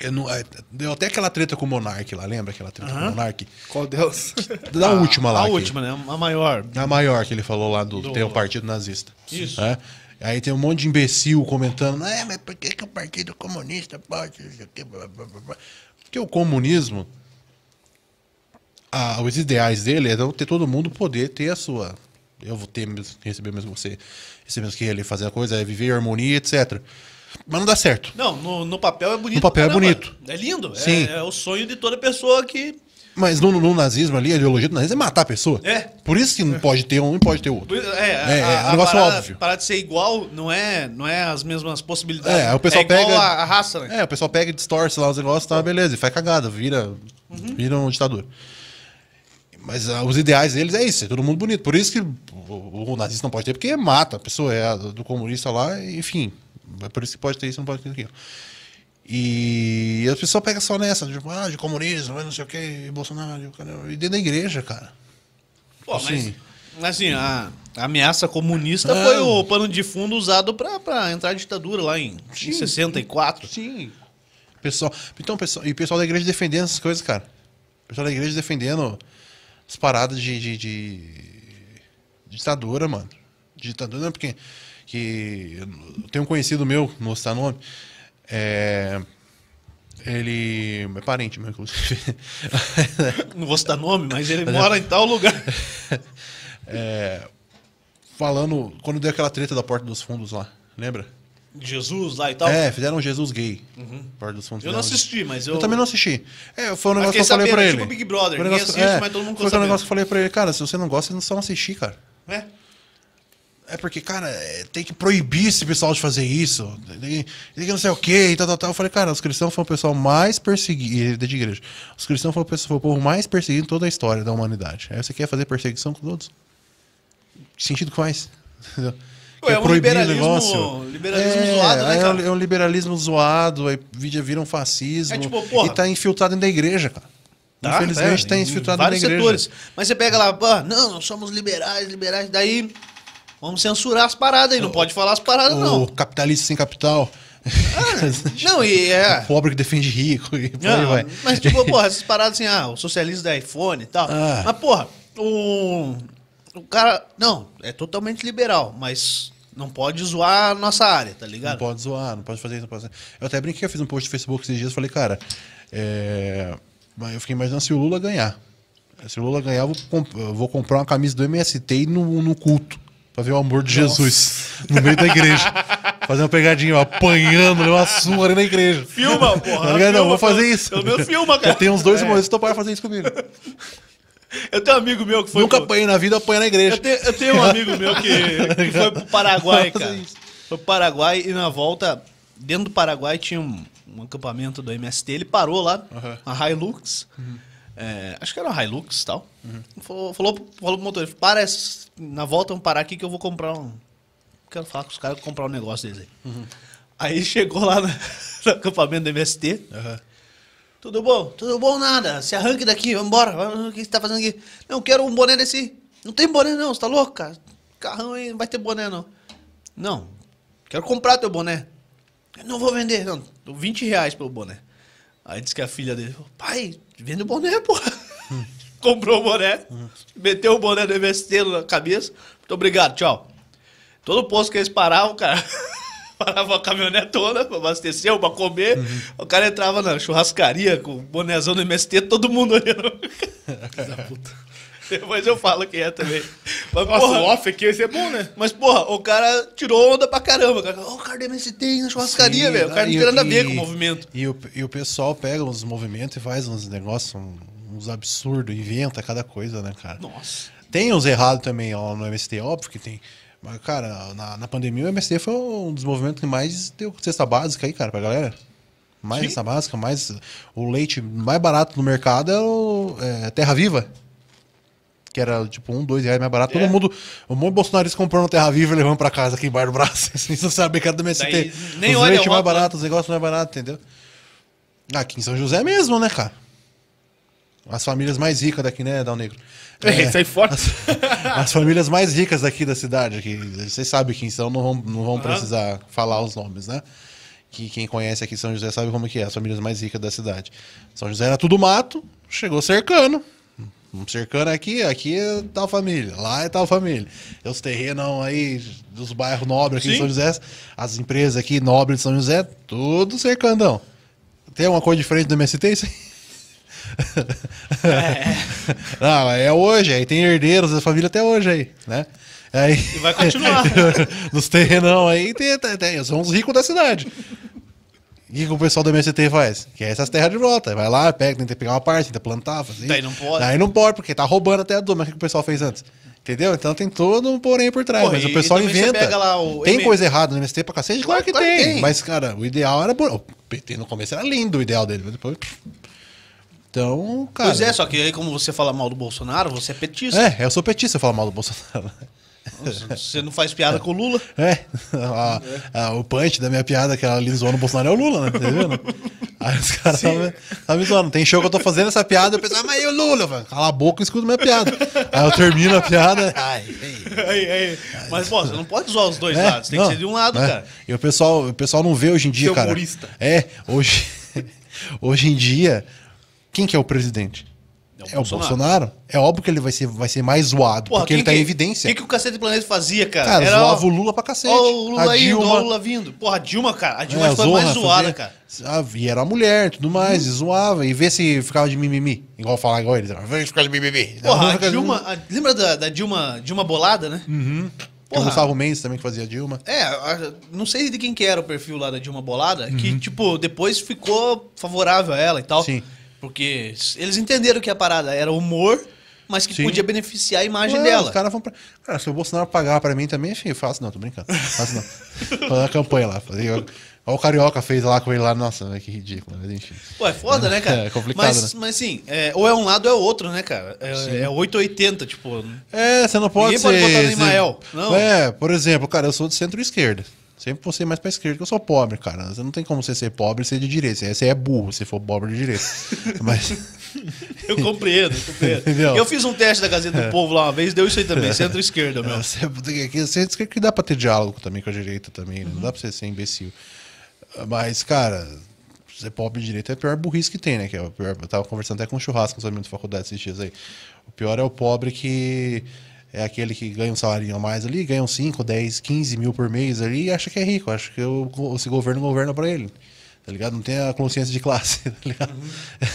Eu não- é, deu até aquela treta com o Monark lá, lembra aquela treta com o Monark? Qual delas? Da última lá. A que- última, né? A maior. A maior que ele falou lá do, Do- tem o partido nazista. Isso. É? Aí tem um monte de imbecil comentando, é, mas por que, que o partido comunista pode? não sei o quê, blá, blá, blá, blá." Porque o comunismo, ah, os ideais dele é ter todo mundo poder ter a sua. Eu vou ter mesmo- receber mesmo você, receber mesmo que ele, fazer a coisa, é viver em harmonia, etc. Mas não dá certo. Não, no, no papel é bonito. No papel é caramba. bonito. É lindo. Sim. É, é o sonho de toda pessoa que. Mas no, no nazismo ali, a ideologia do nazismo é matar a pessoa. É. Por isso que não pode ter um e pode ter outro. É, É, a, é a um negócio parada, óbvio. Parar de ser igual não é, não é as mesmas possibilidades. É, o pessoal igual pega- A, a raça, né? É, o pessoal pega e distorce lá os negócios, tá, beleza, e faz cagada, vira, vira um ditador. Mas ah, os ideais deles é isso, é todo mundo bonito. Por isso que o, o nazista não pode ter, porque mata a pessoa, é a do comunista lá, enfim. É por isso que pode ter isso, não pode ter aquilo. E as pessoas pegam só nessa, tipo, ah, de comunismo, não sei o que, Bolsonaro, e dentro da igreja, cara. Pô, mas, Sim. mas assim, a, a ameaça comunista É. foi o pano de fundo usado pra, pra entrar a ditadura lá em, em Sim. 64. Sim. Pessoal, então, pessoal, e o pessoal da igreja defendendo essas coisas, cara. O pessoal da igreja defendendo as paradas de, de, de- de ditadura, mano. De ditadura, não, porque que eu tenho um conhecido meu, não vou citar nome, é, ele é parente meu, inclusive. Não vou citar nome, mas ele mora em tal lugar. Falando, quando deu aquela treta da Porta dos Fundos lá, lembra? Jesus lá e tal. É, fizeram um Jesus gay. Porta dos Fundos. Eu não assisti, mas eu. Eu também não assisti. É, foi um negócio que eu falei pra é ele. tipo Big Brother, Foi um ninguém negócio- assiste, mas todo mundo Foi um negócio que eu falei pra ele, cara, se você não gosta, não só não assistir, cara. É. É porque, cara, é, tem que proibir esse pessoal de fazer isso. Tem, tem que não sei o quê e tal, tal, tal. Eu falei, cara, os cristãos foram o pessoal mais perseguido, de igreja. Os cristãos foram o, pessoal- foi o povo mais perseguido em toda a história da humanidade. Aí você quer fazer perseguição com todos? Que sentido que faz? Entendeu? Ué, Quer é um proibir o liberalismo- liberalismo é, zoado, né, aí é um- cara? É um liberalismo zoado, aí vira, vira um fascismo. É tipo, porra. e tá infiltrado dentro da igreja, cara. Tá, Infelizmente é, tá infiltrado dentro da vários igreja. setores. Mas você pega lá, ah, não, nós somos liberais, liberais, daí vamos censurar as paradas aí, não pode falar as paradas, O não. capitalista sem capital. Não, e é. O pobre que defende rico e por aí Não, vai. mas, tipo, porra, essas paradas assim, ah, o socialista da iPhone e tal. Ah. Mas, porra, o, o cara. Não, é totalmente liberal, mas não pode zoar a nossa área, tá Não ligado? pode zoar, não pode fazer isso, não pode fazer. Eu até brinquei, eu fiz um post no Facebook esses dias, falei, cara, é... mas eu fiquei imaginando se o Lula ganhar. Se o Lula ganhar, eu vou, comp- eu vou comprar uma camisa do MST e ir no, no culto, pra ver o amor de Jesus no meio da igreja. Fazer uma pegadinha, ó, apanhando, uma surra ali na igreja. Filma, porra. Tá? Não, filma, vou fazer isso. Pelo menos filma, cara. Eu tenho uns dois humoristas que toparam fazer isso comigo. Eu tenho um amigo meu que foi. Nunca pro- apanhei na vida, apanhei na igreja. Eu tenho, eu tenho um amigo meu que, que foi pro Paraguai, cara. Foi pro Paraguai e na volta, dentro do Paraguai tinha um, um acampamento do MST. Ele parou lá, Aham. a Hilux. É, acho que era uma Hilux e tal. Falou, falou, pro- falou pro motorista: para, na volta vamos parar aqui que eu vou comprar um. Quero falar com os caras comprar um negócio deles aí. Aí chegou lá no, no acampamento do MST. Aham. Tudo bom? Tudo bom nada. Se arranque daqui, vambora. O que você tá fazendo aqui? Não, quero um boné desse. Não tem boné não, você tá louco, cara? Carrão aí, não vai ter boné não. Não, quero comprar teu boné. Eu não vou vender, não. Dou 20 reais pelo boné. Aí disse que a filha dele falou, pai, vende o boné, porra. comprou o boné, meteu o boné do MST na cabeça. Muito obrigado, tchau. Todo posto que eles paravam, cara. Parava a caminhonetona pra abastecer ou pra comer. O cara entrava na churrascaria com o bonézão do MST, todo mundo olhando. Depois eu falo quem é também. Mas, Nossa, porra, o off aqui vai ser bom, né? mas, porra, o cara tirou onda pra caramba. O cara, "Ó, o cara do MST na churrascaria, velho. O cara não tem nada a ver com o movimento. E o, e o pessoal pega uns movimentos e faz uns negócios, uns absurdos, inventa cada coisa, né, cara? Nossa. Tem uns errados também ó, no MST, óbvio que tem. Mas, cara, na, na pandemia o MST foi um dos movimentos que mais deu cesta básica aí, cara, pra galera. Mais Sim. cesta básica, mais. O leite mais barato no mercado é o é, Terra Viva. Que era tipo um, dois reais mais barato. É. Todo mundo. Um monte de bolsonarista comprando Terra Viva e levando pra casa aqui embaixo do braço. Assim, você sabe que era do MST. Daí, nem os mais barato, os negócios mais baratos, entendeu? Aqui em São José mesmo, né, cara? As famílias mais ricas daqui, né, Dal Negro? É, sai fora. As famílias mais ricas daqui da cidade, aqui, vocês sabem quem são, não vão, não vão Aham. precisar falar os nomes, né? Que quem conhece aqui São José sabe como que é, as famílias mais ricas da cidade. São José era tudo mato, chegou cercando. Cercando aqui, aqui é tal família, lá é tal família. E os terrenos aí dos bairros nobres aqui Sim. em São José, as empresas aqui nobres de São José, tudo cercandão. Tem alguma coisa diferente do MST isso aí? Não, é hoje, aí tem herdeiros da família até hoje aí, né? Aí, E vai continuar. nos terrenão aí tem, tem, tem, são os ricos da cidade. O que, que o pessoal do MST faz? Quer essas terras de volta. Vai lá, pega, tenta pegar uma parte, tenta plantar, fazer. Daí não pode. Daí não pode, porque tá roubando até a doma. O que, que o pessoal fez antes? Entendeu? Então tem todo um porém por trás. Pô, mas e o pessoal inventa. o tem M- coisa errada no MST pra cacete? Claro, que, Claro que tem. tem. Mas, cara, o ideal era. O PT no começo era lindo o ideal dele, mas depois. Então, cara. Pois é, só que aí, como você fala mal do Bolsonaro, você é petista. É, eu sou petista, eu falo mal do Bolsonaro. Você não faz piada com o Lula. É, a- a- o punch da minha piada que ela ali zoando o Bolsonaro é o Lula, né? Tá vendo? Aí os caras tá me zoando. Tem show que eu tô fazendo essa piada, eu penso, ah, mas e o Lula? Falo, Cala a boca e escuta minha piada. Aí eu termino a piada. Ai, ei. Aí, aí. Mas, pô, você não pode zoar os dois É, lados. Tem não, que ser de um lado, é. cara. E o pessoal, o pessoal não vê hoje em dia, Ser cara. humorista. É, hoje, hoje em dia, quem que é o presidente? É o É o Bolsonaro. Bolsonaro. É óbvio que ele vai ser, vai ser mais zoado, Porra, porque ele tá em que- evidência. O que, que o Cacete do Planeta fazia, cara? Cara, Era, zoava ó, o Lula pra cacete. Ó, o Lula a indo, Dilma, ó, o Lula vindo. Porra, a Dilma, cara. A Dilma É, foi Zorra mais zoada, fazia- cara. Ah, e era uma mulher e tudo mais, e zoava. E vê se ficava de mimimi. Igual falar igual eles. Vem ficar de mimimi. Porra, a Dilma. a- lembra da, da Dilma, Dilma Bolada, né? O Porra. Gustavo Mendes também que fazia Dilma. É, não sei de quem que era o perfil lá da Dilma Bolada, Uhum. que, tipo, depois ficou favorável a ela e tal. Sim. Porque eles entenderam que a parada era humor, mas que Sim. podia beneficiar a imagem Ué, dela. Os caras vão pra... Cara, se o Bolsonaro pagar pra mim também, enfim, eu faço não, tô brincando. Faço não. Fazer a campanha lá. Fazer... Olha o Carioca fez lá com ele lá, nossa, que ridículo, mas enfim. Pô, é foda, né, cara? É complicado, mas, né? mas sim, é, ou é um lado ou é outro, né, cara? É, é 880, tipo. É, você não pode Ninguém pode ser... votar no Imael, não. É, por exemplo, cara, eu sou de centro-esquerda. Sempre ser mais pra esquerda, porque eu sou pobre, cara. Você não tem como você ser pobre e ser de direita. Você é burro se for pobre de direita. Mas... Eu compreendo, eu compreendo. Entendeu? Eu fiz um teste da Gazeta do Povo lá uma vez, deu isso aí também, centro-esquerda, meu. Você, que, você, que- que dá pra ter diálogo também com a direita também, né? Não dá pra você ser imbecil. Mas, cara, ser pobre de direita é a pior burrice que tem, né? Que é o pior, eu tava conversando até com um churrasco com os amigos da faculdade esses dias aí. O pior é o pobre que é aquele que ganha um salário a mais ali, ganha uns 5, 10, 15 mil por mês ali e acha que é rico. Acha que o, esse governo governa pra ele. Tá ligado? Não tem a consciência de classe, tá ligado?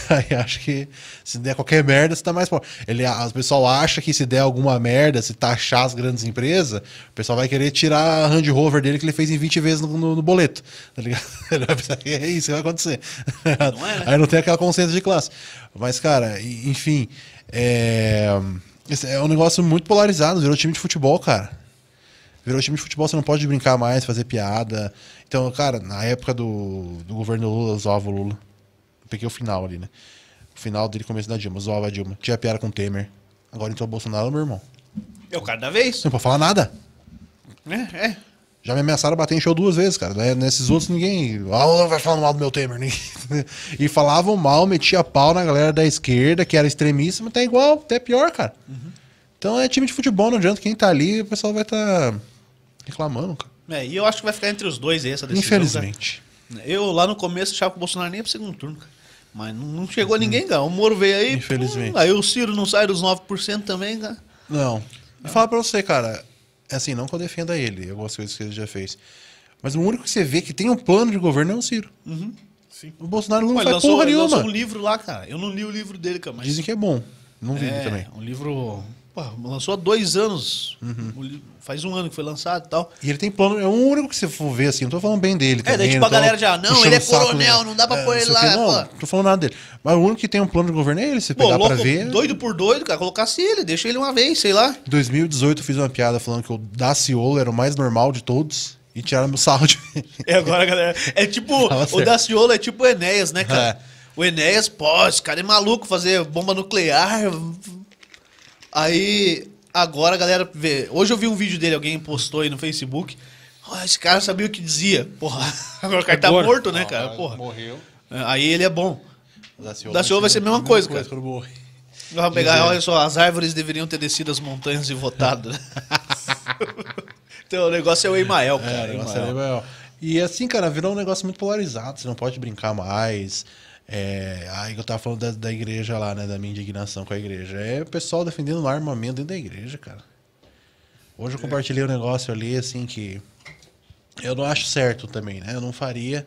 Aí acho que se der qualquer merda, você tá mais pobre. Ele, pessoal acha que se der alguma merda, se taxar as grandes empresas, o pessoal vai querer tirar a Hand Rover dele que ele fez em 20 vezes no, no- no boleto. Tá ligado? Ele vai pensar que é isso que vai acontecer. Não é, né? Aí não tem aquela consciência de classe. Mas, cara, enfim. É, esse é um negócio muito polarizado, virou time de futebol, cara. Virou time de futebol, você não pode brincar mais, fazer piada. Então, cara, na época do, do governo Lula, zoava o Lula. Peguei o final ali, né? O final dele, começo da Dilma, zoava a Dilma. Tinha piada com o Temer. Agora entrou o Bolsonaro, meu irmão. É o cara da vez. Não pode falar nada. É, é. Já me ameaçaram bater em show duas vezes, cara. Né? Nesses outros ninguém. Ah, vai falar mal do meu Temer. E falavam mal, metia pau na galera da esquerda, que era extremista, mas tá igual, até pior, cara. Então é time de futebol, não adianta. Quem tá ali, o pessoal vai estar reclamando, cara. É, e eu acho que vai ficar entre os dois aí essa decisão. Infelizmente. cara. Eu lá no começo achava que o Bolsonaro nem ia pro segundo turno, cara. Mas não- chegou ninguém, cara. O Moro veio aí. Infelizmente. pô, aí o Ciro não sai dos 9% também, cara. Não. Vou falar pra você, cara. É assim, não que eu defenda ele, algumas coisas que ele já fez. Mas o único que você vê que tem um plano de governo é o Ciro. Sim. O Bolsonaro não Pô, faz lançou, porra ele lançou nenhuma. um livro lá, cara. Eu não li o livro dele, cara. Mas Dizem que é bom. Não vi é, também. um livro. Pô, lançou há dois anos. Uhum. Faz um ano que foi lançado e tal. E ele tem plano, é o único que você for ver assim, não tô falando bem dele. É, daí também, tipo não a galera já, não, ele é coronel, não dá pra pôr não ele lá, Não, pô. tô falando nada dele. Mas o único que tem um plano de governo é ele. Se Pô, pegar louco, pra ver. doido por doido, cara. Colocasse ele, deixa ele uma vez, sei lá. Em 2018 eu fiz uma piada falando que o Daciolo era o mais normal de todos e tiraram meu sarro de mim. É agora, galera. É tipo, o. Daciolo é tipo o Enéas, né, cara? É. O Enéas, pô, esse cara é maluco fazer bomba nuclear. Aí, agora a galera vê. Hoje eu vi um vídeo dele, alguém postou aí no Facebook. Ó, esse cara sabia o que dizia. Porra, agora o cara tá morto, né, cara? Porra. Morreu. É, Aí ele é bom. O Daciolo, Daciolo vai ser a mesma coisa, cara. quando morrer. Vamos pegar, olha só, as árvores deveriam ter descido as montanhas e votado. né? então o negócio é o Emael, cara. É, o negócio Emael. é legal. E assim, cara, virou um negócio muito polarizado. Você não pode brincar mais. É, aí eu tava falando da, da igreja lá, né? Da minha indignação com a igreja. É o pessoal defendendo um armamento dentro da igreja, cara. Hoje eu compartilhei um negócio ali, assim, que eu não acho certo também, né? Eu não faria.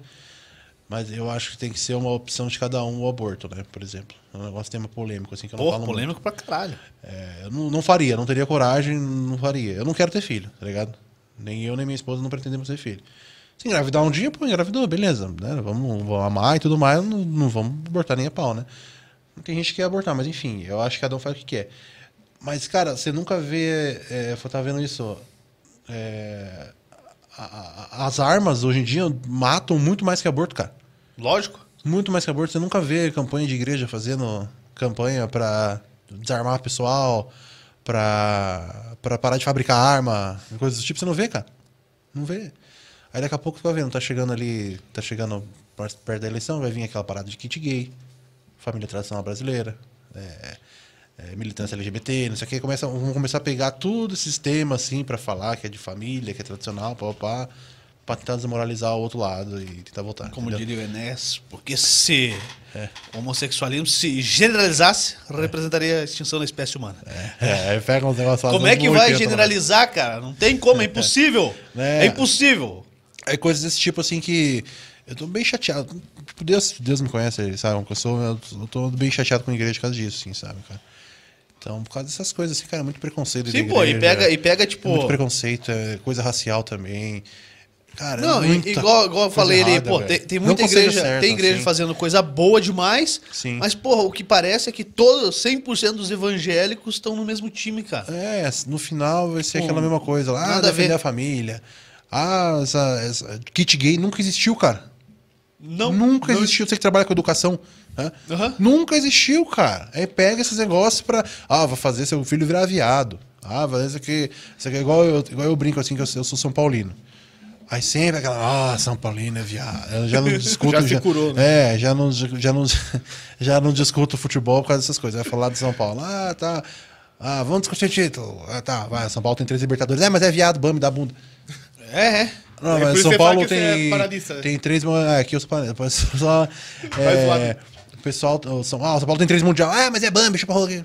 Mas eu acho que tem que ser uma opção de cada um o aborto, né? Por exemplo. É um negócio tema polêmico, assim, que eu não Porra, falo muito. polêmico pra caralho. É, eu não, não faria, não teria coragem, não faria. Eu não quero ter filho, tá ligado? Nem eu, nem minha esposa não pretendemos ter filho. Se engravidar um dia, pô, engravidou, beleza. Né? Vamos, vamos amar e tudo mais, não, não vamos abortar nem a pau, né? Tem gente que quer abortar, mas enfim, eu acho que cada um faz o que quer. Mas, cara, você nunca vê. É, eu tava vendo isso. é, a- a- as armas hoje em dia matam muito mais que aborto, cara. Lógico. Muito mais que aborto. Você nunca vê campanha de igreja fazendo campanha pra desarmar o pessoal, pra parar de fabricar arma, coisas do tipo. Você não vê, cara. Não vê. Aí daqui a pouco tu vai vendo, tá chegando ali, tá chegando perto da eleição, vai vir aquela parada de kit gay, família tradicional brasileira, é, é, militância LGBT, não sei o que. Começa, vão começar a pegar tudo esses temas assim pra falar que é de família, que é tradicional, pá, pá, pá, pra tentar desmoralizar o outro lado e tentar votar. Como entendeu? diria o Enéas, porque se o homossexualismo se generalizasse, representaria a extinção da espécie humana. É, aí pega uns negócios Como é que vai generalizar, cara? Não tem como, é impossível. É. É, impossível. É coisas desse tipo assim que. Eu tô bem chateado. Tipo, Deus, Deus me conhece, ele sabe? Eu, sou, eu tô bem chateado com a igreja por causa disso, assim, sabe, cara? Então, por causa dessas coisas, assim, cara, é muito preconceito. Sim, pô, e igreja, pega, e pega é tipo. Muito preconceito, é coisa racial também. Cara, Não, é i- muita igual, igual eu falei ali, pô, tem, tem Não muita igreja, certo, tem igreja assim. fazendo coisa boa demais, Sim. mas, porra, o que parece é que todos, 100% dos evangélicos estão no mesmo time, cara. É, no final vai ser Pô, aquela mesma coisa lá. Ah, a defender ver. a, família. Ah, essa, essa- kit gay nunca existiu, cara. Não, Nunca não- existiu. Você que trabalha com educação. né? Aham. Nunca existiu, cara. Aí pega esses negócios pra. Ah, vou fazer seu filho virar viado. Ah, vai fazer isso aqui. Isso aqui é igual eu, igual eu brinco assim, que eu, eu sou São Paulino. Aí sempre aquela, ah, São Paulino é viado. Eu já não discuto. Já se curou, né? É, já não, já, não, já não discuto futebol por causa dessas coisas. Vai falar de São Paulo. Ah, tá. Ah, vamos discutir título. Ah, tá, vai. São Paulo tem três Libertadores. É, mas é viado, bame da bunda. É, é. Não, É mas São Paulo você é tem, tem três. ah, Aqui eu sou paradista. Só, é, zoado. o pessoal. São, ah, São Paulo tem três mundial. Ah, mas é Bambi, chupa rola aqui.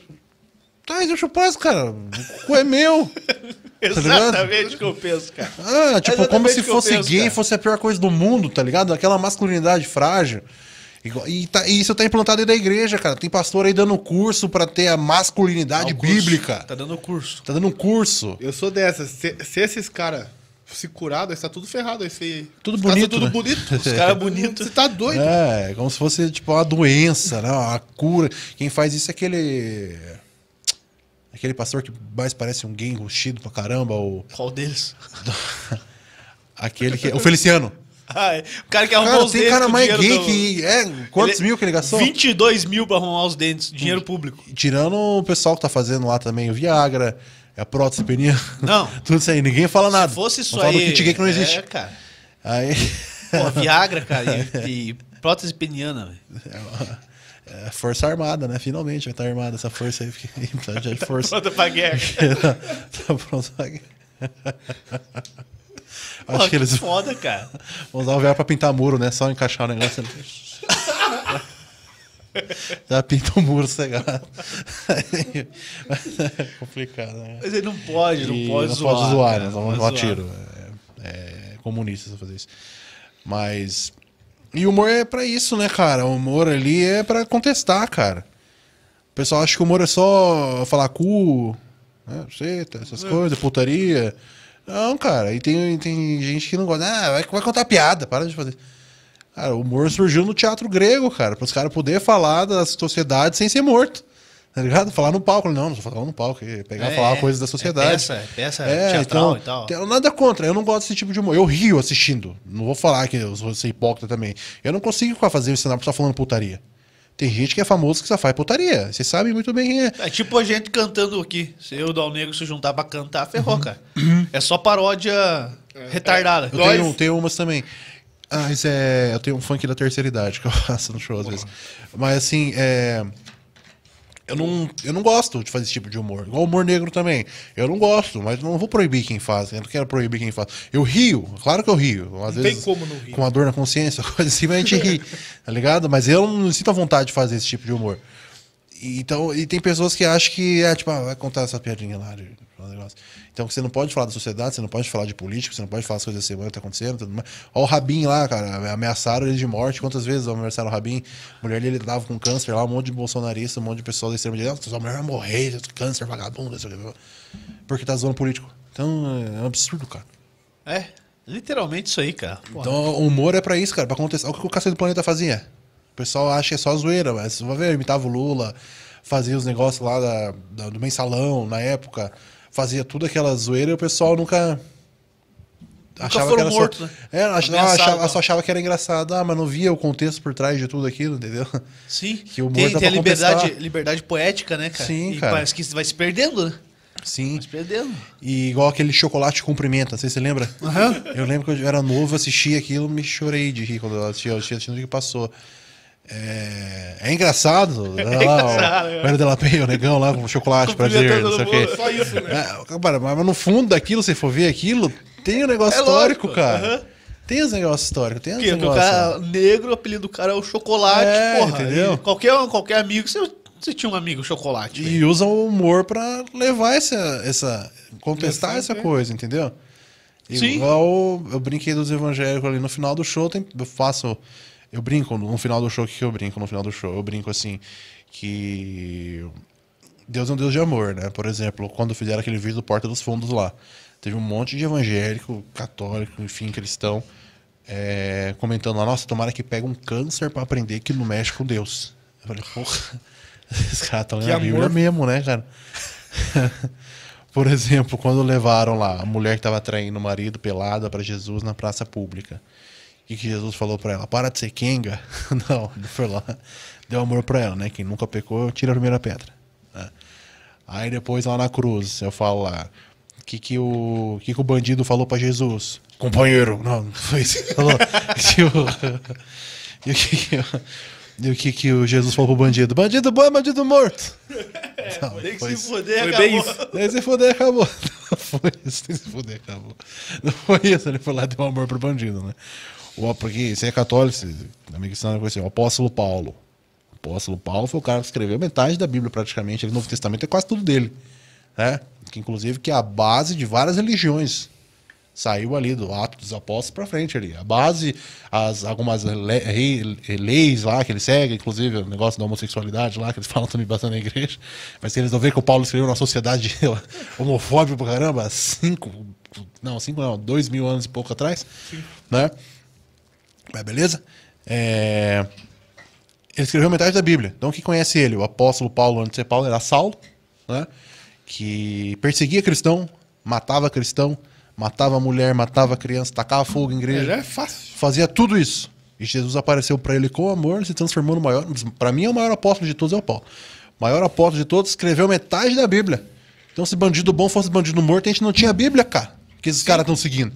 Tá, mas eu chupar esse cara. O cu é meu. ligado? Exatamente o que eu penso, cara. Ah, tipo, Exatamente como se fosse penso, gay cara. fosse a pior coisa do mundo, tá ligado? Aquela masculinidade frágil. E, tá- e isso tá implantado aí da igreja, cara. Tem pastor aí dando curso pra ter a masculinidade Ah, bíblica. Tá dando curso. Tá dando um curso. Eu sou dessas. Se, se esses caras se curado, aí tá tudo ferrado. Aí feio. Tudo bonito, são tudo né? bonito. Os caras bonitos. Você tá doido? É, como se fosse tipo uma doença, né? Uma cura. Quem faz isso é aquele. Aquele pastor que mais parece um gay enrustido pra caramba, o. Qual deles? Aquele que. O Feliciano. Ah, é. O cara que arrumou Cara, os tem dentes. cara com mais gay do- que. É, quantos Ele- mil que ele gastou? 22 mil pra arrumar os dentes. Dinheiro público. Tirando o pessoal que tá fazendo lá também o Viagra, é a prótese peniana. Não. Tudo isso aí, ninguém fala nada. Se fosse isso Não fala aí. do kit gay que não existe. É, cara. Aí. Pô, Viagra, cara. E, e prótese peniana, velho. É Força Armada, né? Finalmente vai estar armada essa força aí. Precisa de força. Pronta pra guerra. tá pronto. Pô, Acho que eles foda, cara. vão usar o VR pra pintar muro, né? Só encaixar o negócio. Já pinta o muro cegado. é complicado, né? Mas ele não pode, não pode não zoar. pode zoar, cara, né? não Não pode pode zoar. tiro. É, é comunista você fazer isso. Mas. E o humor é pra isso, né, cara? O humor ali é pra contestar, cara. O pessoal acha que o humor é só falar cu, né? Seta, essas É. coisas, putaria. Não, cara. E tem, tem gente que não gosta. Ah, vai, vai contar piada, para de fazer. Cara, o humor surgiu no teatro grego, cara, para os caras poderem falar da sociedade sem ser morto. Tá ligado? Falar no palco. Não, não falando no palco. é Pegar e falar coisas da sociedade. É peça, é peça teatral e tal. nada contra. Eu não gosto desse tipo de humor. Eu rio assistindo. Não vou falar que eu vou ser hipócrita também. Eu não consigo ficar fazendo stand-up só falando putaria. Tem gente que é famoso que só faz putaria. Vocês sabem muito bem quem é. É tipo a gente cantando aqui. Se eu e o Dal Negro se juntar pra cantar, Uhum. ferrou, cara. É só paródia retardada. Eu tenho, tenho umas também. Ah, isso é. Eu tenho um funk da terceira idade que eu faço no show às vezes. Mas assim, é. Eu não, eu não gosto de fazer esse tipo de humor. Igual o humor negro também. Eu não gosto, mas não vou proibir quem faz. Eu não quero proibir quem faz. Eu rio, claro que eu rio. Às Não vezes, tem como não rir. Com uma dor na consciência, coisa assim, mas a gente ri. Tá ligado? Mas eu não sinto a vontade de fazer esse tipo de humor. E, então, e tem pessoas que acham que é tipo, ah, vai contar essa piadinha lá. Então você não pode falar da sociedade, você não pode falar de política, você não pode falar as coisas da semana que tá acontecendo. Tudo mais. Ó, o Rabin lá, cara, ameaçaram ele de morte. Quantas vezes ameaçaram o Rabin? A mulher dele tava com câncer lá, um monte de bolsonarista, um monte de pessoal da extrema direita. Sua mulher vai morrer, câncer, vagabundo, porque tá zoando político. Então é um absurdo, cara. É, literalmente isso aí, cara. Porra. Então, o humor é pra isso, cara, pra contestar. O que o Cacete do Planeta fazia? O pessoal acha que é só zoeira, mas você vai ver, imitava o Lula, fazia os negócios lá da, da- do mensalão na época, fazia tudo aquela zoeira e o pessoal nunca. foram era mortos, só, né? É, ach- não, Ameaçado, achava, não. só achava que era engraçado, ah, mas não via o contexto por trás de tudo aquilo, entendeu? Sim, que o humor tem, tem a liberdade, contestar. liberdade poética, né, cara? Sim, e cara. parece que vai se perdendo, né? Sim. Vai se perdendo. E igual aquele chocolate cumprimenta, não sei se você lembra. Eu lembro que eu era novo, assisti aquilo, me chorei de rir quando eu assisti, eu assisti assistindo o que passou. É, é engraçado. né, lá, engraçado, o, é. de la Penha, o negão lá com chocolate pra dizer, não sei o quê. Só isso, né? É, cara, mas no fundo daquilo, se for ver aquilo, tem um negócio É histórico, lógico, cara. Tem os negócios históricos, tem os porque o negócios. cara negro, o apelido do cara é o chocolate, É, porra. entendeu? Qualquer, qualquer amigo, você, você tinha um amigo chocolate. E usam o humor pra levar essa. essa contestar essa né? coisa, entendeu? Sim. Igual eu brinquei dos evangélicos ali no final do show, tem, eu faço. Eu brinco no final do show, o que, eu brinco no final do show? Eu brinco assim, que. Deus é um Deus de amor, né? Por exemplo, quando fizeram aquele vídeo do Porta dos Fundos lá, teve um monte de evangélico, católico, enfim, cristão, é, comentando lá, nossa, tomara que pega um câncer pra aprender que não mexe com Deus. Eu falei, porra, esses caras estão lendo a amor. Bíblia mesmo, né, cara? Por exemplo, quando levaram lá a mulher que estava traindo o marido pelada para Jesus na praça pública. O que, que Jesus falou para ela? Para de ser quenga. Não, ele foi lá. Deu amor para ela, né? Quem nunca pecou, tira a primeira pedra. né? Aí depois lá na cruz, eu falo lá. O que, que, o, que, que o bandido falou para Jesus? Companheiro. Não, não foi isso que falou. e o que, que, o- e o que, que o Jesus falou pro bandido? Bandido bom é bandido morto. Não, Tem que foi se isso. foder, Foi acabou. bem isso. Aí se fuder, acabou. Não foi isso, tem que se fuder, acabou. Não foi isso, ele foi lá e deu amor pro bandido, né? O, porque você é católico, você, amigo cristão, assim, o apóstolo Paulo. O apóstolo Paulo foi o cara que escreveu metade da Bíblia, praticamente. O Novo Testamento é quase tudo dele. Né? Que, inclusive, que é a base de várias religiões. Saiu ali do Ato dos Apóstolos pra frente ali. A base, as, algumas le- leis lá que ele segue, inclusive o negócio da homossexualidade lá, que eles falam também bastante na igreja. Mas se eles não verem que o Paulo escreveu na sociedade homofóbica pra caramba, cinco, não, cinco não, dois mil anos e pouco atrás, né? Beleza? É, Ele escreveu metade da Bíblia. Então, quem conhece ele? O apóstolo Paulo, antes de ser Paulo, era Saulo, né? que perseguia cristão, matava cristão, matava mulher, matava criança, tacava fogo em É, igreja, já é fácil. fazia tudo isso. E Jesus apareceu para ele com amor, se transformou no maior. Para mim, é o maior apóstolo de todos é o Paulo. O maior apóstolo de todos escreveu metade da Bíblia. Então, se bandido bom fosse bandido morto, a gente não tinha Bíblia, cara. Que esses caras estão seguindo.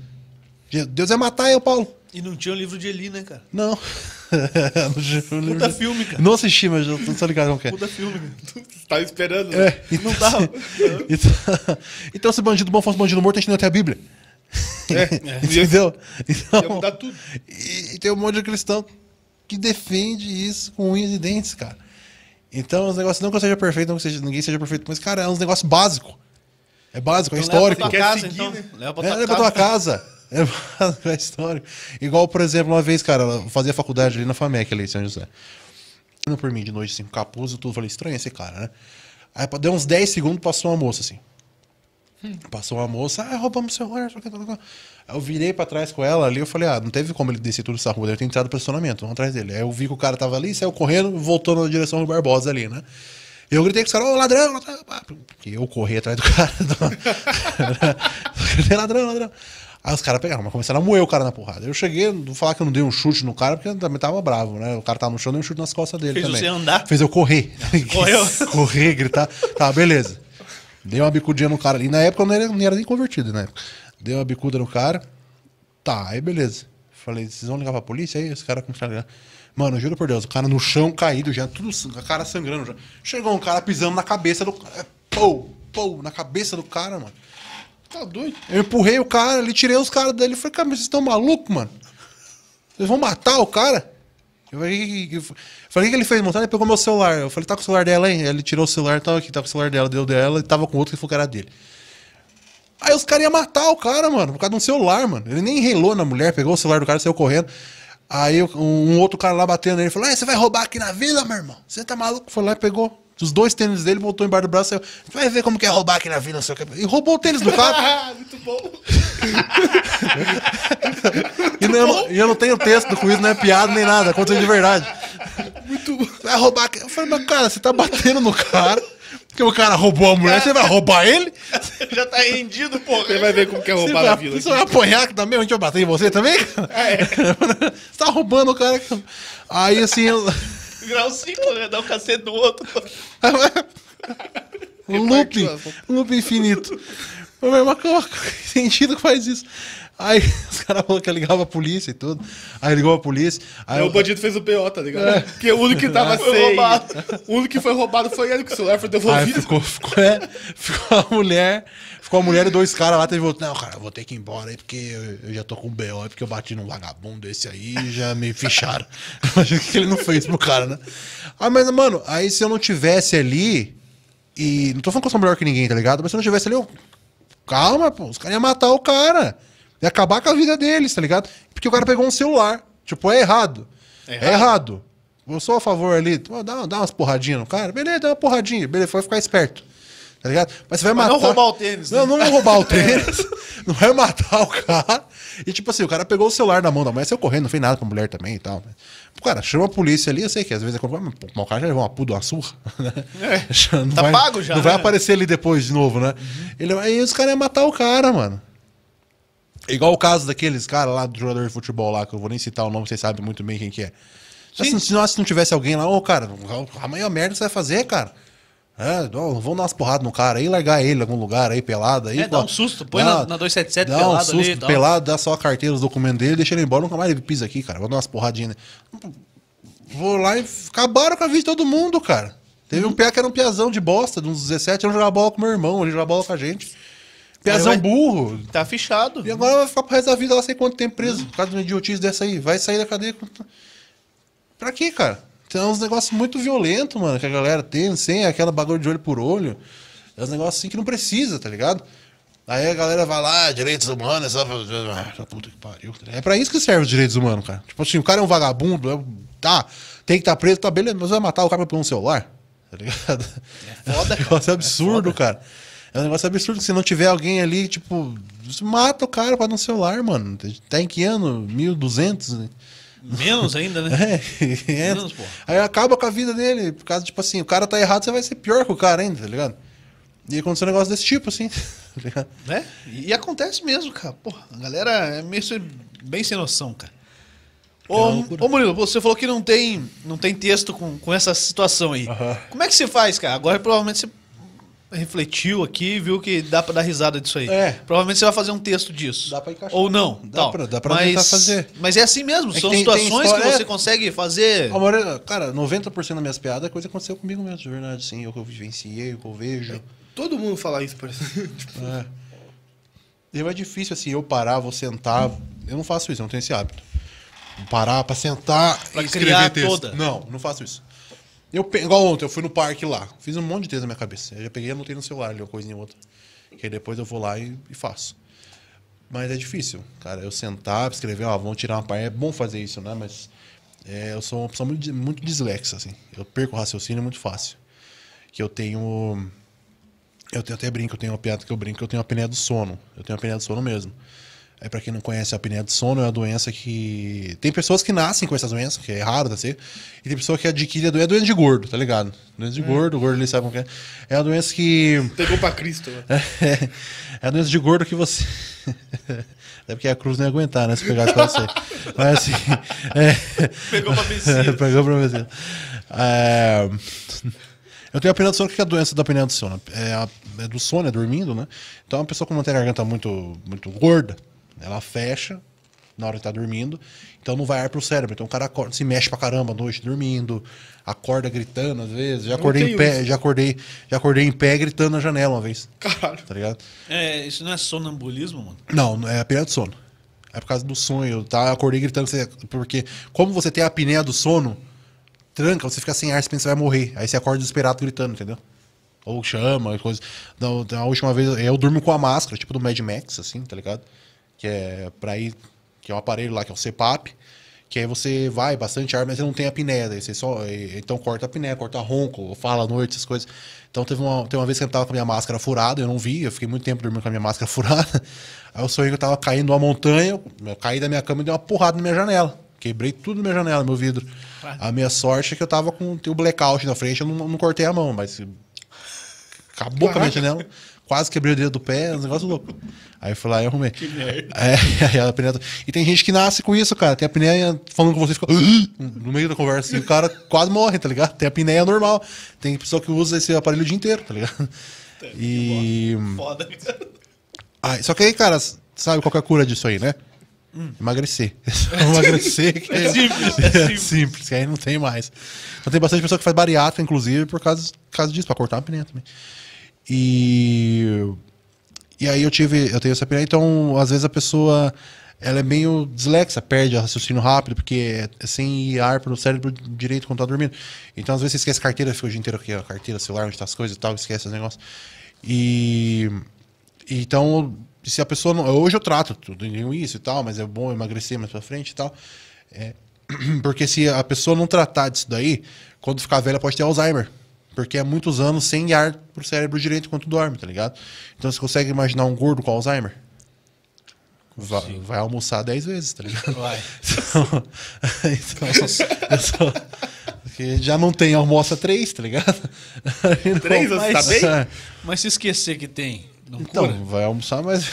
Deus ia matar eu, Paulo. E não tinha o livro de Eli, né, cara? Não. Puta filme, cara. Não assisti, mas eu tô tô ligado como que é. Puta filme, cara. Você tá esperando. né? É, Não dava. então, então, se bandido bom fosse bandido morto, a gente não ia ter a Bíblia. É. Entendeu? Então, Ia mudar tudo. E, e tem um monte de cristão que defende isso com unhas e dentes, cara. Então, os negócios não que eu seja perfeito, não que seja- ninguém seja perfeito, mas, cara, é uns negócios básicos. É básico, é Então histórico. Leva pra tua casa, seguir, então. né? Leva pra É, tua leva pra tua casa. É básico, é histórico. Igual, por exemplo, uma vez, cara, eu fazia faculdade ali na FAMEC, ali em São José. Por mim de noite, assim, com capuz e tudo. Falei, estranho esse cara, né? Aí deu uns 10 segundos, passou uma moça, assim. Passou uma moça, ah, roubamos tal. Aí eu virei pra trás com ela ali, eu falei, ah, não teve como ele descer tudo essa rua, deve ter entrado pro estacionamento, vamos atrás dele. Aí eu vi que o cara tava ali, saiu correndo, voltou na direção do Barbosa ali, né? Eu gritei com os caras, ô ladrão, ladrão, porque eu corri atrás do cara. Gritei, ladrão, ladrão. Aí os caras pegaram, mas começaram a moer o cara na porrada. Eu cheguei, não vou falar que eu não dei um chute no cara, porque eu também tava bravo, né? O cara tava no chão, dei um chute nas costas dele Fez também. você andar? Fez eu correr. Correu? correr, gritar. Tá, beleza. Dei uma bicudinha no cara ali. Na época eu não era, não era nem convertido, né? Dei uma bicuda no cara. Tá, aí beleza. Falei, vocês vão ligar pra polícia? Aí os caras começaram a ligar. Mano, juro por Deus, o cara no chão caído já, tudo, a cara sangrando já. Chegou um cara pisando na cabeça do cara. Pô, pô, na cabeça do cara, mano. Tá doido? Eu empurrei o cara ali, tirei os caras dele. Falei, cara, mas vocês estão malucos, mano? Vocês vão matar o cara? Eu falei, eu falei, o que ele fez? Montar, ele pegou meu celular. Eu falei, tá com o celular dela, hein? Ele tirou o celular, tava aqui, tá com o celular dela, deu dela, e tava com outro que falou que era dele. Aí os caras iam matar o cara, mano, por causa de um celular, mano. Ele nem relou na mulher, pegou o celular do cara saiu correndo. Aí um outro cara lá batendo nele falou: "É, você vai roubar aqui na vila, meu irmão? Você tá maluco? Foi lá e pegou os dois tênis dele, botou embaixo do braço e saiu. Vai ver como que é roubar aqui na vila, não sei o que. E roubou o tênis do cara. Ah, muito bom. E eu, não, e eu não tenho texto com isso, não é piada nem nada, aconteceu de verdade. Muito bom. Vai roubar. aqui. Eu falei, mas cara, você tá batendo no cara, porque o cara roubou a mulher, você vai roubar ele? Já tá rendido, porra. Você vai ver como que é roubar na vila. você vai apanhar aqui também? A gente vai bater em você também? Você tá roubando o cara. Aí assim, eu, Virar um ciclo, né? Dar um cacete no outro. um looping, um looping infinito. Mas qual que sentido que faz isso? Aí os caras falaram que ia ligar pra polícia e tudo. Aí ligou a polícia. Aí Aí o bandido fez o PO, tá ligado? Porque o único que tava Foi roubado. O único que foi roubado foi ele, que o celular foi Aí devolvido. ficou, ficou, é, ficou a mulher, ficou a mulher e dois caras lá, teve outro. Não, cara, eu vou ter que ir embora aí, porque eu, eu já tô com BO, aí porque eu bati num vagabundo esse aí e já me ficharam. Imagina o que ele não fez pro cara, né? Ah, mas, mano, aí se eu não tivesse ali, e. Não tô falando que eu sou melhor que ninguém, tá ligado? Mas se eu não tivesse ali, eu. Calma, pô, os caras iam matar o cara. Ia acabar com a vida deles, tá ligado? Porque o cara pegou um celular. Tipo, é errado. É É errado. Eu sou a favor ali. Dá, dá umas porradinhas no cara. Beleza, dá uma porradinha. Beleza, foi ficar esperto. Tá ligado? Mas você vai Mas matar. não roubar o tênis, né? Não, não vai roubar o tênis. não vai matar o cara. E tipo assim, o cara pegou o celular na mão da mulher, saiu correndo, não fez nada pra mulher também e tal. Cara, chama a polícia ali, eu sei que às vezes é complicado, mas pô, o cara já levou uma puta, uma surra. Né? Não Tá vai- pago já, Não vai né? aparecer ali depois de novo, né? Ele, aí os caras iam matar o cara, mano. Igual o caso daqueles caras lá do jogador de futebol lá, que eu vou nem citar o nome, vocês sabem muito bem quem que é. Se, se, não, se não tivesse alguém lá, ô, cara, a maior merda você vai fazer, cara. É, vamos dar umas porradas no cara aí, largar ele em algum lugar aí, pelado aí. É, dá um susto, põe na- na 277 dá pelado um ali susto, tal. pelado, dá só a carteira, os documentos dele, deixa ele embora, nunca mais ele pisa aqui, cara. Vou dar umas porradinhas. Vou lá e acabaram com a vida de todo mundo, cara. Teve um pé que era um piazão de bosta, de uns 17 anos, jogava bola com meu irmão, ele jogava bola com a gente. Piazão vai- burro. Tá fichado. E agora vai ficar pro resto da vida lá sei quanto tempo preso, por causa de uma idiotice dessa aí. Vai sair da cadeia. com- Pra quê, cara? Tem uns negócios muito violentos, mano, que a galera tem, sem aquela bagulho de olho por olho. É uns negócios assim que não precisa, tá ligado? Aí a galera vai lá, direitos humanos, só... ah, puta que pariu. É pra isso que serve os direitos humanos, cara. Tipo assim, o cara é um vagabundo, é- tá, tem que estar preso, tá beleza, mas vai matar o cara por um celular, tá ligado? É foda, um negócio absurdo, cara. É um negócio absurdo que se não tiver alguém ali, tipo, mata o cara pra dar um celular, mano. Tá em que ano? 1200? né? Menos ainda, né? É, é. Menos, pô. Aí acaba com a vida dele. Por causa, tipo assim, o cara tá errado, você vai ser pior que o cara ainda, tá ligado? E aconteceu um negócio desse tipo, assim. Tá ligado? Né? E acontece mesmo, cara. Porra, a galera é meio bem sem noção, cara. É Ô, ô Murilo, você falou que não tem, não tem texto com, com essa situação aí. Como é que você faz, cara? Agora provavelmente você refletiu aqui viu que dá pra dar risada disso aí. É. Provavelmente você vai fazer um texto disso. Dá pra encaixar. Ou não. Dá tal. pra- dá pra mas, tentar fazer. Mas é assim mesmo. É São tem- tem situações história- que você é. consegue fazer. A maioria, cara, 90% das minhas piadas é coisa que aconteceu comigo mesmo, de verdade, sim. Eu que eu vivenciei, eu que eu vejo. Todo mundo fala isso, parece. Tipo, É. E é difícil assim, eu parar, vou sentar. Eu não faço isso, eu não tenho esse hábito. Parar pra sentar Pra e criar escrever texto. toda. Não, não faço isso. Eu, igual ontem, eu fui no parque lá. Fiz um monte de texto na minha cabeça. Eu já peguei e anotei no celular ali, uma coisinha ou outra. Que depois eu vou lá e, e faço. Mas é difícil, cara. Eu sentar, escrever, ó, vamos tirar uma parte. É bom fazer isso, né? Mas é, eu sou uma pessoa muito, muito dislexa, assim. Eu perco o raciocínio muito fácil. Que eu tenho. Eu tenho, até brinco, eu tenho uma piada que eu brinco, eu tenho uma apneia do sono. Eu tenho uma apneia do sono mesmo. É pra quem não conhece, a apneia do sono é uma doença que. Tem pessoas que nascem com essas doenças, que é raro nascer. E tem pessoa que adquire a doença. É doença de gordo, tá ligado? Doença de gordo, o gordo ali sabe como que é. É a doença que. Pegou pra Cristo, né? É, a doença de gordo que você. Até porque a cruz não ia aguentar, né? Se pegasse pra você. Mas assim. É... Pegou pra Messias. Pegou pra você. É... Eu tenho a apneia do sono. O que é a doença da apneia do sono? É, a- é do sono, é dormindo, né? Então, uma pessoa que não tem a garganta muito, muito gorda, ela fecha na hora que tá dormindo, então não vai ar pro cérebro. Então o cara acorda, se mexe pra caramba à noite dormindo, acorda gritando às vezes. Já acordei em pé, isso. já acordei, já acordei em pé gritando na janela uma vez, Caralho. tá ligado? É, isso não é sonambulismo, mano? Não, é apneia do sono. É por causa do sonho, tá? Eu acordei gritando, você- porque como você tem a apneia do sono, tranca, você fica sem ar, você pensa que vai morrer. Aí você acorda desesperado gritando, entendeu? Ou chama, coisa. Não, a última vez eu durmo com a máscara, tipo do Mad Max, assim, tá ligado? Que é pra ir, que é um aparelho lá, que é o CPAP, que aí você vai, bastante ar, mas você não tem a apneia, daí você só. Então corta a apneia, corta ronco, fala à noite, essas coisas. Então teve uma, teve uma vez que eu tava com a minha máscara furada, eu não vi, eu fiquei muito tempo dormindo com a minha máscara furada. Aí eu sonhei que eu tava caindo uma montanha, eu caí da minha cama e dei uma porrada na minha janela. Quebrei tudo na minha janela, meu vidro. A minha sorte é que eu tava com o blackout na frente, eu não, não cortei a mão, mas acabou com a minha janela. Quase quebrei o dedo do pé, um negócio louco. Aí eu fui lá e arrumei. Que merda. É, aí a apneia- e tem gente que nasce com isso, cara. Tem a apneia falando com você e fica no meio da conversa assim, o cara quase morre, tá ligado? Tem a apneia normal. Tem pessoa que usa esse aparelho o dia inteiro, tá ligado? E. Foda, cara. Ah, só que aí, cara, sabe qual que é a cura disso aí, né? Emagrecer. Emagrecer. que É simples, é é simples. simples, que aí não tem mais. Então tem bastante pessoa que faz bariátrica, inclusive, por causa, por causa disso, pra cortar a apneia também. E. E aí eu tive, eu tenho essa apneia, então às vezes a pessoa ela é meio dislexa, perde o raciocínio rápido, porque é sem ir ar pro cérebro direito quando tá dormindo. Então às vezes você esquece carteira, fica o dia inteiro aqui, a carteira, celular, onde tá as coisas e tal, esquece os negócios. E. Então, se a pessoa não. Hoje eu trato tudo isso e tal, mas é bom emagrecer mais pra frente e tal. É, porque se a pessoa não tratar disso daí, quando ficar velha pode ter Alzheimer. Porque é muitos anos sem ar pro cérebro direito enquanto dorme, tá ligado? Então você consegue imaginar um gordo com Alzheimer? Vai, vai almoçar 10 vezes, tá ligado? Vai. Então, então eu sou- porque já não tem almoça 3, tá ligado? Aí não- Três, você tá bem? É. Mas se esquecer que tem, não Então, cura? vai almoçar, mas.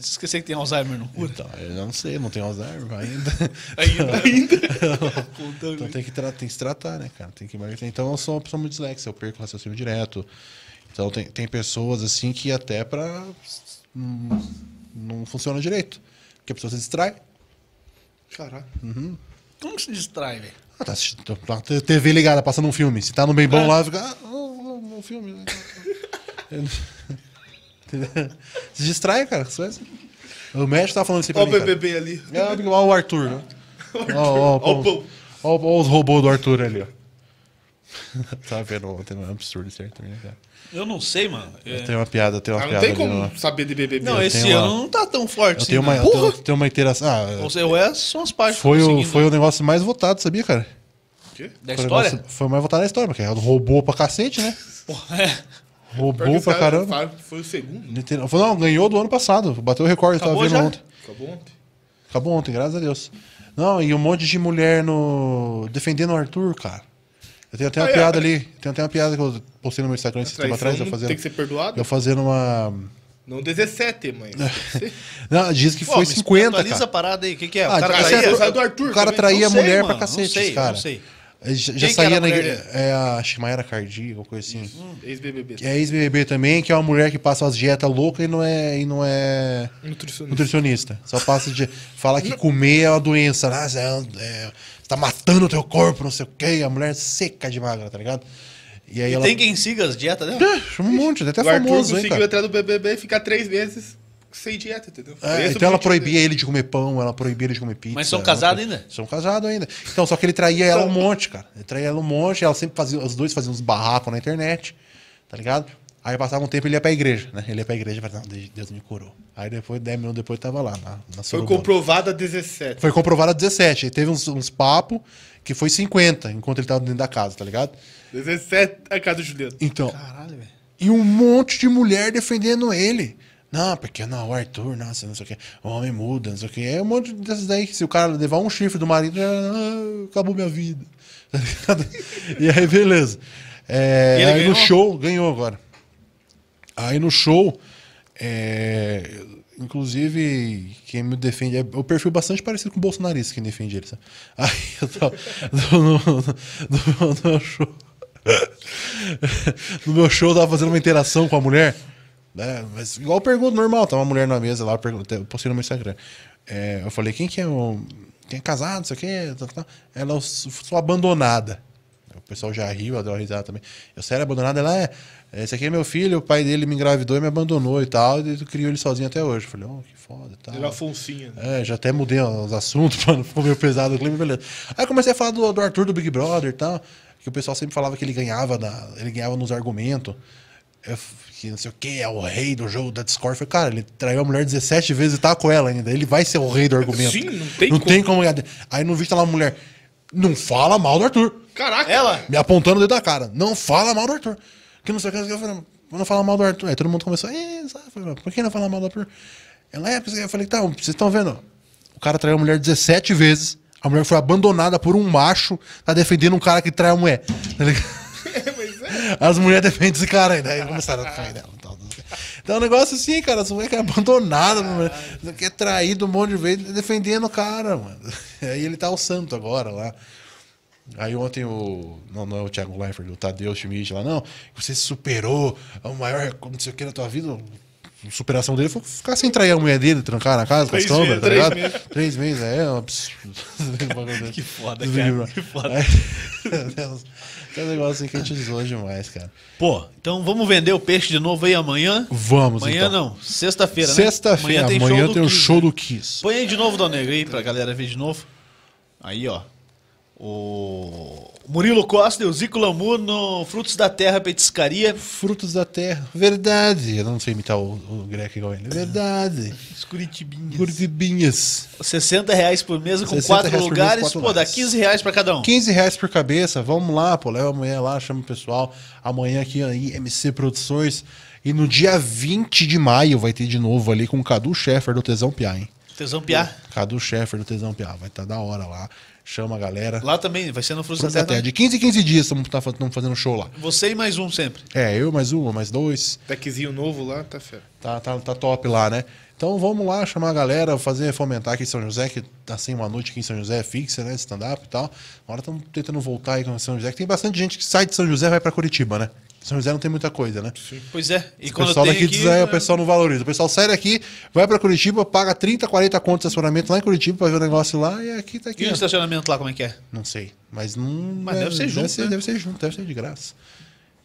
Se esquecer que tem Alzheimer, não cura? Então, eu não sei, não tenho Alzheimer ainda. Ainda, ainda. Então tem que, tem que se tratar, né, cara? Tem que. Então eu sou uma pessoa muito dislexa, eu perco o raciocínio direto. Então tem, tem pessoas assim que até pra. hum, não funciona direito. Porque a pessoa se distrai. Caralho. Como que se distrai, velho? Ah, tá assistindo tá TV ligada, passando um filme. Se tá no bem bom lá, fica. Ah, um filme. né? Se distrai, cara. O médico tava falando isso aí pra Ó o. BBB ali. É, ó o Arthur, né? Ó, ó, Ó o ó, ó, ó os robôs do Arthur ali, ó. Tava vendo ontem, não é um absurdo isso aí também, né, cara? Eu não sei, mano. É- Tem uma piada, tem uma Ah, não piada tem ali, como saber de BBB. Não, esse tenho ano uma- não tá tão forte Eu assim. tenho uma, né? eu tenho, tenho uma interação. Ah, Ou seja, o S são as partes foi, que eu tô o, foi o negócio mais votado, sabia, cara? quê? da Foi o história? negócio- Foi o mais votado na história, porque é roubou pra cacete, né? Porra, é. Roubou pra caramba. Foi o segundo. Literal- Foi, Não, ganhou do ano passado. Bateu o recorde, eu tava Acabou vendo já? ontem. Acabou ontem. Acabou ontem, graças a Deus. Não, e um monte de mulher no. defendendo o Arthur, cara. Eu tenho até uma Ah, é, piada é. ali. Tem até uma piada que eu postei no meu Instagram esse tempo atrás. Eu não fazendo, tem que ser perdoado. eu fazendo uma. Não 17, mas. tem que ser. Não, diz que Pô, foi me 50. Atualiza Cara. a parada aí. O que, que é? Ah, o cara cara, traía- traía- Essa é do Arthur O cara também. traía Não sei, mulher mano, pra cacete, não sei, cara. não sei. Já, já Quem que saía na igreja. É a Mayara Cardi, alguma coisa assim. Ex-BBB. Que é ex-BBB também, que é uma mulher que passa umas dietas loucas e não é, e não é Nutricionista. nutricionista. Só passa de. Fala que comer é uma doença. Ah, você, é, é, você tá matando o teu corpo, não sei o quê. A mulher é seca de magra, tá ligado? E aí E ela. tem quem siga as dietas dela? É, um monte, até O Arthur famoso, hein, conseguiu entrar no BBB e ficar três meses sem dieta, entendeu? É, Preso então ela proibia ele de comer pão, ela proibia ele de comer pizza. Mas são casados ainda? São casados ainda. Então, só que ele traía ela um monte, cara. Ele traía ela um monte, ela sempre fazia, os dois faziam uns barracos na internet, tá ligado? Aí passava um tempo ele ia pra igreja, né? Ele ia pra igreja e falava, não, Deus me curou. Aí depois, 10 minutos depois, tava lá, na, na Foi comprovada 17. Foi comprovado a 17. Aí teve uns, uns papos que foi 50, enquanto ele tava dentro da casa, tá ligado? 17 a casa do Juliano. Então, Caralho, velho. e um monte de mulher defendendo ele. Não, porque não, o Arthur, nossa, não sei o que. O homem muda, não sei o que. É um monte dessas daí que se o cara levar um chifre do marido, já ah, acabou minha vida. Tá e aí, beleza. É, E aí no ganhou? show, ganhou agora. Aí no show, é, inclusive, quem me defende é o perfil bastante parecido com o bolsonarista quem defende ele. Sabe? Aí eu tava no, no, no- no meu show. no meu show eu tava fazendo uma interação com a mulher. Né? Mas igual pergunta normal, tá uma mulher na mesa lá, eu postei no meu Instagram. É, eu falei, quem que é o. Quem é casado, não sei o quê? tal, tal. Ela, eu sou sou abandonada. O pessoal já riu, ela deu uma risada também. Eu sério, abandonada, ela é. Esse aqui é meu filho, o pai dele me engravidou e me abandonou e tal, e criou ele sozinho até hoje. Eu falei, oh, que foda e tal. Ele é Afonsinha. Né? É, já até mudei os assuntos pra não ficar meio pesado o clima, beleza. Aí comecei a falar do, do Arthur do Big Brother e tal, que o pessoal sempre falava que ele ganhava, na, ele ganhava nos argumentos. Eu que não sei o que, é o rei do jogo da Discord. Eu falei, cara, ele traiu a mulher 17 vezes e tá com ela ainda. Ele vai ser o rei do argumento. Sim, não tem não como. tem como. Aí no vídeo tá lá uma mulher, não fala mal do Arthur. Caraca! Ela? Me apontando o dedo da cara. Não fala mal do Arthur. Que não sei o que. Eu falei, não fala mal do Arthur. Aí todo mundo começou, falei, por que não fala mal do Arthur? Ela é, porque eu falei, tá, vocês estão vendo? O cara traiu a mulher 17 vezes. A mulher foi abandonada por um macho, tá defendendo um cara que trai a mulher. Tá ligado? As mulheres defendem esse cara aí, daí começaram a trair dela. Então, então é um negócio assim, cara. As mulheres que é abandonada, mano, que é traído um monte de vezes, defendendo o cara, mano. Aí ele tá o santo agora lá. Aí ontem o. Não, não é o Thiago Leifert, o Tadeu Schmidt lá, não. Você superou, o maior, não sei o que na tua vida. A superação dele foi ficar sem trair a mulher dele, trancar na casa com as Três câmeras, tá três ligado? meses. Três meses, é, é um absurdo. Que foda, cara, que foda. Aí, é um negócio que a gente zoa demais, cara. Pô, então vamos vender o peixe de novo aí amanhã? Vamos, Amanhã então. não, sexta-feira, né? Sexta-feira, amanhã tem, o Kiss, show do Kiss. Põe aí de novo, Dal Negro, aí, pra galera ver de novo. Aí, ó. O Murilo Costa e o Zico Lamu no Frutos da Terra Petiscaria. Frutos da terra. Verdade. Eu não sei imitar o, o greco igual ele. Verdade. Os Curitibinhas. Curitibinhas. 60 reais por mesa com 60 quatro lugares. quatro Pô, dá lugares. 15 reais pra cada um. 15 reais por cabeça. Vamos lá, pô. Leva a mulher lá, chama o pessoal. Amanhã aqui aí, MC Produções. E no dia 20 de maio vai ter de novo ali com o Cadu Scheffer do Tesão Piá, hein? Tesão Piá. Cadu Scheffer do Tesão Piá. Vai estar da hora lá. Chama a galera. Lá também, vai ser no Frutos da Terra. terra. De 15 em 15 dias estamos tá, fazendo show lá. Você e mais um sempre. É, eu mais uma, mais dois. Packzinho novo lá, tá fera. Tá, tá, tá top lá, né? Então vamos lá chamar a galera, fazer fomentar aqui em São José, que tá sem uma noite aqui em São José fixa, né? Stand-up e tal. Agora estamos tentando voltar aí com São José, que tem bastante gente que sai de São José e vai pra Curitiba, né? São José não tem muita coisa, né? Pois é. E O quando pessoal daqui aqui, diz, é, é, o pessoal não valoriza. O pessoal sai daqui, vai pra Curitiba, paga 30, 40 contos de estacionamento lá em Curitiba pra ver o negócio lá e aqui tá aqui. E o estacionamento lá, como é que é? Não sei. Mas não. Mas deve ser junto, Deve ser, né? deve ser junto, deve ser de graça.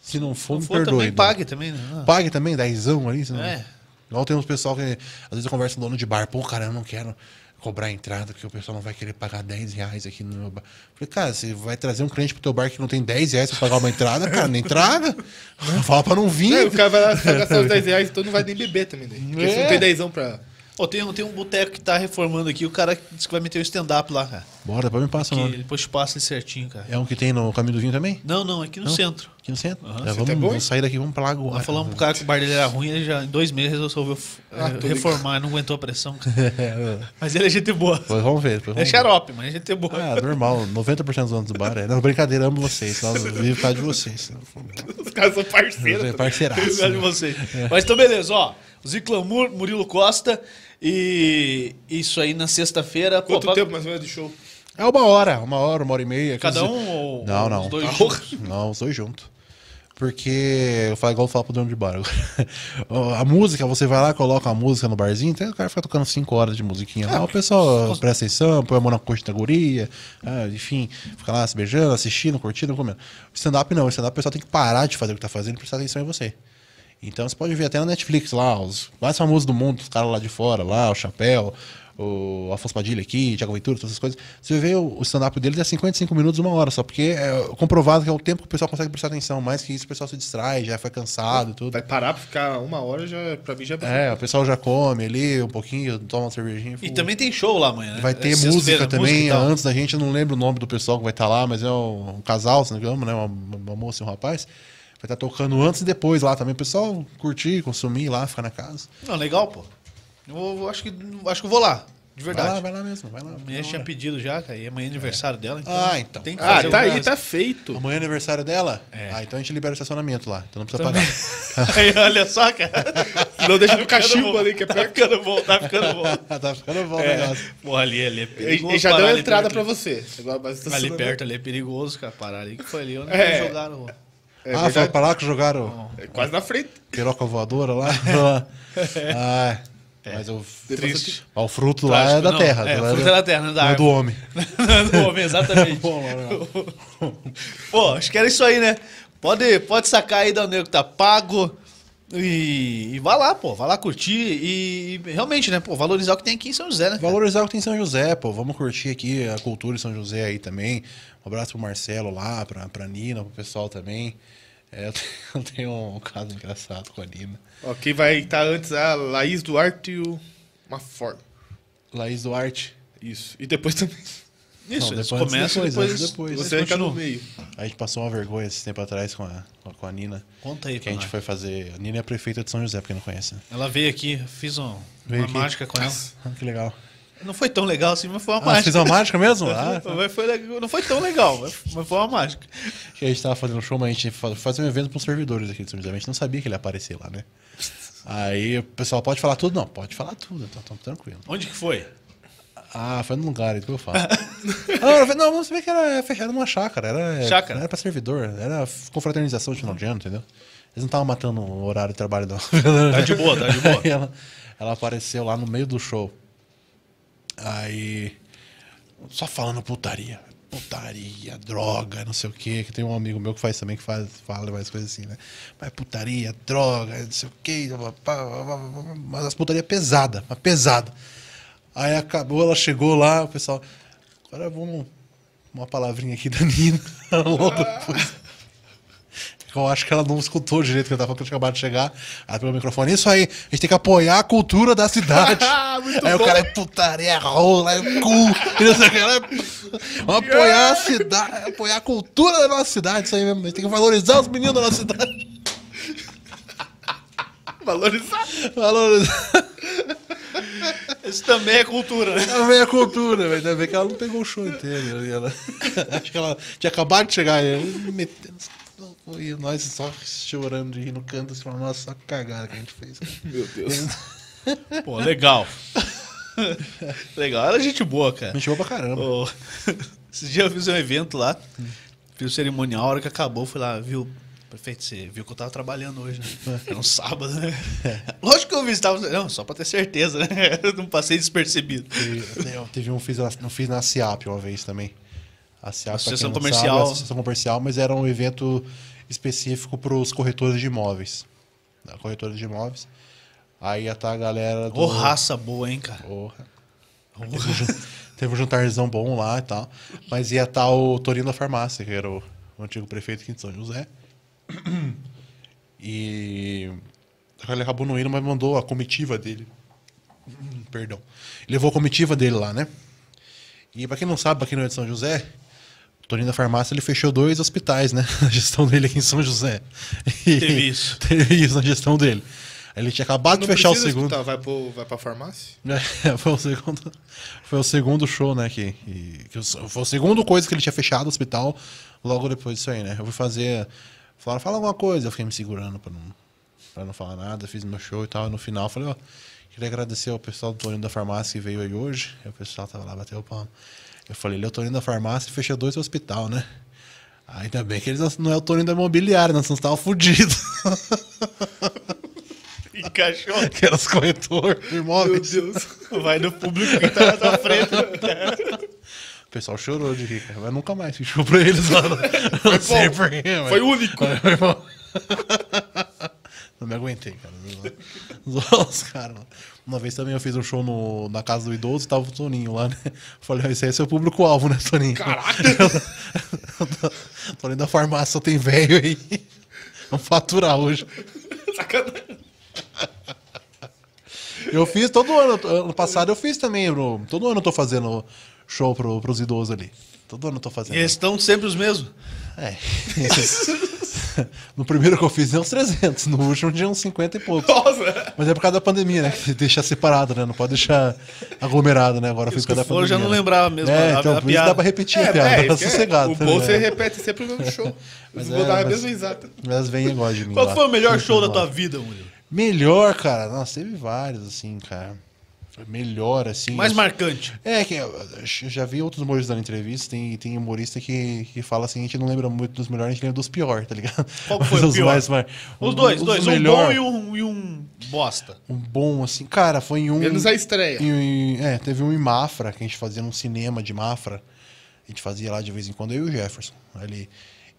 Se não for, Se me for perdoe. também, Dom. pague também, né? Ah. Pague também, dezão ali. senão- É. Igual tem uns pessoal que às vezes eu converso com dono de bar, pô, cara, eu não quero cobrar entrada, porque o pessoal não vai querer pagar 10 reais aqui no meu bar. Falei, cara, você vai trazer um cliente pro teu bar que não tem 10 reais pra pagar uma entrada, cara, nem traga. Fala pra não vir. É, o cara vai lá gastar os 10 reais, então não vai nem beber também. Né? Porque É. não tem 10 pra. Pô, tem, um- tem um boteco que tá reformando aqui, o cara disse que vai meter o stand-up lá, cara. Bora, depois me passa o Que nome. depois te passa ele certinho, cara. É um que tem no caminho do vinho também? Não, não, aqui no Não? centro. Aqui no centro? Aham. É, Você vamos, tá bom, vamos hein? sair daqui, vamos pra lá agora. Nós falamos pro cara que o bar dele era ruim, ele já em dois meses resolveu Ah, eh, tô reformar, não aguentou a pressão. cara. É, Mas ele é gente boa. Depois vamos ver. Depois É vamos ver. xarope, mas é gente boa. Ah, normal. 90% dos donos do bar é. Não, brincadeira, amo vocês. Nós vivemos por causa de vocês. Os caras são parceiros. É tá parceiraço. De vocês. Mas então, beleza, ó. Ziclamur, Murilo Costa. E isso aí na sexta-feira. pô, Quanto pra- tempo mais ou menos de show? É uma hora, uma hora, uma hora e meia. Cada um ou Não, não. os dois Ah, juntos? Não, os dois juntos. Porque eu falo igual eu falo pro dono de bar. agora. a música, você vai lá, coloca a música no barzinho, então o cara fica tocando 5 horas de musiquinha lá. O pessoal presta atenção, põe a mão na coxa da guria, ah, enfim, fica lá se beijando, assistindo, curtindo, comendo. Stand-up não, o stand-up o pessoal tem que parar de fazer o que tá fazendo e prestar atenção em você. Então você pode ver até na Netflix lá, os mais famosos do mundo, os caras lá de fora, lá, o Chapéu, o Afonso Padilha aqui, Tiago Ventura, todas essas coisas. Você vê o, stand-up deles é 55 minutos, uma hora só, porque é comprovado que é o tempo que o pessoal consegue prestar atenção. Mais que isso, o pessoal se distrai, já foi cansado e tudo. Vai parar pra ficar uma hora, já, pra mim já É, o pessoal já come ali um pouquinho, toma uma cervejinha. E pô. também tem show lá amanhã, né? Vai ter É música também. tal. antes da gente, eu não lembro o nome do pessoal que vai estar lá, mas é um, um casal, se não me engano, né? Uma, uma moça e um rapaz. Vai estar tocando antes e depois lá também. O pessoal curtir, consumir lá, ficar na casa. Não, legal, pô. Eu vou- acho, que, acho que eu vou lá, de Vai verdade. lá, vai lá mesmo, vai lá. Amanhã tinha pedido já, cara, e amanhã é aniversário dela. Então Ah, então. Tem que Ah, fazer tá o aí, caso. tá feito. Amanhã é aniversário dela? É. Ah, então a gente libera o estacionamento lá. Então não precisa pagar. Aí, olha só, cara. Não deixa no Tá ficando cachimbo ali, que é Tá perto. ficando bom, tá ficando bom. tá ficando bom o É, negócio. porra, ali, ali é perigoso. ele já deu a ali entrada perto. pra você. Agora, mas tá Ali perto ali é perigoso, cara, parar ali. que foi ali? Onde É. é. jogaram? É ah, foi pra lá que jogaram É quase na frente. piroca voadora lá? ah, mas o, Triste. o fruto lá é da não, terra. É, não fruto é da terra, não da não é do homem. Não é do homem, exatamente. Pô, acho que era isso aí, né? Pode, pode sacar aí da onde que tá pago. E, e vai lá, pô. Vai lá curtir. E, e realmente, né, pô, valorizar o que tem aqui em São José, né? cara? Valorizar o que tem em São José, pô. Vamos curtir aqui a cultura de São José aí também. Um abraço pro Marcelo lá, pra, pra Nina, pro pessoal também. É, eu tenho- um caso engraçado com a Nina. Ó, quem vai estar antes é a Laís Duarte e o Mafor. Laís Duarte. Isso. E depois também. Isso, Não, depois- começam depois, depois. depois. Você fica no meio. A gente passou uma vergonha esse tempo atrás com a, com a Nina. Conta aí, Que a gente pra foi fazer. A Nina é a prefeita de São José, pra quem não conhece. Ela veio aqui, fiz um- Veio uma aqui. mágica com ela. Ah, que legal. Não foi tão legal assim, mas foi uma Ah, você mágica. fez uma mágica mesmo? Ah, tá. Mas foi não foi tão legal, mas, foi uma mágica. a gente tava fazendo um show, mas a gente fa- fazia um evento para os servidores aqui de São José. A gente não sabia que ele ia aparecer lá, né? Aí o pessoal pode falar tudo? Não, pode falar tudo, então tamo tranquilo. Onde que foi? Ah, foi num lugar, é isso que eu falo. ah, não, não sabia que era fechado numa chácara. Era, Chácara? Não era pra servidor, era confraternização de final de ano, entendeu? Eles não estavam matando o horário de trabalho, não. Tá de boa, tá de boa. Ela, ela apareceu lá no meio do show. Aí. Só falando putaria. Putaria, droga, não sei o quê. Que tem um amigo meu que faz também, que faz, fala mais coisas assim, né? Mas putaria, droga, não sei o quê. Mas as putaria pesada, mas pesada. Aí acabou, ela chegou lá, o pessoal. Agora vamos. Uma palavrinha aqui da Nina. Logo depois. Eu acho que ela não escutou direito que eu tava falando que eu tinha acabado de chegar. Ela pegou o microfone. Isso aí, a gente tem que apoiar a cultura da cidade. Aí o bom. cara é putaria, rola, é cu. e não sei o que, ela é- Vamos apoiar a cidade, apoiar a cultura da nossa cidade. Isso aí mesmo. A gente tem que valorizar os meninos da nossa cidade. Valorizar. Valorizar Isso também é cultura, né? também a cultura, velho. Ainda bem que ela não pegou o show inteiro. ela- Acho que ela tinha acabado de chegar aí. Metendo... E nós só chorando de rir no canto, assim, falando, nossa, só cagada que a gente fez. Meu Deus. Pô, legal. legal, era gente boa, cara. Me chamou pra caramba. Ô, Esses dias eu fiz um evento lá, fiz o cerimonial, a hora que acabou, fui lá, viu? Prefeito, você viu que eu tava trabalhando hoje, né? Era um sábado, né? Lógico que eu vi, tava, não, só pra ter certeza, né? Eu não passei despercebido. E, eu teve um fiz, na- não fiz na SIAP uma vez também. A SIAP, pra Associação Comercial. Sabe, a Associação Comercial, mas era um evento específico para os corretores de imóveis. Da corretores de imóveis. Aí ia estar a galera do. Ô, raça boa, hein, cara? Porra. Teve, um jan- teve um jantarzão bom lá e tal. Mas ia estar o Torino da Farmácia, que era o, o antigo prefeito aqui de São José. E. Ele acabou não indo, mas mandou a comitiva dele. Perdão. Levou a comitiva dele lá, né? E pra quem não sabe, pra quem não é de São José, o Toninho da Farmácia ele fechou dois hospitais, né? Na gestão dele aqui em São José. E- Teve isso. Teve isso na gestão dele. Aí Ele tinha acabado de fechar o segundo. escutar, Vai, pro, vai pra farmácia? É, foi, o segundo, foi o segundo show, né? Que, que, que foi o segundo coisa que ele tinha fechado o hospital logo depois disso aí, né? Eu fui fazer. Falaram, fala alguma coisa. Eu fiquei me segurando pra não, pra não falar nada. Fiz meu show e tal. E no final, eu falei, ó. Queria agradecer ao pessoal do Toninho da Farmácia que veio aí hoje. Aí o pessoal tava lá, bateu o palmo. Eu falei, ele é o Toninho da Farmácia e fechou dois hospital, né? Ainda bem que eles não, é o Toninho da Imobiliária, nós não estavam fodidos. Encaixou. que era os corretores de imóveis. Meu Deus. Vai no público que tá na tua frente. O pessoal chorou de rir, cara. Mas nunca mais fechou pra eles lá. Não, não sei porquê, mas... Foi único. Foi. Não me aguentei, cara. Zoar Os caras. Uma vez também eu fiz um show no, na casa do idoso e tava o Toninho lá, né? Falei, "Ah, esse aí é seu público-alvo, né, Toninho? Caraca! Toninho da farmácia, tem velho aí. Vamos faturar hoje. Sacanagem. Eu fiz todo ano. Ano passado eu fiz também, bro. Todo ano eu tô fazendo show pro, pros idosos ali. Todo ano eu tô fazendo. E eles estão sempre os mesmos. É. no primeiro que eu fiz, deu uns 300. No último, tinha uns 50 e poucos. Nossa! Mas é por causa da pandemia, né? Que deixa separado, né? Não pode deixar aglomerado, né? Agora fiz por causa da pandemia. já não né? lembrava mesmo É, a- então a por isso dá pra repetir a piada. é, é- sossegado. O tá bom você repete sempre o mesmo show. Mas Vou é, dar a mas- mesma risada. Elas vêm igual de mim. Qual lá. foi o melhor show da tua vida, Murilo? Melhor, cara. Nossa, teve vários, assim, cara. Foi Melhor, assim. Mais marcante. É, que eu já vi outros humoristas dando entrevista, tem, tem humorista que, que fala assim, a gente não lembra muito dos melhores, a gente lembra dos piores, tá ligado? Qual foi Mas o pior? mais- Os um- dois, os dois. Um melhor- bom e um, e um bosta. Um bom, assim, cara, foi em um... Menos a estreia. em- é, teve um em Mafra, que a gente fazia num cinema de Mafra, a gente fazia lá de vez em quando, eu e o Jefferson, ali.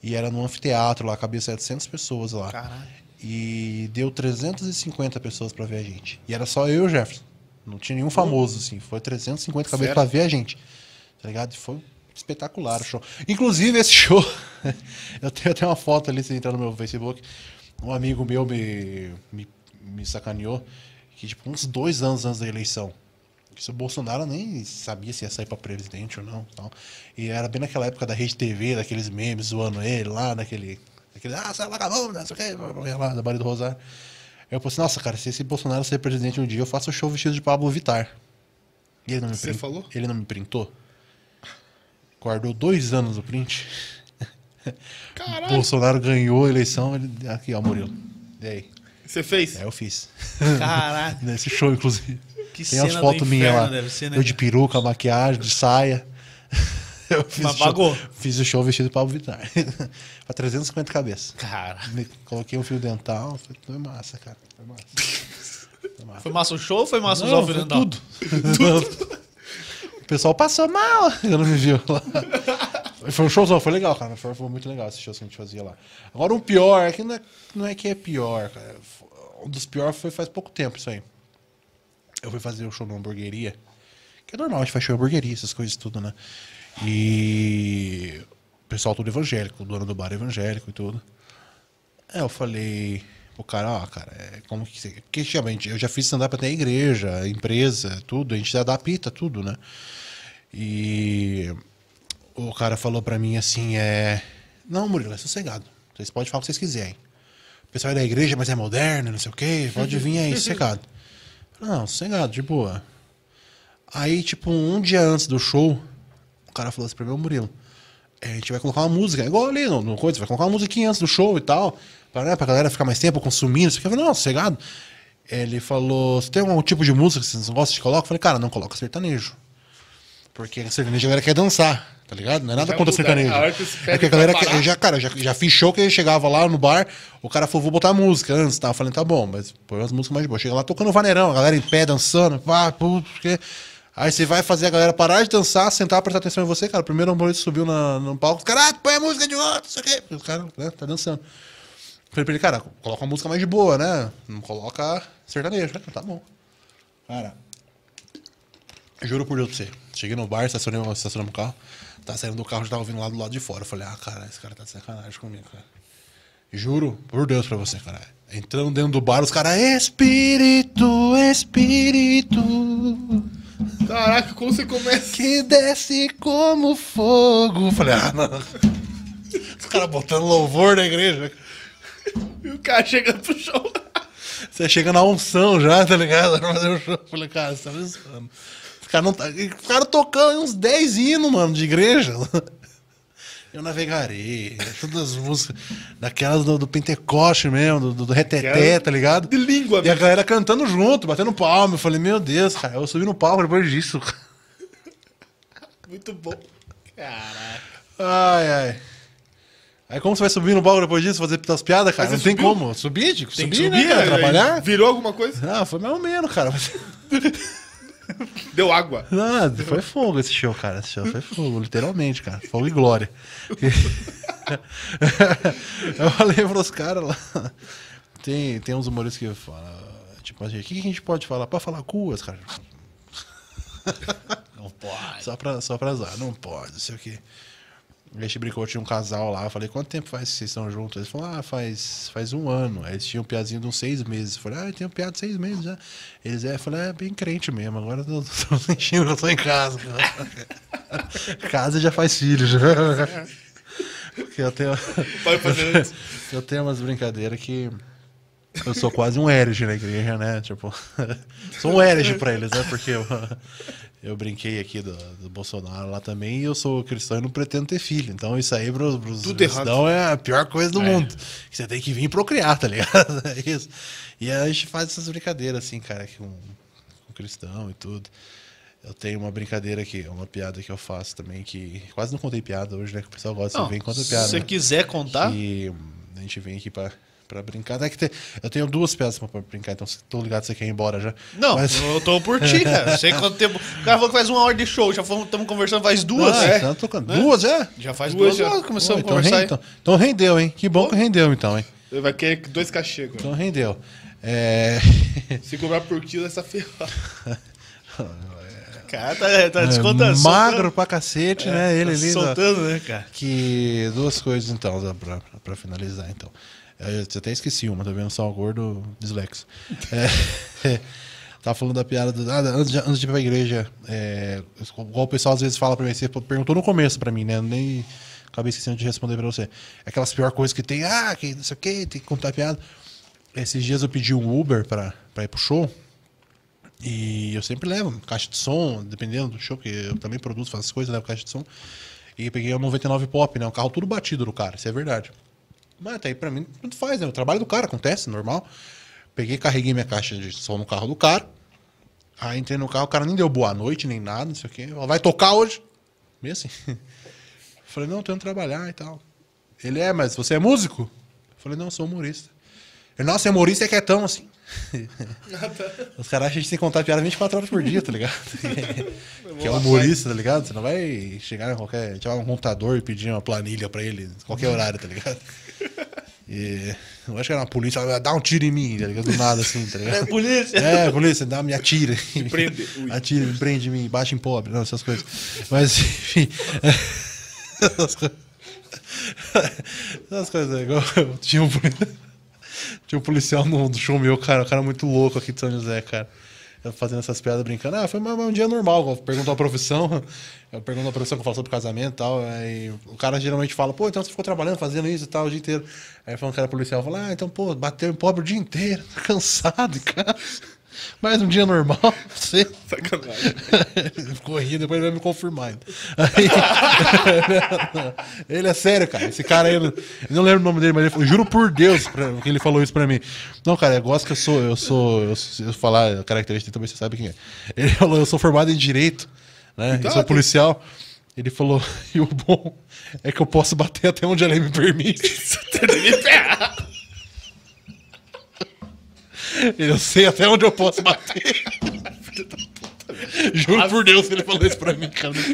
E era num anfiteatro lá, cabia 700 pessoas lá. Caralho. E deu 350 pessoas pra ver a gente. E era só eu e o Jefferson. Não tinha nenhum famoso, assim. Foi 350 cabeças pra ver a gente. Tá ligado? E foi espetacular o show. Inclusive, esse show. eu tenho até uma foto ali, se entrar no meu Facebook. Um amigo meu me, me, me sacaneou. Que, tipo, uns dois anos antes da eleição. Que se o Bolsonaro nem sabia se ia sair pra presidente ou não. Tal. E era bem naquela época da Rede TV, daqueles memes zoando ele lá, naquele. Aquele, ah, sai vagabundo, não sei o quê, lá da Barra do Rosário. Eu falei assim, nossa, cara, se esse Bolsonaro ser presidente um dia, eu faço o show vestido de Pablo Vittar. E ele não me Você prin- falou? Ele não me printou. Guardou dois anos o print. Caralho! Bolsonaro ganhou a eleição. Ele... Aqui, ó, Murilo. E aí? Você fez? É, eu fiz. Caralho. Nesse show, inclusive. Que Tem as fotos minhas lá. ser, né? Eu de peruca, maquiagem, de saia. Eu fiz, Mas o show, pagou? fiz o show vestido de Pablo Vittar. pra 350 cabeças. Cara. Me- Coloquei um fio dental. Foi massa, cara. Foi massa. Foi massa. Foi massa o show ou foi massa Não, o foi Fernandão? tudo. o pessoal passou mal. Eu não me viu lá. Foi um showzão, foi legal, cara. Foi, foi muito legal esse show que a gente fazia lá. Agora, um pior, é que não é, não é que é pior, cara. Um dos piores foi faz pouco tempo isso aí. Eu fui fazer um show numa hamburgueria. Que é normal, a gente faz show em hamburgueria, essas coisas tudo, né? E. O pessoal tudo evangélico, o dono do bar é evangélico e tudo. É, eu falei pro cara, ó, cara, é como que você. Porque realmente, eu já fiz stand-up até igreja, empresa, tudo, a gente adapta tudo, né? E o cara falou pra mim assim, é. Não, Murilo, é sossegado. Vocês podem falar o que vocês quiserem. O pessoal é da igreja, mas é moderno, não sei o quê. Pode vir aí, sossegado. Não, sossegado, de boa. Aí, tipo, um dia antes do show, o cara falou assim pra mim, "Ô, Murilo, é, a gente vai colocar uma música, igual ali no, no coisa, vai colocar uma musiquinha antes do show e tal, pra, né, pra galera ficar mais tempo consumindo. Isso aqui. Eu falei, não, sossegado. Ele falou, você tem algum tipo de música que vocês não gostam de colocar? Eu falei, cara, não coloca sertanejo. Porque sertanejo a galera quer dançar, tá ligado? Não é nada Já contra muda, sertanejo. a É que a galera já, cara, já, já fiz show que eu chegava lá no bar, o cara falou, vou botar música antes, tá? Eu falei, tá bom, mas põe umas músicas mais de boa. Chega lá tocando vaneirão, a galera em pé dançando, pá, putz, que... Aí você vai fazer a galera parar de dançar, sentar, prestar atenção em você, cara. O primeiro humorista subiu na, no palco, os caras, ah, põe a música de outro, não sei o. Os caras, né, tá dançando. Falei pra ele, cara, coloca uma música mais de boa, né? Não coloca sertanejo, né? Tá bom. Cara, juro por Deus pra você. Cheguei no bar, estacionei, estacionei o carro. Tá saindo do carro, já tava vindo lá do lado de fora. Eu falei, ah, cara, esse cara tá de sacanagem comigo, cara. Juro por Deus pra você, cara. Entrando dentro do bar, os caras, espírito, espírito, Caraca, como você começa? que desce como fogo. Eu falei, ah, não. Os caras botando louvor na igreja. E o cara chegando pro show. Você chega na unção já, tá ligado? Pra fazer o show. Eu falei, cara, você tá pensando. Caras não tá. Os caras tocando uns 10 hinos, mano, de igreja. Eu navegarei. Todas as músicas. Daquelas do, do Pentecoste mesmo, do, do, do Reteté, tá ligado? de língua E a galera cantando junto, batendo palma. Eu falei, meu Deus, cara, eu subi no palco depois disso. Muito bom. Caraca. Ai, ai. Aí como você vai subir no palco depois disso, fazer as piadas, cara? Não você tem subiu? como. Subir, Dico? Tem que Subir, subir, né, cara? aí Trabalhar? Virou alguma coisa? Ah, foi mais ou menos, cara. Deu água. Não, foi fogo esse show, cara. Esse show foi fogo, literalmente, cara. Fogo e glória. eu falei pros caras lá. Tem, tem uns humoristas que falam, tipo assim, o que que a gente pode falar? Pode falar cuas, cara. Não pode. Só pra, só pra azar, não pode, não sei o quê. A gente brincou, tinha um casal lá, eu falei, quanto tempo faz que vocês estão juntos? Eles falaram, ah, faz, faz um ano. Aí eles tinham um piazinho de uns seis meses. Eu falei, ah, tem um piado de seis meses já. Eles, é, eu falei, é bem crente mesmo, agora eu tô, tô sentindo que eu tô em casa. casa já faz filho, já. Porque eu tenho, Pode fazer eu tenho umas brincadeiras que eu sou quase um herege na igreja, né? Tipo, sou um herege pra eles, né? Porque eu, eu brinquei aqui do, do Bolsonaro lá também e eu sou cristão e não pretendo ter filho. Então isso aí pros, pros Tudo cristãos é a pior coisa do mundo. Que você tem que vir procriar, tá ligado? É isso. E a gente faz essas brincadeiras assim, cara, com, com cristão e tudo. Eu tenho uma brincadeira aqui, uma piada que eu faço também, que quase não contei piada hoje, né? Que o pessoal gosta Não, de ver enquanto se piada. você né? quiser contar, que a gente vem aqui pra, pra brincar. É que tem- eu tenho duas piadas pra, brincar, então tô ligado que você quer ir embora já. Não, Mas- eu tô por ti, cara. Sei quanto tempo. O cara falou que faz uma hora de show, já estamos conversando faz duas. Ah, É. então eu tô com- Duas, é? Já faz Duas duas, já. horas começamos Pô, a conversar. rende- então, então rendeu, hein? Que bom que rendeu, então, hein? Vai querer dois cachê agora. Então rendeu. É... Se cobrar por quilo, essa ferrada. Cara, tá, tá descontando. magro pra cacete, né? Ele tá ali. soltando, né, cara? Que duas coisas, então, pra, pra finalizar, então. Eu até esqueci uma, tá vendo? Só o gordo dislexo. É, tava falando da piada do. Ah, antes, de, antes de ir pra igreja, é, igual o pessoal às vezes fala pra mim, você perguntou no começo pra mim, né? Eu Nem acabei esquecendo de responder pra você. Aquelas pior coisas que tem, ah, que não sei o quê, tem que contar piada. Esses dias eu pedi um Uber pra, pra ir pro show. E eu sempre levo caixa de som, dependendo do show, porque eu também produzo, faço as coisas, levo caixa de som. E peguei o 99 Pop, né? Um carro tudo batido do cara, isso é verdade. Mas até aí pra mim, tudo faz, né? O trabalho do cara acontece, normal. Peguei, carreguei minha caixa de som no carro do cara. Aí entrei no carro, o cara nem deu boa noite, nem nada, não sei o quê. Falou, Vai tocar hoje? Meio assim. Falei, não, tô indo trabalhar e tal. Ele é, mas você é músico? Falei, não, sou humorista. Ele, nossa, humorista é quietão, assim. Os caras acham que a gente tem que contar piada 24 horas por dia, tá ligado? que é humorista, tá ligado? Você não vai chegar em qualquer. chamar um computador e pedir uma planilha pra ele, em qualquer horário, tá ligado? E eu acho que era uma polícia, ela dá um tiro em mim, tá ligado? Do nada, assim, tá ligado? É polícia. É, polícia, dá, me atira. Me prende. Ui. Atira, me prende em mim, baixa em pobre, não, essas coisas. Mas, enfim. essas coisas. Essas coisas, igual eu tinha um, poli- tinha um policial no, no show meu, cara, um cara muito louco aqui de São José, cara. Fazendo essas piadas brincando. Ah, foi mais um dia normal. Eu pergunto a profissão. Eu pergunto a profissão que eu falo sobre casamento e tal. Aí o cara geralmente fala, pô, então você ficou trabalhando, fazendo isso e tal o dia inteiro. Aí falando que era policial, fala, ah, então, pô, bateu em pobre o dia inteiro, tá cansado, cara. Mais um dia normal, você. Sacanagem. Ficou rindo, depois ele vai me confirmar. ainda. Aí- ele é sério, cara. Esse cara aí, eu não, eu não lembro o nome dele, mas ele falou, juro por Deus pra- que ele falou isso pra mim. Não, cara, eu gosto que eu sou, eu sou, eu, eu falar a característica, também você sabe quem é. Ele falou, eu sou formado em Direito, né? Eu sou policial. Ele falou, e o bom é que eu posso bater até onde a lei me permite. Eu sei até onde eu posso bater. Juro por Deus que ele falou isso pra mim, cara.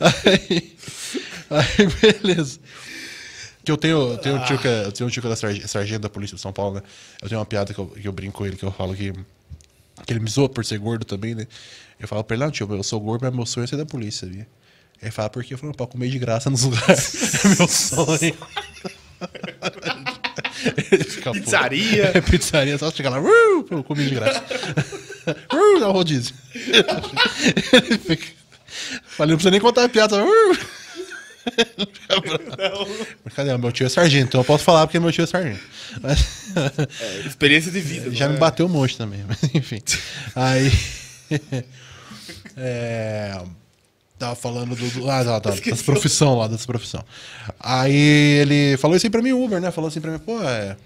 Aí, aí beleza. Que eu tenho, eu tenho um tio que é, eu tenho um tio que é da sarg- sargento da polícia de São Paulo, né? Eu tenho uma piada que eu, que eu brinco com ele, que eu falo que, que ele me zoa por ser gordo também, né? Eu falo pra ele, não, tio, eu sou gordo, mas meu sonho é ser da polícia, sabia? Ele fala, por quê? Eu falo, pra comer de graça nos lugares. É meu sonho. Pizzaria. É pizzaria, só chegar lá, uh, comi de graça. uh, dá um rodízio. Falei, não precisa nem contar a piada. Uh. Cadê? Meu tio é sargento, então eu posso falar porque meu tio é sargento. Mas- É, experiência de vida. já não me é? bateu um monte também, mas enfim. Aí. é, tava falando do. do ah, tá, tá, das profissão lá, das profissão. Aí ele falou isso aí pra mim, Uber, né? Falou assim pra mim, pô, é.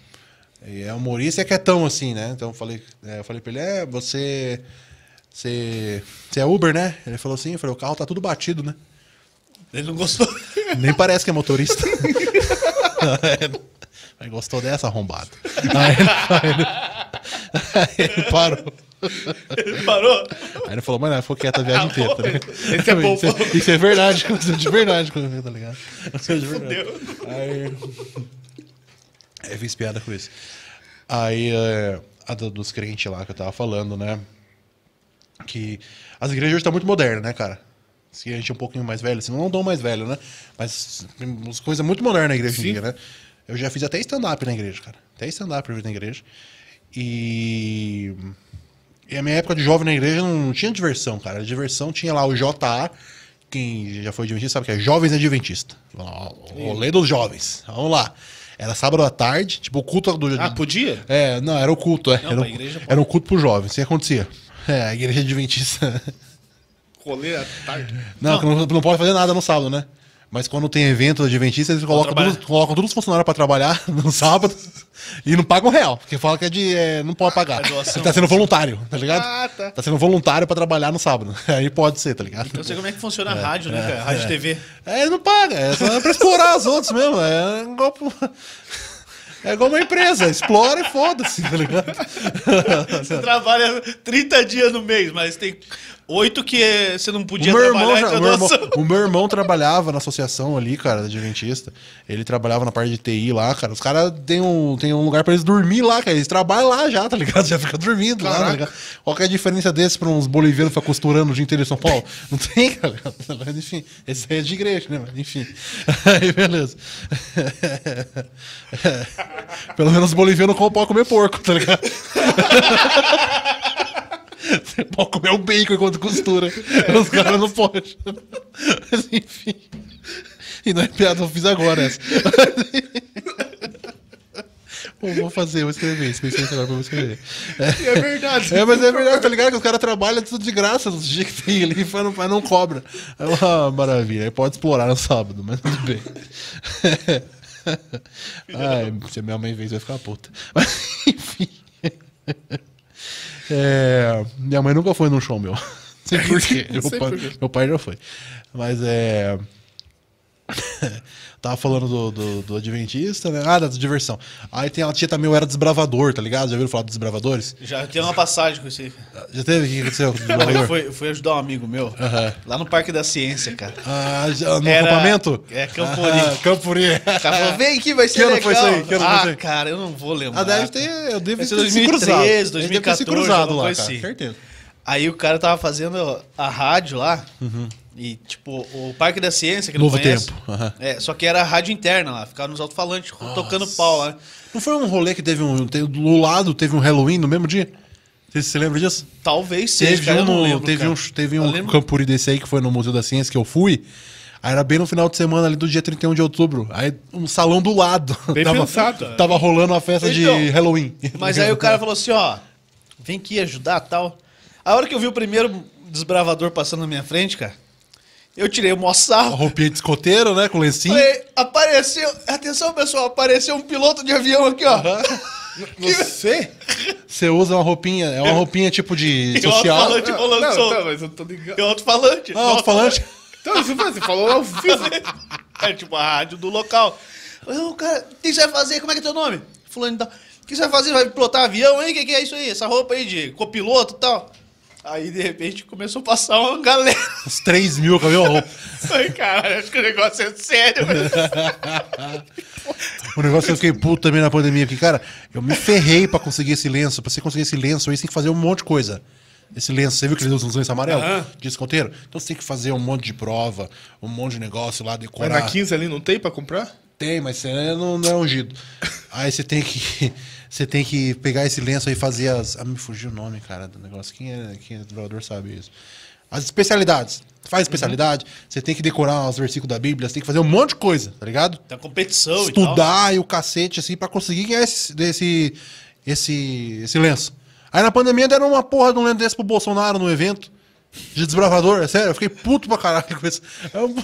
É humorista e é quietão assim, né? Então eu falei, é, eu falei pra ele, é, você. Você. Você é Uber, né? Ele falou assim, eu falei, o carro tá tudo batido, né? Ele não gostou. Nem parece que é motorista. Aí gostou dessa arrombada. Aí aí ele- aí parou. Ele parou. Aí ele falou, mano, ela ficou quieta a viagem inteira, tá ligado? Esse é bom, Isso, pô. isso é verdade, isso é de verdade, tá ligado? Isso é de verdade. Fudeu. Aí. É, fiz piada com isso. Aí, é, a do- dos crentes lá que eu tava falando, né? Que as igrejas hoje estão muito modernas, né, cara? Se a gente é um pouquinho mais velho, assim, não tão mais velho, né? Mas coisas muito modernas na igreja hoje em dia, né? Eu já fiz até stand-up na igreja, cara. Até stand-up eu fiz na igreja. E... E a minha época de jovem na igreja não tinha diversão, cara. A diversão tinha lá o JA, quem já foi adventista sabe que é Jovens Adventista. O rolê dos jovens. Vamos lá. Era sábado à tarde, tipo o culto do. Ah, podia? É, não, era o culto, é. Não, era, um, igreja era um culto pro jovens. O que acontecia? É, a igreja adventista. Rolê à tarde. Não, que não, não pode fazer nada no sábado, né? Mas quando tem evento adventista, eles colocam, todos, colocam todos os funcionários pra trabalhar no sábado e não pagam real. Porque fala que é de. é, não pode pagar. É tá sendo voluntário, tá ligado? Ah, tá. Tá sendo voluntário pra trabalhar no sábado. Aí pode ser, tá ligado? Eu não sei como é que funciona a rádio, né, cara? Rádio e TV. É, não paga, é só pra explorar os outros mesmo. É igual, é igual uma empresa, explora e foda-se, tá ligado? Você trabalha 30 dias no mês, mas tem oito que você não O podia meu, irmão, trabalhar já- e o, meu irmão, o meu irmão trabalhava na associação ali, cara, adventista. Ele trabalhava na parte de TI lá, cara. Os caras têm um, tem um lugar pra eles dormir lá, cara. Eles trabalham lá já, tá ligado? Já fica dormindo lá, tá Caraca. ligado? Qual que é a diferença desse pra uns bolivianos que ficam costurando o dia inteiro em São Paulo? Não tem, cara. Mas, enfim, esse aí é de igreja, né? Mas, enfim. Aí, beleza. Pelo menos os bolivianos não podem comer porco, tá ligado? Você pode comer o bacon enquanto costura. Os caras não podem. Mas enfim. E não é piada, eu fiz agora essa. Pô, vou fazer, vou escrever. Pensei agora, vou escrever. É verdade. É, mas é verdade, tá ligado? Que os caras trabalham tudo de graça nos dias que tem ali, mas não, mas não cobra. É uma maravilha. Aí pode explorar no sábado, mas tudo bem. Ai, se a minha mãe ver, vai ficar puta. Mas, enfim. É, minha mãe nunca foi num show meu. Não sei por quê. Meu pai, por quê. meu pai já foi. Mas é. Tava falando do, do, do Adventista, né? Ah, da diversão. Aí tem a tia também, eu era desbravador, tá ligado? Já ouviram falar dos desbravadores? Já tem uma passagem com isso aí. Já teve? O que aconteceu Eu fui, fui ajudar um amigo meu lá no Parque da Ciência, cara. Ah, já, no Era- acampamento? é, Campuri. Ah, Campuri. O cara falou, vem aqui, vai ser Que legal. foi isso aí? Que ano foi ah, isso aí? cara, eu não vou lembrar. Ah, deve ter. Eu devo Deve ser ter se 2013, cruzado. Deve ter se 2014, cruzado alguma lá, cara. assim. Certeza. Aí o cara tava fazendo a rádio lá. E, tipo, o Parque da Ciência, que não Uhum. Novo conhece, Tempo, aham. É, só que era a rádio interna lá. Ficava nos alto-falantes, tocando pau lá. Não foi um rolê que teve um. Teve, do lado teve um Halloween no mesmo dia? Você se lembra disso? Talvez seja, Teve cara, eu um, não no- lembro, teve cara. um, teve Eu um lembro- Campuri desse aí que foi no Museu da Ciência que eu fui. Aí era bem no final de semana ali do dia 31 de outubro. Aí um salão do lado. Bem tava, pensado. Tava rolando uma festa Então, de Halloween. Mas aí o cara falou assim, ó, vem aqui ajudar tal. A hora que eu vi o primeiro desbravador passando na minha frente, cara, eu tirei o maior A roupinha de escoteiro, né? Com lencinho. Falei, apareceu, atenção pessoal, apareceu um piloto de avião aqui, ó. Você? Você usa uma roupinha, é uma roupinha tipo de Eu social. alto-falante rolando não, som. tá, mas eu tô ligado. Eu alto-falante. Ah, alto-falante. Então, você falou ao vivo. É tipo a rádio do local. Eu, cara, o que você vai fazer? Como é que é teu nome? Fulano e tal. O que você vai fazer? Vai pilotar avião, hein? O que, que é isso aí? Essa roupa aí de copiloto e tal. Aí, de repente, começou a passar uma galera. Uns 3 mil, roupa. Falei, caralho, acho que o negócio é sério. O negócio que eu fiquei puto também na pandemia, porque, cara, eu me ferrei pra conseguir esse lenço. Pra você conseguir esse lenço aí, você tem que fazer um monte de coisa. Esse lenço, você viu que eles usam uns lenços amarelos? Aham. De escoteiro? Então você tem que fazer um monte de prova, um monte de negócio lá, Mas decorar. na 15 ali não tem pra comprar? Tem, mas você não, não é ungido. Aí você tem que. Você tem que pegar esse lenço aí e fazer as. Ah, me fugiu o nome, cara, do negócio. Quem é, quem é desbravador sabe isso. As especialidades. Faz especialidade, você tem que decorar os versículos da Bíblia, você tem que fazer um monte de coisa, tá ligado? Tem competição e tal. estudar e, o cacete, assim, pra conseguir ganhar esse, esse, esse, esse lenço. Aí na pandemia deram uma porra de um lenço desse pro Bolsonaro no evento. De desbravador, é sério, eu fiquei puto pra caralho com isso. É um-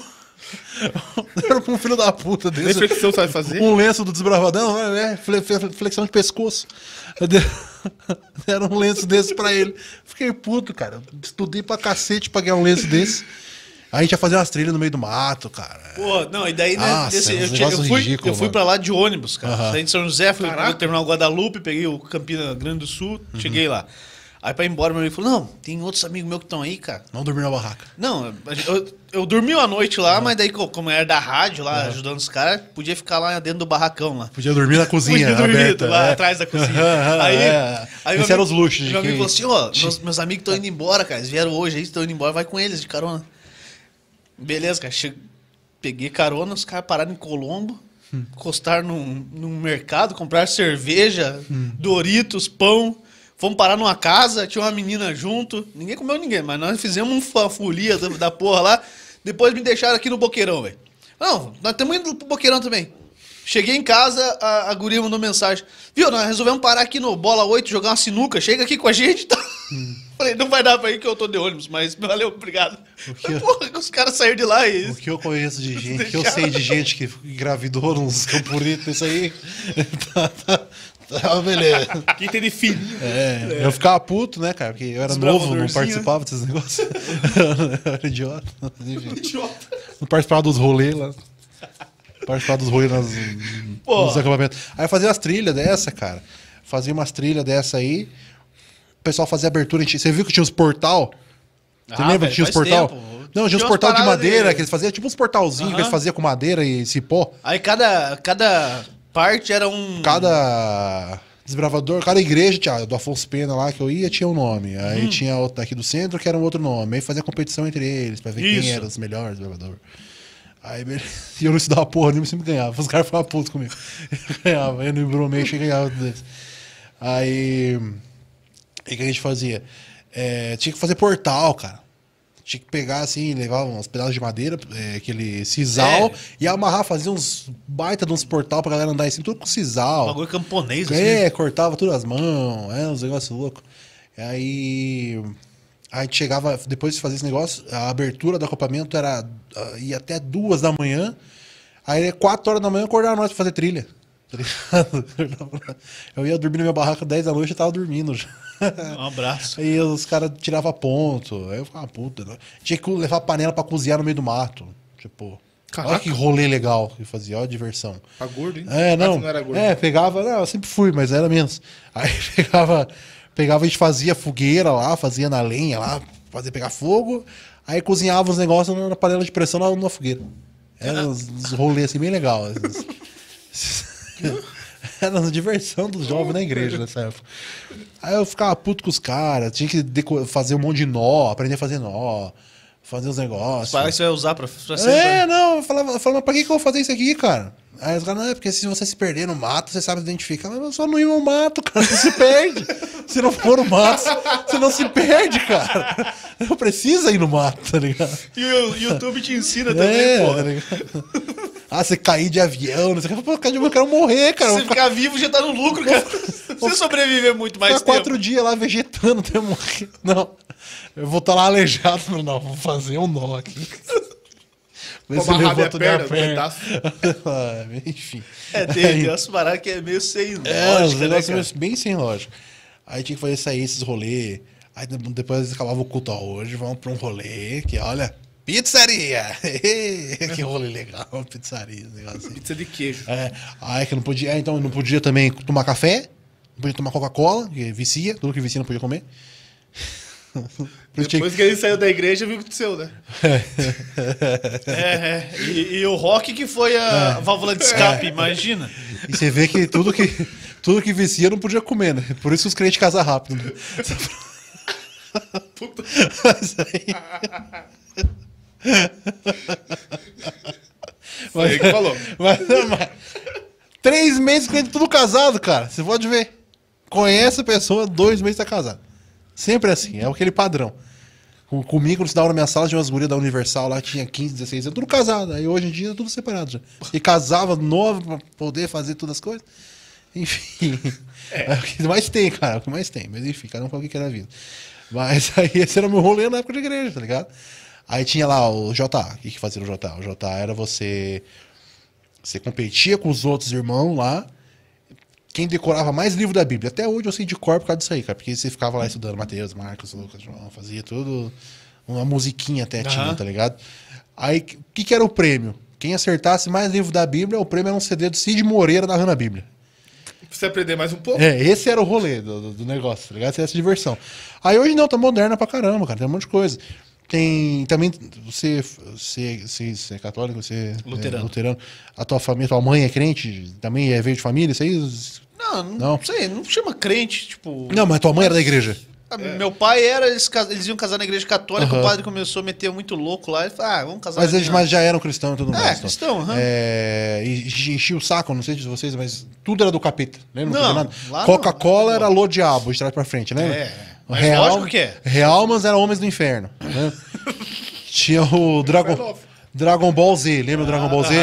Era pra um filho da puta Nem desse. flexão você vai fazer? Um lenço do desbravadão, é, fle- flexão de pescoço. Deram um lenço desse pra ele. Fiquei puto, cara. Estudei pra cacete pra ganhar um lenço desse. Aí a gente ia fazer umas trilhas no meio do mato, cara. Pô, não, e daí, né? Nossa, desse- uns eu, tinha- eu fui, ridículos, eu fui pra lá de ônibus, cara. Saí de São José, fui Caraca. pro terminal Guadalupe, peguei o Campina Grande do Sul, Uhum. cheguei lá. Aí pra ir embora, meu amigo falou: Não, tem outros amigos meus que estão aí, cara. Não dormir na barraca. Não, eu, eu dormi uma noite lá, mas daí, co- como era da rádio lá, ajudando os caras, podia ficar lá dentro do barracão lá. Podia dormir na cozinha. Podia dormir aberta, lá é. atrás da cozinha. Aí, É. aí Esses eram os luxos de Meu amigo falou assim: Ó, meus, meus amigos estão indo embora, cara. Eles vieram hoje aí, estão indo embora, vai com eles de carona. Beleza, cara. Che... Peguei carona, os caras pararam em Colombo, Hum. encostaram num, num mercado, compraram cerveja, Hum. Doritos, pão. Fomos parar numa casa, tinha uma menina junto. Ninguém comeu ninguém, mas nós fizemos uma folia da, da porra lá. Depois me deixaram aqui no Boqueirão, velho. Não, nós estamos indo pro Boqueirão também. Cheguei em casa, a, a guria mandou mensagem. Viu, nós resolvemos parar aqui no Bola 8, jogar uma sinuca. Chega aqui com a gente e tal. Falei, não vai dar pra ir que eu tô de ônibus, mas valeu, obrigado. que- Porra, os caras saíram de lá e... O que eu conheço de gente, o que eu sei de gente que engravidou nos campuritos, isso aí. Tá, tá, tá, beleza. Quem tem de filho. É, eu ficava puto, né, cara? Porque eu era novo, não participava desses negócios. eu era idiota. Idiota. não participava dos rolês lá. Participava dos rolês nas, Pô. nos acampamentos. Aí eu fazia umas trilhas dessa, cara. Fazia umas trilhas dessa aí. O pessoal fazia abertura. gente- Você viu que tinha uns portal? Você Ah, lembra que tinha os portal? tempo. Não, tinha Tinha uns portal de madeira, de- que eles faziam tipo uns portalzinhos que Aham. eles faziam com madeira e cipó. Aí cada, cada parte era um... Cada desbravador, cada igreja, tinha, do Afonso Pena lá que eu ia, tinha um nome. Aí Hum. tinha outro aqui do centro que era um outro nome. Aí fazia competição entre eles pra ver Isso. quem era os melhores desbravadores. Aí beleza. E eu não estudava porra nenhuma, sempre ganhava. Os caras ficavam putos comigo. Eu ganhava, eu no Bromation e ganhava deles. Aí. E o que a gente fazia? É, tinha que fazer portal, cara. Tinha que pegar assim, levar uns pedaços de madeira, é, aquele sisal, É. e amarrar, fazer uns baita de uns portal pra galera andar em cima, tudo com sisal. bagulho camponês, assim. É, cortava tudo as mãos, é, uns negócios loucos. Aí a gente chegava, depois de fazer esse negócio, a abertura do acampamento era ah, ia até duas da manhã. Aí quatro horas da manhã acordaram nós pra fazer trilha. tá ligado? Eu ia dormir na minha barraca 10 da noite e tava dormindo já. Um abraço. Aí os caras tiravam ponto. Aí eu ficava puta. Né? Tinha que levar panela pra cozinhar no meio do mato. Tipo, olha Caraca. que rolê legal que fazia, olha a diversão. Tá gordo, hein? É, Ah, não. não era gordo. É, pegava, não, eu sempre fui, mas era menos. Aí pegava, pegava, a gente fazia fogueira lá, fazia na lenha lá, fazia pegar fogo, aí cozinhava os negócios na panela de pressão na, na fogueira. Era uns, uns rolês assim bem legal. Era uma diversão dos jovens na igreja nessa época. Aí eu ficava puto com os caras, tinha que fazer um monte de nó, aprender a fazer nó, fazer uns negócios. Parece que você vai usar pra, pra sempre. É, não, eu falava, eu falava, mas pra que, que eu vou fazer isso aqui, cara? Aí os caras, não, é porque se você se perder no mato, você sabe identificar. Mas eu só não ir no mato, cara, você se perde. se não for no mato, você não se perde, cara. Não precisa ir no mato, tá ligado? E o YouTube te ensina também, É, pô. tá ligado? Ah, você cair de avião, não sei o que. Pô, eu quero morrer, cara. Se ficar ficar vivo, já tá no lucro, cara. Você sobreviver muito mais tempo. quatro dias lá vegetando até morrer. Não, eu vou estar lá aleijado. Não, não, vou fazer um nó aqui. Amarrar minha levanta minha perna, perna. Ah, Enfim. É, tem, tem umas paradas que é meio sem É, os lógica, né, negócios cara? meio- bem sem lógica. Aí tinha que fazer sair esses rolês. Aí de- depois acabava o culto ó, hoje, vamos pra um rolê que, olha, pizzaria! que rolê legal, pizzaria, esse negócio assim. Pizza de queijo. É, aí que não podia, é, então não podia também tomar café, não podia tomar Coca-Cola, que vicia, tudo que vicia não podia comer. Depois que ele saiu da igreja, viu o que aconteceu, né? É, é. E, e o rock que foi a válvula de escape, imagina. E você vê que tudo que, tudo que vicia não podia comer, né? Por isso os crentes casam rápido. Né? Mas aí- Foi ele que falou. Mas, mas- três meses crente tudo casado, cara. Você pode ver. Conhece a pessoa, dois meses tá casado. Sempre assim, é aquele padrão. Com- Comigo, quando estudava na minha sala, tinha umas gurias da Universal lá, tinha 15, 16 anos, tudo casado. Aí hoje em dia, tudo separado já. E casava novo pra poder fazer todas as coisas. Enfim. É. o que mais tem, cara. É o que mais tem. Mas enfim, cada um com o que quer na vida. Mas aí esse era o meu rolê na época de igreja, tá ligado? Aí tinha lá o JA. O que, que fazia no JA? O JA era você. Você competia com os outros irmãos lá. Quem decorava mais livro da Bíblia. Até hoje eu sei de cor por causa disso aí, cara. Porque você ficava lá estudando Mateus, Marcos, Lucas, João, fazia tudo. Uma musiquinha até tinha, tá ligado? Aí, o que, que era o prêmio? Quem acertasse mais livro da Bíblia, o prêmio era um CD do Cid Moreira narrando a Bíblia. Pra você aprender mais um pouco. É, esse era o rolê do, do- negócio, tá ligado? Essa essa diversão. Aí hoje não, tá moderna pra caramba, cara. Tem um monte de coisa. Tem também, você, você, você, você é católico, você Luterano. é luterano. A tua família, tua mãe é crente? Também é veio de família? Isso aí? Não, não, Não. sei, não chama crente, tipo. Não, mas tua mãe era da igreja. Ah, Meu pai era, eles, eles iam casar na igreja católica, Aham. o padre começou a meter muito louco lá, ele falou, ah, vamos casar Mas eles mas já eram cristãos e tudo É, mais. cristão, aham. É, e enchia o saco, não sei de vocês, mas tudo era do capeta. Lembra? Não, Não, Coca-Cola era lô diabo, de trás pra frente, né? É, mas lógico que é. Realmans era Homens do Inferno. né? tinha o Dragon, Dragon Ball Z, lembra o Dragon Ball Z?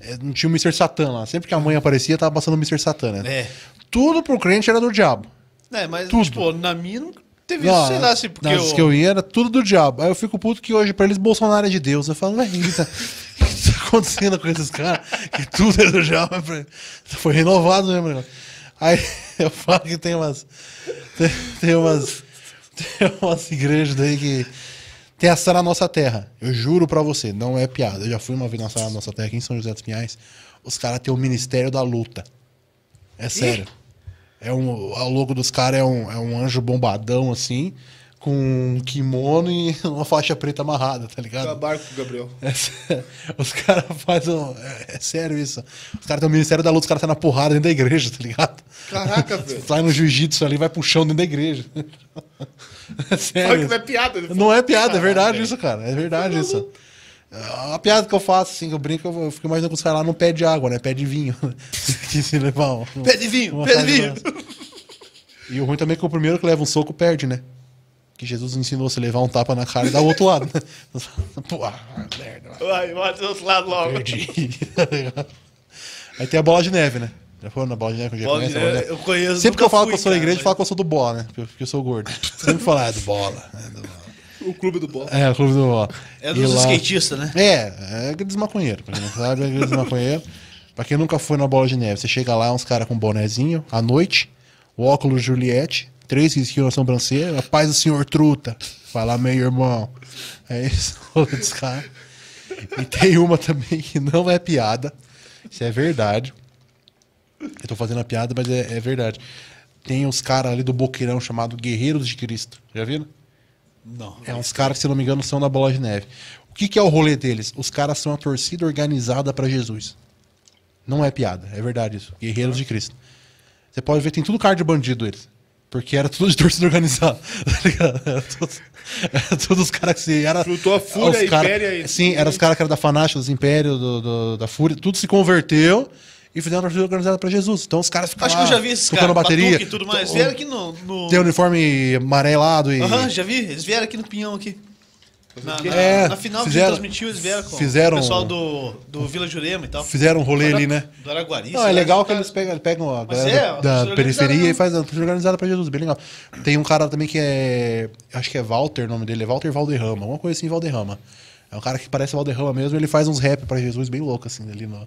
É, Não tinha o Mr. Satan lá. Sempre que a mãe aparecia, tava passando o Mr. Satan, né? É. Tudo pro crente era do diabo. É, mas, Tudo. tipo, na minha não teve Não, isso, sei lá, assim, porque nas eu... que eu ia era tudo do diabo. Aí eu fico puto que hoje, pra eles, Bolsonaro é de Deus. Eu falo, ué, o que tá, o que tá acontecendo com esses caras? Que tudo é do diabo. Foi renovado mesmo. negócio. Aí eu falo que tem umas. Tem, tem umas. Tem umas igrejas daí que. Tem a Sara Nossa Terra. Eu juro pra você, não é piada. Eu já fui uma vez na Sara Nossa Terra aqui em São José dos Pinhais. Os caras têm o Ministério da Luta. É sério. É um, o logo dos caras é um, é um anjo bombadão, assim, com um kimono e uma faixa preta amarrada, tá ligado? Acabaram com o Gabriel. É os caras fazem. um- É, é sério isso. Os caras têm o Ministério da Luta, os caras saem na porrada dentro da igreja, tá ligado? Caraca, velho. Sai no jiu-jitsu ali, vai pro chão dentro da igreja. É sério. que não é piada. ele Não é piada, é verdade isso, cara. É verdade isso. A piada que eu faço, assim, que eu brinco, eu fico imaginando que os caras lá não pede água, né? Pede vinho. que se levar um, Pé de vinho, uma pé de fase vinho. E o ruim também é que o primeiro que leva um soco perde, né? Que Jesus ensinou você levar um tapa na cara e dar o outro lado, né? Pô, ah, merda. Vai, vai do outro lado logo. Perdi. Aí tem a bola de neve, né? Já foi na bola de neve já Bola de conhece de neve, eu conheço, Sempre que eu falo fui, que eu sou da cara, igreja, mas- eu falo que eu sou do bola, né? Porque eu sou gordo. Sempre falo, ah, é do bola. É, do bola. O clube do bola. é o clube do bola. É E dos lá- skatistas, né? É, é aqueles maconheiros. Pra quem não sabe, é aqueles maconheiros. Pra quem nunca foi na bola de neve, você chega lá, uns caras com bonezinho, à noite, o óculos Juliette, três risquinhos na sobrancelha, a paz do senhor truta. Fala, meu irmão. É isso, dos caras. E tem uma também que não é piada. Isso é verdade. Eu tô fazendo a piada, mas é, é verdade. Tem uns caras ali do Boqueirão chamado Guerreiros de Cristo. Já viram? Não. É uns caras que, se não me engano, são da Bola de Neve. O que, que é o rolê deles? Os caras são uma torcida organizada pra Jesus. Não é piada, é verdade isso. Guerreiros de Cristo. Você pode ver, tem tudo cara de bandido eles. Porque era tudo de torcida organizada. Tá ligado? Era tudo, era tudo os caras que se. Era, Juntou a Fúria, os cara- Império e- Sim, eram os caras que eram da Fanática, dos Impérios, do, do- da Fúria. Tudo se converteu e fizeram uma torcida organizada pra Jesus. Então os caras ficam Acho que lá eu já vi esses tocando caras, bateria. Batuque e tudo mais. Vieram aqui no... no... Tem uniforme amarelado e. Aham, já vi. Eles vieram aqui no Pinhão aqui. Na, na, É, na final que fizeram- transmitiu, eles vieram com fizeram- o pessoal do, do Vila Jurema e tal. Fizeram um rolê ali, né? Do Araguari. Não, é lá, legal que eles pegam, pegam a galera é, da- da, periferia e faz a organizada pra Jesus, bem legal. Tem um cara também que é. Acho que é Walter o nome dele, é Walter Valderrama, alguma coisa assim, Valderrama. É um cara que parece Valderrama mesmo, ele faz uns rap pra Jesus bem louco, assim, ali no.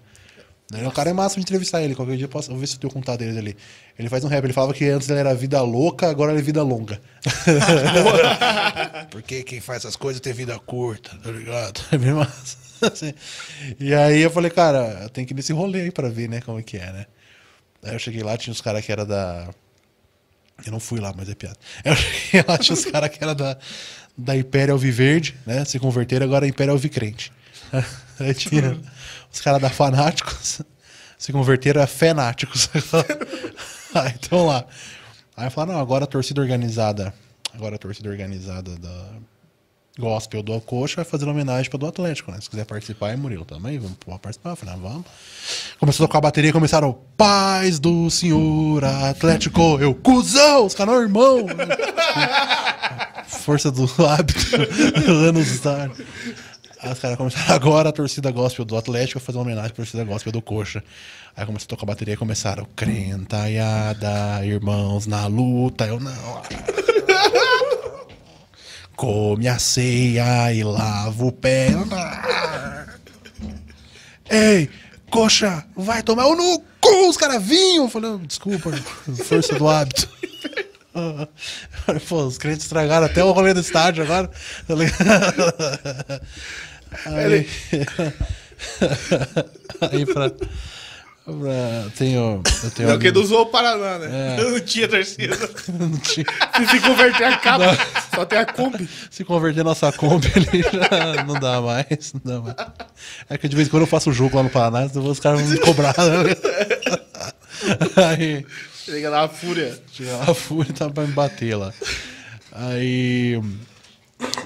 Ele é um cara é massa de entrevistar ele, qualquer dia eu posso eu vou ver se eu tenho contato dele ali. Ele faz um rap, ele falava que antes ele era vida louca, agora ele é vida longa. Porque quem faz essas coisas tem vida curta, tá ligado? É bem massa. Assim. E aí eu falei, cara, tem que ir nesse rolê aí pra ver, né, como é que é, né? Aí eu cheguei lá, tinha uns caras que era da. Eu não fui lá, mas é piada. Eu cheguei lá, tinha uns caras que era da, da Império Alviverde, né? Se converteram, agora é Império Alvicrente. Aí tinha os caras da Fanáticos, se converteram a Fenáticos. Aí estão lá. Aí falaram, não, agora a torcida organizada. Agora a torcida organizada da Gospel do Coxa vai fazer homenagem para do Atlético, né? Se quiser participar, é Murilo também, vamos participar. Eu falei, ah, vamos. Começou a tocar a bateria, começaram, paz do senhor Atlético, eu, cuzão, os caras, não, irmão. Força do hábito, anos tarde. Aí os caras começaram, agora a torcida gospel do Atlético vai fazer uma homenagem pra torcida gospel do Coxa. Aí começou a tocar a bateria e começaram, crentaiada, irmãos na luta, eu não. Come a ceia e lava o pé. Ei, coxa, vai tomar o no cu, os caras vinham. Falei, desculpa, força do hábito. Pô, os crentes estragaram até o rolê do estádio agora. Tá? Aí, aí pra, Pra- Tenho, eu tenho Não, amigo- não usou o Paraná, né? É. Não tinha torcida. não tinha- Se se converter a capa, só tem a Kombi. Se converter nossa Kombi ali, já não dá mais. Não dá mais. É que de vez em quando eu faço jogo lá no Paraná, então os caras vão me cobrar. Né? Aí Chega lá, fúria. chega lá a fúria tá pra me bater lá. Aí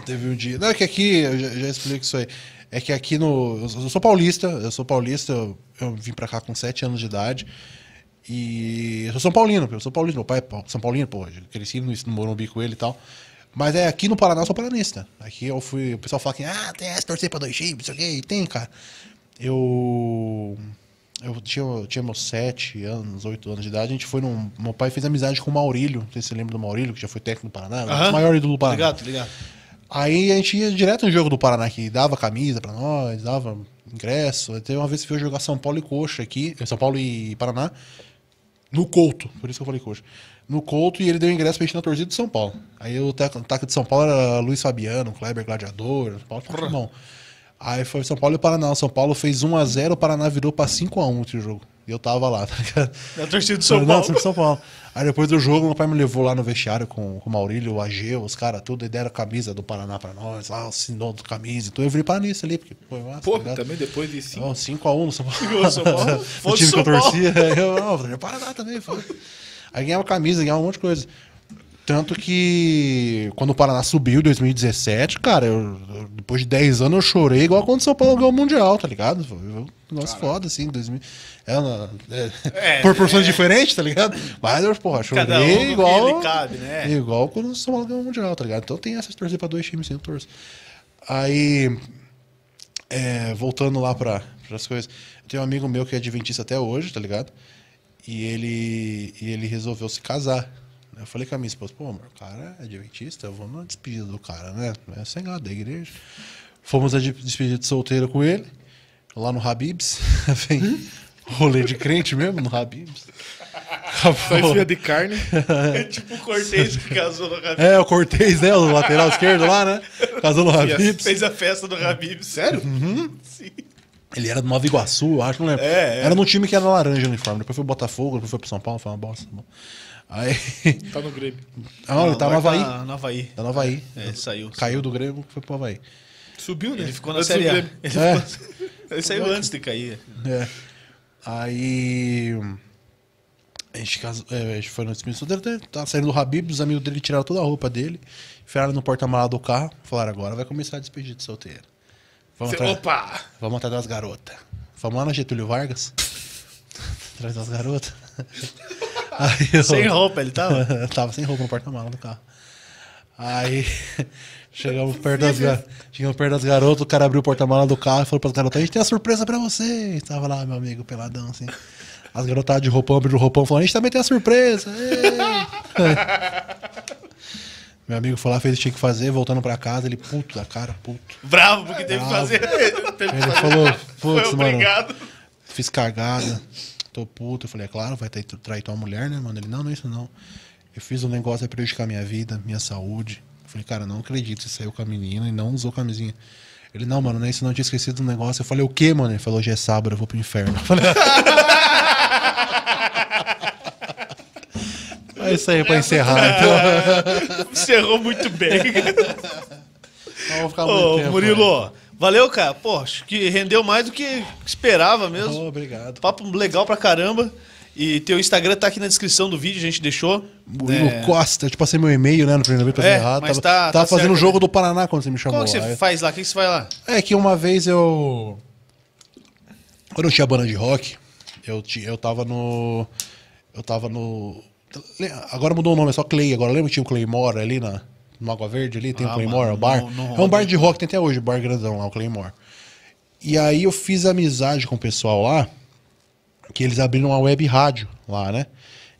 teve um dia. Não, é que aqui, eu já, já explico isso aí. É que aqui no. Eu sou paulista, eu sou paulista, eu, eu vim pra cá com 7 anos de idade. E eu sou São Paulino, eu sou paulino, meu pai é São Paulino, pô, cresci no, no Morumbi com ele e tal. Mas é aqui no Paraná eu sou paranista. Aqui eu fui. O pessoal fala que, ah, tem essa torcer pra dois times, não sei o quê. E tem, cara. Eu. Eu tinha, eu tinha meus 7 anos, 8 anos de idade. A gente foi num. Meu pai fez amizade com o Maurílio. Não sei se você lembra do Maurílio, que já foi técnico do Paraná. Aham. O maior ídolo do Paraná. Ligado, ligado. Aí a gente ia direto no jogo do Paraná, que dava camisa pra nós, dava ingresso. Teve uma vez que veio jogar São Paulo e Coxa aqui, São Paulo e Paraná, no Couto, por isso que eu falei Coxa. No Couto e ele deu ingresso pra gente na torcida de São Paulo. Aí o ataque de São Paulo era Luiz Fabiano, Kleber Gladiador, São Paulo bom. Aí foi São Paulo e Paraná. O São Paulo fez 1x0, o Paraná virou pra 5x1 esse jogo. E eu tava lá, tá ligado? Na torcida do São Não, Paulo. São São Paulo. Aí depois do jogo, meu pai me levou lá no vestiário com, com o Maurílio, o Ageu, os caras, tudo, e deram a camisa do Paraná pra nós, lá, o sinal do camisa. Então eu virei paranista ali, porque foi massa. Pô, tá também depois de cinco. Ó, 5x1 no São Paulo. São Paulo? o time que eu São Paulo. torcia. Eu, não, vou Paraná também, foi. Aí ganhava camisa, ganhava um monte de coisa. Tanto que quando o Paraná subiu em 2017, cara, eu- eu- depois de 10 anos eu chorei igual quando o São Paulo ganhou o Mundial, tá ligado? Foi um negócio foda, assim, 2000. É, uma- é, É, proporções diferentes, tá ligado? Mas eu, porra, chorei um igual. cabe, né? Igual quando o São Paulo ganhou o Mundial, tá ligado? Então tem essas torcer pra dois times, eu torço. Aí, é, voltando lá pra, as coisas, eu tenho um amigo meu que é adventista até hoje, tá ligado? E ele, e ele resolveu se casar. Eu falei com a minha esposa, pô, amor, o cara é adventista, eu vou na despedida do cara, né? É sem nada, da igreja. Fomos a de- despedida de solteiro com ele, lá no Habibs. Vem rolê de crente mesmo no Habibs. Acabou. enfia de carne. É tipo o Cortez que casou no Habib. É, o Cortez, né? O lateral esquerdo lá, né? Casou no Habibs. Fez a festa do Habib. Sério? Sim. Ele era do Nova Iguaçu, eu acho, não lembro. É, é. Era num time que era laranja o uniforme. Depois foi o Botafogo, depois foi pro São Paulo, foi uma bosta. tá bom. Aí. Tá no Grêmio. Ah, ele tá no Havaí. Tá no Havaí. Tá no Havaí. É, saiu. Caiu do Grêmio, foi pro Havaí. Subiu, né? Ele ficou na Antes do Série A. Ele, É. ficou- ele saiu antes de cair. É. Aí. A gente, casou, é, a gente foi no despedida dele, tava saindo do Habib, os amigos dele tiraram toda a roupa dele, enfiaram no porta-mala do carro, falaram: agora vai começar a despedir de solteiro. Vamos, Cê- atrás, Opa! vamos atrás das garotas. Vamos lá na Getúlio Vargas, atrás das garotas. Eu, Sem roupa, ele tava. tava sem roupa no porta-mala do carro. Aí chegamos perto das, gar... chegamos perto das garotas, o cara abriu o porta-mala do carro e falou pras garotas: a gente tem uma surpresa pra vocês. Tava lá, meu amigo, peladão assim. As garotadas de roupão abriram o roupão e falaram: a gente também tem uma surpresa. Meu amigo foi lá, fez o que tinha que fazer, voltando pra casa, ele puto da cara, puto. Bravo porque teve que fazer. Ele falou: putz, mano, fiz cagada, tô puto. Eu falei, é claro, vai trair, tua mulher, né, mano? Ele, não, não é isso não. Eu fiz um negócio pra prejudicar minha vida, minha saúde. Eu falei, cara, não acredito, você saiu com a menina e não usou camisinha. Ele, não, mano, não é isso não, eu tinha esquecido do negócio. Eu falei, o quê, mano? Ele falou, hoje é sábado, eu vou pro inferno. Eu falei, é isso aí pra encerrar, então. Encerrou muito bem. Não vou ficar muito Ô, tempo, Murilo, valeu, cara. Pô, acho que rendeu mais do que esperava né? mesmo. Oh, obrigado. Papo legal pra caramba. E teu Instagram tá aqui na descrição do vídeo, a gente deixou. Murilo É, Costa, eu te passei meu e-mail, né, no primeiro vez, passei É, errado. mas Tava, tá- tava tá fazendo o jogo do Paraná quando você me chamou. Qual que você Aí- faz lá? O que que você vai lá? É que uma vez eu. Quando eu tinha banda de rock, eu, ti- eu tava no. Eu tava no. Agora mudou o nome, é só Clay. Agora lembra que tinha o Claymore ali na, no Água Verde ali? Tem Ah, o Claymore, mano, o bar. não- não é um bar de rock, tem até hoje, o bar grandão lá, o Claymore. E aí eu fiz amizade com o pessoal lá, que eles abriram uma web rádio lá, né?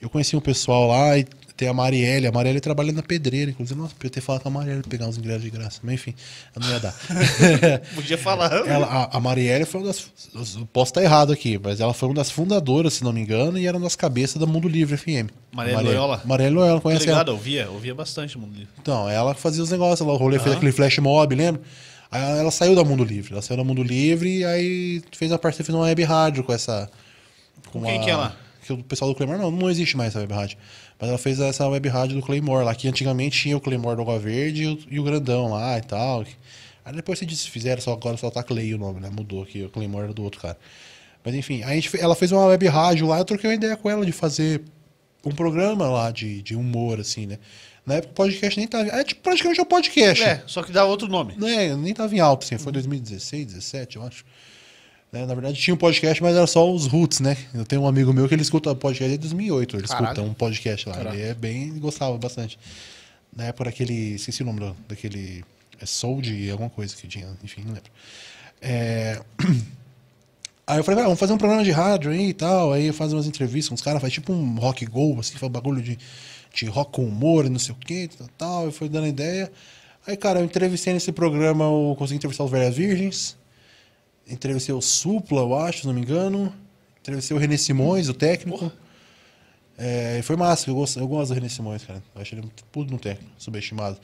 Eu conheci um pessoal lá e tem a Marielle. A Marielle trabalha na pedreira, inclusive. Nossa, podia ter falado com a Marielle pegar uns ingressos de graça. Mas enfim, não ia dar. Podia falar. Ela, a, a Marielle foi uma das. eu Posso estar errado aqui, mas ela foi uma das fundadoras, se não me engano, e era uma das cabeças da Mundo Livre FM. Marielle Loyola? Marielle Loyola, conhece ligado, ela? ouvia, ouvia bastante Mundo Livre. Então, ela fazia os negócios, ela, o rolê fez aquele flash mob, lembra? Aí ela, saiu da Mundo Livre. Ela saiu da Mundo Livre e aí fez uma parceria, fez uma web rádio com essa. Com quem que é lá? Que o pessoal do Claymore, não, não existe mais essa web rádio. Mas ela fez essa web rádio do Claymore lá, que antigamente tinha o Claymore do Água Verde e o, e o Grandão lá e tal. Aí depois se desfizeram, só agora só tá Clay o nome, né? Mudou aqui, o Claymore era do outro cara. Mas enfim, a gente, ela fez uma web rádio lá, eu troquei uma ideia com ela de fazer um programa lá de, de humor, assim, né? Na época o podcast nem tava. É tipo, praticamente um podcast. É, só que dá outro nome. né, nem tava em alta, assim, foi 2016, 17, eu acho. Né, na verdade tinha um podcast, mas era só os roots, né? Eu tenho um amigo meu que ele escuta podcast desde 2008, ele Caralho. escuta um podcast lá, Caralho. ele é bem, gostava bastante. Na época daquele, esqueci o nome daquele, é Soul de alguma coisa que tinha, enfim, não lembro. É... Aí eu falei, ah, vamos fazer um programa de rádio aí e tal. Aí faz umas entrevistas com os caras, faz tipo um rock go, assim, faz bagulho de, de rock com humor e não sei o que, tal, tal. Eu fui dando ideia. Aí, cara, eu entrevistei nesse programa, eu consegui entrevistar os Velhas Virgens. Entrevistei o Supla, eu acho, se não me engano. Entrevistei o René Simões, o técnico. É, foi massa, eu gosto, eu gosto do René Simões, cara. Eu acho ele muito puto no técnico, subestimado.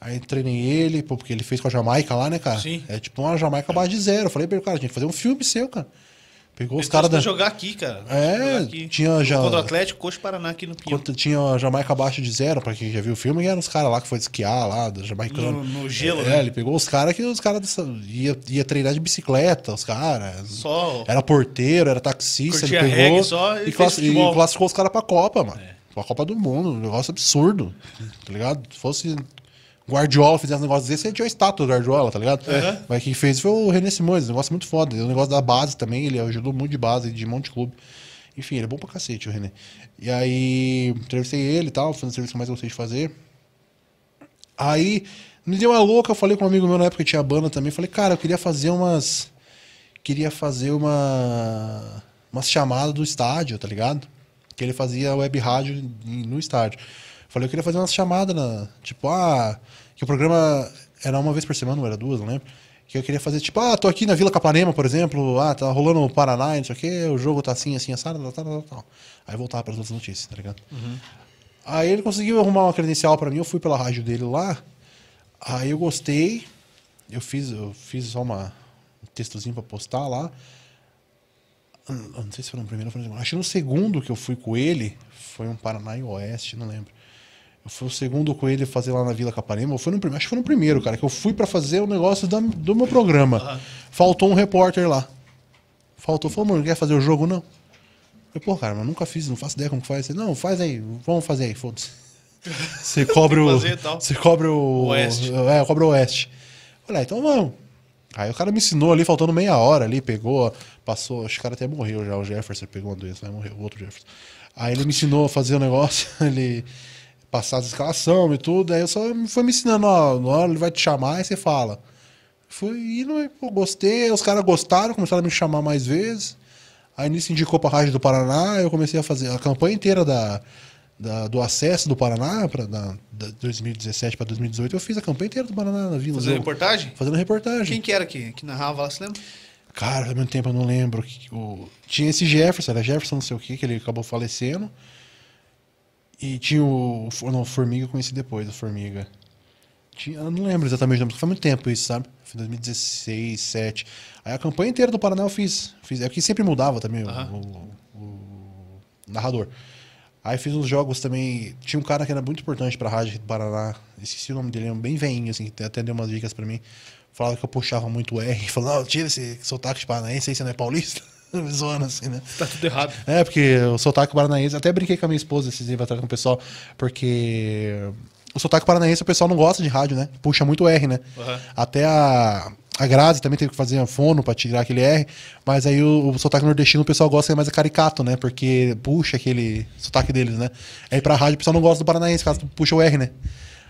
Aí treinei ele, pô, porque ele fez com a Jamaica lá, né, cara? Sim. É tipo uma Jamaica base de zero. Eu falei pra ele, cara, tinha que fazer um filme seu, cara. Pegou os Ele caras pra da. jogar aqui, cara. É, aqui. tinha já- Contra o Atlético, Coxa Paraná aqui no. Quando tinha a Jamaica abaixo de zero, pra quem já viu o filme, e eram os caras lá que foi esquiar lá, da Jamaicana. No- no gelo, é, né? ele pegou os caras que os caras dessa- ia, ia treinar de bicicleta, os caras. Só. Era porteiro, era taxista, Curtia ele pegou reggae só e e, e. É. classificou os caras pra Copa, mano. Pra Copa do Mundo, um negócio absurdo, tá ligado? Se fosse Guardiola fizesse um negócio desse, ele tinha uma estátua do Guardiola, tá ligado? Mas quem fez foi o René Simões, um negócio muito foda. O negócio da base também, ele ajudou muito de base, de monte de clube. Enfim, ele é bom pra cacete, o René. E aí, entrevistei ele e tal, foi uma entrevista que eu mais gostei de fazer. Aí, me deu uma louca, eu falei com um amigo meu na época que tinha banda também, falei, cara, eu queria fazer umas. Queria fazer uma. umas chamadas do estádio, tá ligado? Que ele fazia web rádio no estádio. Falei, eu queria fazer umas chamadas na. Tipo, ah. Que o programa era uma vez por semana, não era duas, não lembro. Que eu queria fazer, tipo, ah, tô aqui na Vila Capanema, por exemplo, ah, tá rolando o Paraná, não sei o quê, o jogo tá assim, assim, assado, tal, tal, tal, tal. Aí voltava para as outras notícias, tá ligado? Aí ele conseguiu arrumar uma credencial pra mim, eu fui pela rádio dele lá. Aí eu gostei. Eu fiz, eu fiz só uma, um textozinho pra postar lá. Eu não sei se foi no primeiro ou foi no segundo. Acho que no segundo que eu fui com ele, foi um Paraná e Oeste, não lembro. Eu fui o segundo com ele fazer lá na Vila Capanema. Ou foi no primeiro? Acho que foi no primeiro, cara, que eu fui pra fazer o negócio da- do meu programa. Faltou um repórter lá. Faltou, falou, mano, quer fazer o jogo? Não. Eu, pô, cara, mas nunca fiz, não faço ideia como que faz. Ele, Não, faz aí, vamos fazer aí, foda-se. Você cobre o. fazer. Você cobre o. Oeste. É, cobra o Oeste. Falei, ah, então vamos. Aí o cara me ensinou ali, faltando meia hora ali, pegou, passou, acho que o cara até morreu já, o Jefferson pegou uma doença, vai morrer, o outro Jefferson. Aí ele me ensinou a fazer o negócio, ele passar as escalação e tudo, aí eu só foi me ensinando, ó, na hora ele vai te chamar, aí você fala. Fui indo, e, pô, gostei, os caras gostaram, começaram a me chamar mais vezes. Aí nisso indicou pra Rádio do Paraná, eu comecei a fazer a campanha inteira da, da- do acesso do Paraná, pra, da, da 2017 para 2018, eu fiz a campanha inteira do Paraná na Vila. Fazendo reportagem? Fazendo reportagem. Quem que era que, que narrava lá, você lembra? Cara, há muito tempo eu não lembro. O... Tinha esse Jefferson, era Jefferson não sei o que, que ele acabou falecendo. E tinha o. Não, o Formiga eu conheci depois, o Formiga. Tinha, eu não lembro exatamente o nome, foi muito tempo isso, sabe? Foi 2016, 2017. Aí a campanha inteira do Paraná eu fiz. fiz é que sempre mudava também o- o, o narrador. Aí fiz uns jogos também. Tinha um cara que era muito importante pra Rádio do Paraná. Esqueci o nome dele, é um bem veinho, assim, que até deu umas dicas pra mim. Falava que eu puxava muito o R. Falava, não, tira esse sotaque de paranaense aí, você não é paulista? Zoando assim, né? Tá tudo errado. É, porque o sotaque paranaense, até brinquei com a minha esposa esses dias atrás com o pessoal, porque o sotaque paranaense o pessoal não gosta de rádio, né? Puxa muito R, né? Aham. Até a, a Grazi também teve que fazer a fono pra tirar aquele R, mas aí o, o sotaque nordestino o pessoal gosta é mais caricato, né? Porque puxa aquele sotaque deles, né? Aí pra rádio o pessoal não gosta do paranaense, caso puxa o R, né?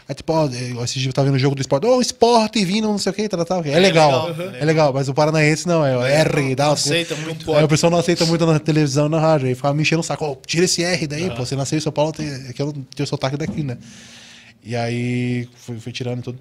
Aí tipo, ó, esse dia eu tava vendo o jogo do esporte, ô, esporte vindo, não sei o que, tal, tal. É, legal, legal, é legal, mas o paranaense não, é o R, dá Não aceita muito. Aí o pessoal não aceita muito na televisão, na rádio. Aí ficava me enchendo o saco. Ó, tira esse R daí, pô. Você nasceu em São Paulo, tem, aquele, tem o sotaque daqui, né? E aí fui, fui tirando tudo.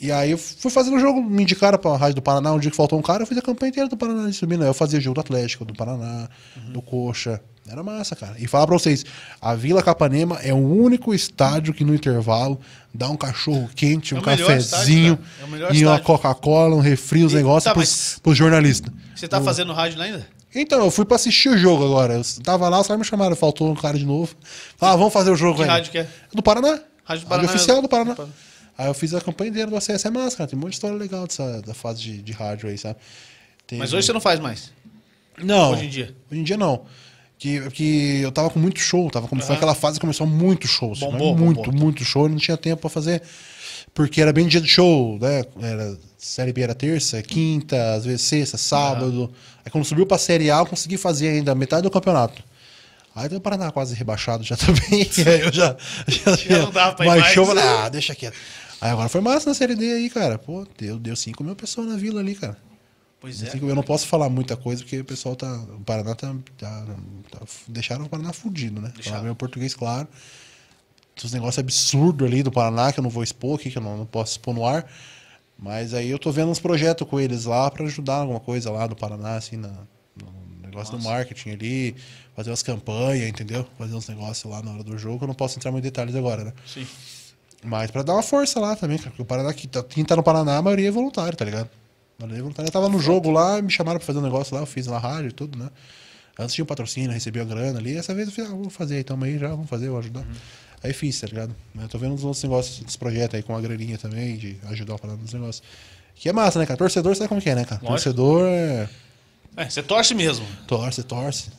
E aí eu fui fazendo o jogo, me indicaram pra Rádio do Paraná. Um dia que faltou um cara, eu fiz a campanha inteira do Paraná subindo. Aí eu fazia jogo do Atlético, do Paraná, do Coxa. Era massa, cara. E falar pra vocês, a Vila Capanema é o único estádio que no intervalo dá um cachorro quente, É um melhor cafezinho estádio. É e uma. Coca-Cola, um refri, os negócios tá, pros, pros jornalistas. Você tá fazendo rádio lá ainda? Então, eu fui pra assistir o jogo agora. Eu tava lá, os caras me chamaram, faltou um cara de novo. Falaram, ah, vamos fazer o jogo Que aí. rádio que é? Do Paraná. Rádio do Rádio Paraná. oficial do Paraná. Paraná. Aí eu fiz a campanha inteira do acesso. É massa, cara. Tem um monte de história legal dessa, da fase de, de rádio aí, sabe? Tem- Mas hoje você não faz mais. Não. hoje em dia? Hoje em dia não. Que, que eu tava com muito show. Tava, como Foi aquela fase que começou muito show. assim, Bombou, muito, bombou. muito show. Não tinha tempo pra fazer. Porque era bem dia de show, né? Era, série B era terça, quinta, às vezes sexta, sábado. Aí quando subiu pra Série A, eu consegui fazer ainda metade do campeonato. Aí o Paraná quase rebaixado já também. aí eu já, já, Já não dava pra ir baixou, mais. falei, ah, deixa quieto. Aí agora foi massa na Série D aí, cara. Pô, deu, deu 5 mil pessoas na vila ali, cara. Pois é. Assim Eu não posso falar muita coisa porque o pessoal tá. O Paraná tá. tá- tá- deixaram o Paraná fudido, né? Deixaram. Falar meu português, claro. Tem uns negócios absurdos ali do Paraná que eu não vou expor aqui, que eu não, não posso expor no ar. Mas aí eu tô vendo uns projetos com eles lá pra ajudar alguma coisa lá do Paraná, assim, na, no negócio do marketing ali, fazer umas campanhas, entendeu? Fazer uns negócios lá na hora do jogo. Eu não posso entrar muito em detalhes agora, né? Sim. Mas pra dar uma força lá também, cara. Porque o Paraná, tá- quem tá no Paraná, a maioria é voluntário, tá ligado? É voluntário. Eu tava no jogo lá, me chamaram pra fazer um negócio lá, eu fiz na rádio e tudo, né? Antes tinha um patrocínio, recebi a grana ali. Essa vez eu fiz, ah, vou fazer aí, tamo aí já, vamos fazer, vou ajudar. Aí fiz, tá ligado? Eu tô vendo uns outros negócios, uns projetos aí com a graninha também, de ajudar o Paraná nos negócios. Que é massa, né, cara? Torcedor sabe como que é, né, cara? Lógico. Torcedor é. É, você torce mesmo. Torce, torce.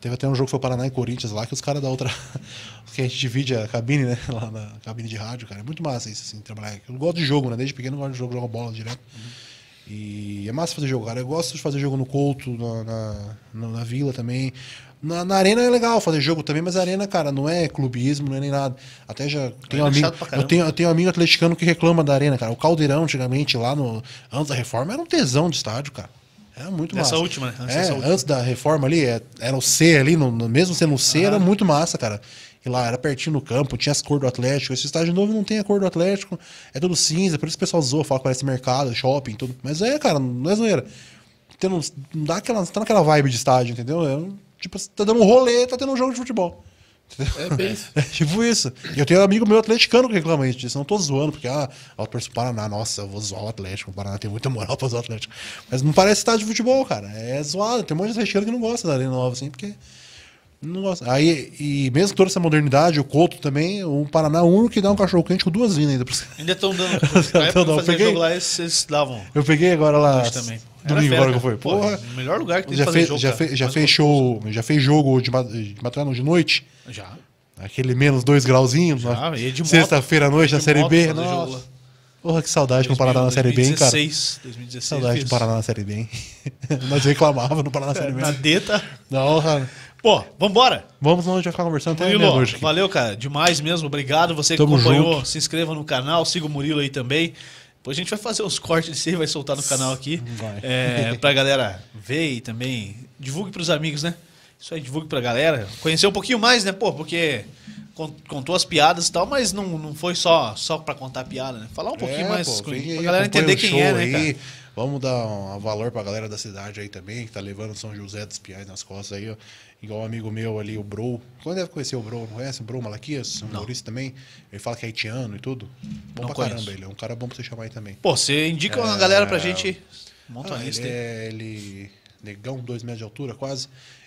Teve até um jogo que foi Paraná e Corinthians lá, que os caras da outra. que a gente divide a cabine, né? Lá na cabine de rádio, cara. É muito massa isso, assim, trabalhar. Eu gosto de jogo, né? Desde pequeno eu gosto de jogo, jogo bola direto. E é massa fazer jogo, cara. Eu gosto de fazer jogo no Couto, na, na, na- na Vila também. Na, na Arena é legal fazer jogo também, mas a Arena, cara, não é clubismo, não é nem nada. Até já tenho é um amigo. Eu tenho, eu tenho um amigo atleticano que reclama da Arena, cara. O Caldeirão, antigamente, lá no. Antes da reforma, era um tesão de estádio, cara. Era muito Nessa massa. última, né? Antes É, última. antes da reforma ali, é, era o C ali, no, no- mesmo sendo o C, era muito massa, cara. E lá era pertinho no campo, tinha as cores do Atlético. Esse estádio novo não tem a cor do Atlético, é tudo cinza, por isso o pessoal zoa, fala que parece mercado, shopping, tudo. Mas é, cara, não é zoeira. Não dá aquela, tá naquela vibe de estádio, entendeu? É, tipo, você tá dando um rolê, tá tendo um jogo de futebol. É bem isso. É tipo isso. E eu tenho um amigo meu atleticano que reclama isso disso. Não tô zoando, porque, ah, eu torço pro Paraná. Nossa, eu vou zoar o Atlético. O Paraná tem muita moral pra zoar o Atlético. Mas não parece estádio de futebol, cara. É zoado. Tem um monte de atleticano que não gosta da Arena Nova, assim, porque. Não gosta. Aí, e mesmo toda essa modernidade, o Couto também, o Paraná é o único que dá um cachorro quente com duas vindas ainda. Ainda estão dando. Então, Na época que não, eu peguei- jogo lá, eles, eles davam. Eu peguei agora lá. Também. Domingo agora que eu fui. Pô, Porra. o melhor lugar que tem Já, fazer fez, jogo. já, fez, já fez show, já fez jogo de, de de noite. Já. Aquele menos dois grauzinhos. Moto. Sexta-feira à noite na Série B. Nossa. Porra, que saudade no Paraná na Série B, hein, cara? 2016, 2016. Saudade do Paraná na Série B, hein? Nós reclamávamos no Paraná na Série B. Na Deta. Não, cara. Pô, vambora. Vamos onde vai ficar conversando até Murilo, meia-noite aqui. valeu, cara. Demais mesmo. Obrigado. Você que Tamo acompanhou, junto. se inscreva no canal, siga o Murilo aí também. Depois a gente vai fazer os cortes de você vai soltar no canal aqui. Vai. É, pra galera ver e também divulgue pros amigos, né? Isso aí, divulgue pra galera. Conhecer um pouquinho mais, né, pô? Porque con- contou as piadas e tal, mas não, não foi só, só pra contar piada, né? Falar um pouquinho É, mais pô, pra aí, galera entender quem é, né, aí. cara? Vamos dar um valor pra galera da cidade aí também, que tá levando São José dos Piais nas costas aí, ó. Igual um amigo meu ali, o Bro. Quando deve conhecer o Bro? Não conhece o Bro Malaquias? Um humorista também. Ele fala que é haitiano e tudo. Bom Não pra conheço. caramba ele. É um cara bom pra você chamar aí também. Pô, você indica uma É, galera pra gente. Monta uma Ah, lista ele aí. é ele, negão, dois metros de altura quase.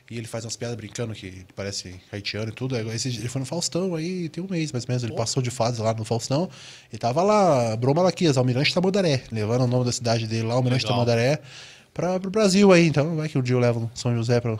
E ele faz umas piadas brincando que parece haitiano e tudo. Aí Esse, ele foi no Faustão aí tem um mês mais ou menos. Ele passou de fase lá no Faustão. E tava lá, Bro Malaquias, Almirante Tamandaré. Levando o nome da cidade dele lá, Almirante Legal. Tamandaré. Pra, pro Brasil aí, então vai que um dia eu levo São José pra.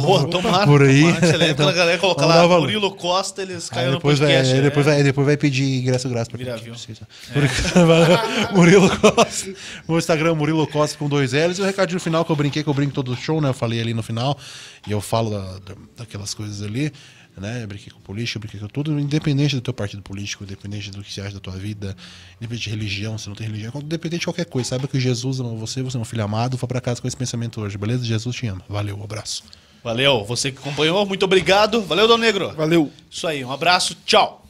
Boa, tomara. Por aí. tomara. Quando a galera colocar lá. Murilo Costa, eles no depois, vai, podcast. aí né? depois, vai, depois vai pedir ingresso grátis pra Vira quem precisa. Por- Murilo Costa. Meu Instagram, Murilo Costa com dois L's. E o recadinho final que eu brinquei, que eu brinco todo show, né? Eu falei ali no final. E eu falo da- da- daquelas coisas ali. Né? Eu brinquei com política, eu brinquei com tudo, independente do teu partido político, independente do que você acha da tua vida, independente de religião, se não tem religião, independente de qualquer coisa. Saiba que Jesus ama você, você é um filho amado. Vá pra casa com esse pensamento hoje, beleza? Jesus te ama. Valeu, um abraço. Valeu, você que acompanhou, muito obrigado. Valeu, Dom Negro. Valeu. Isso aí, um abraço, tchau.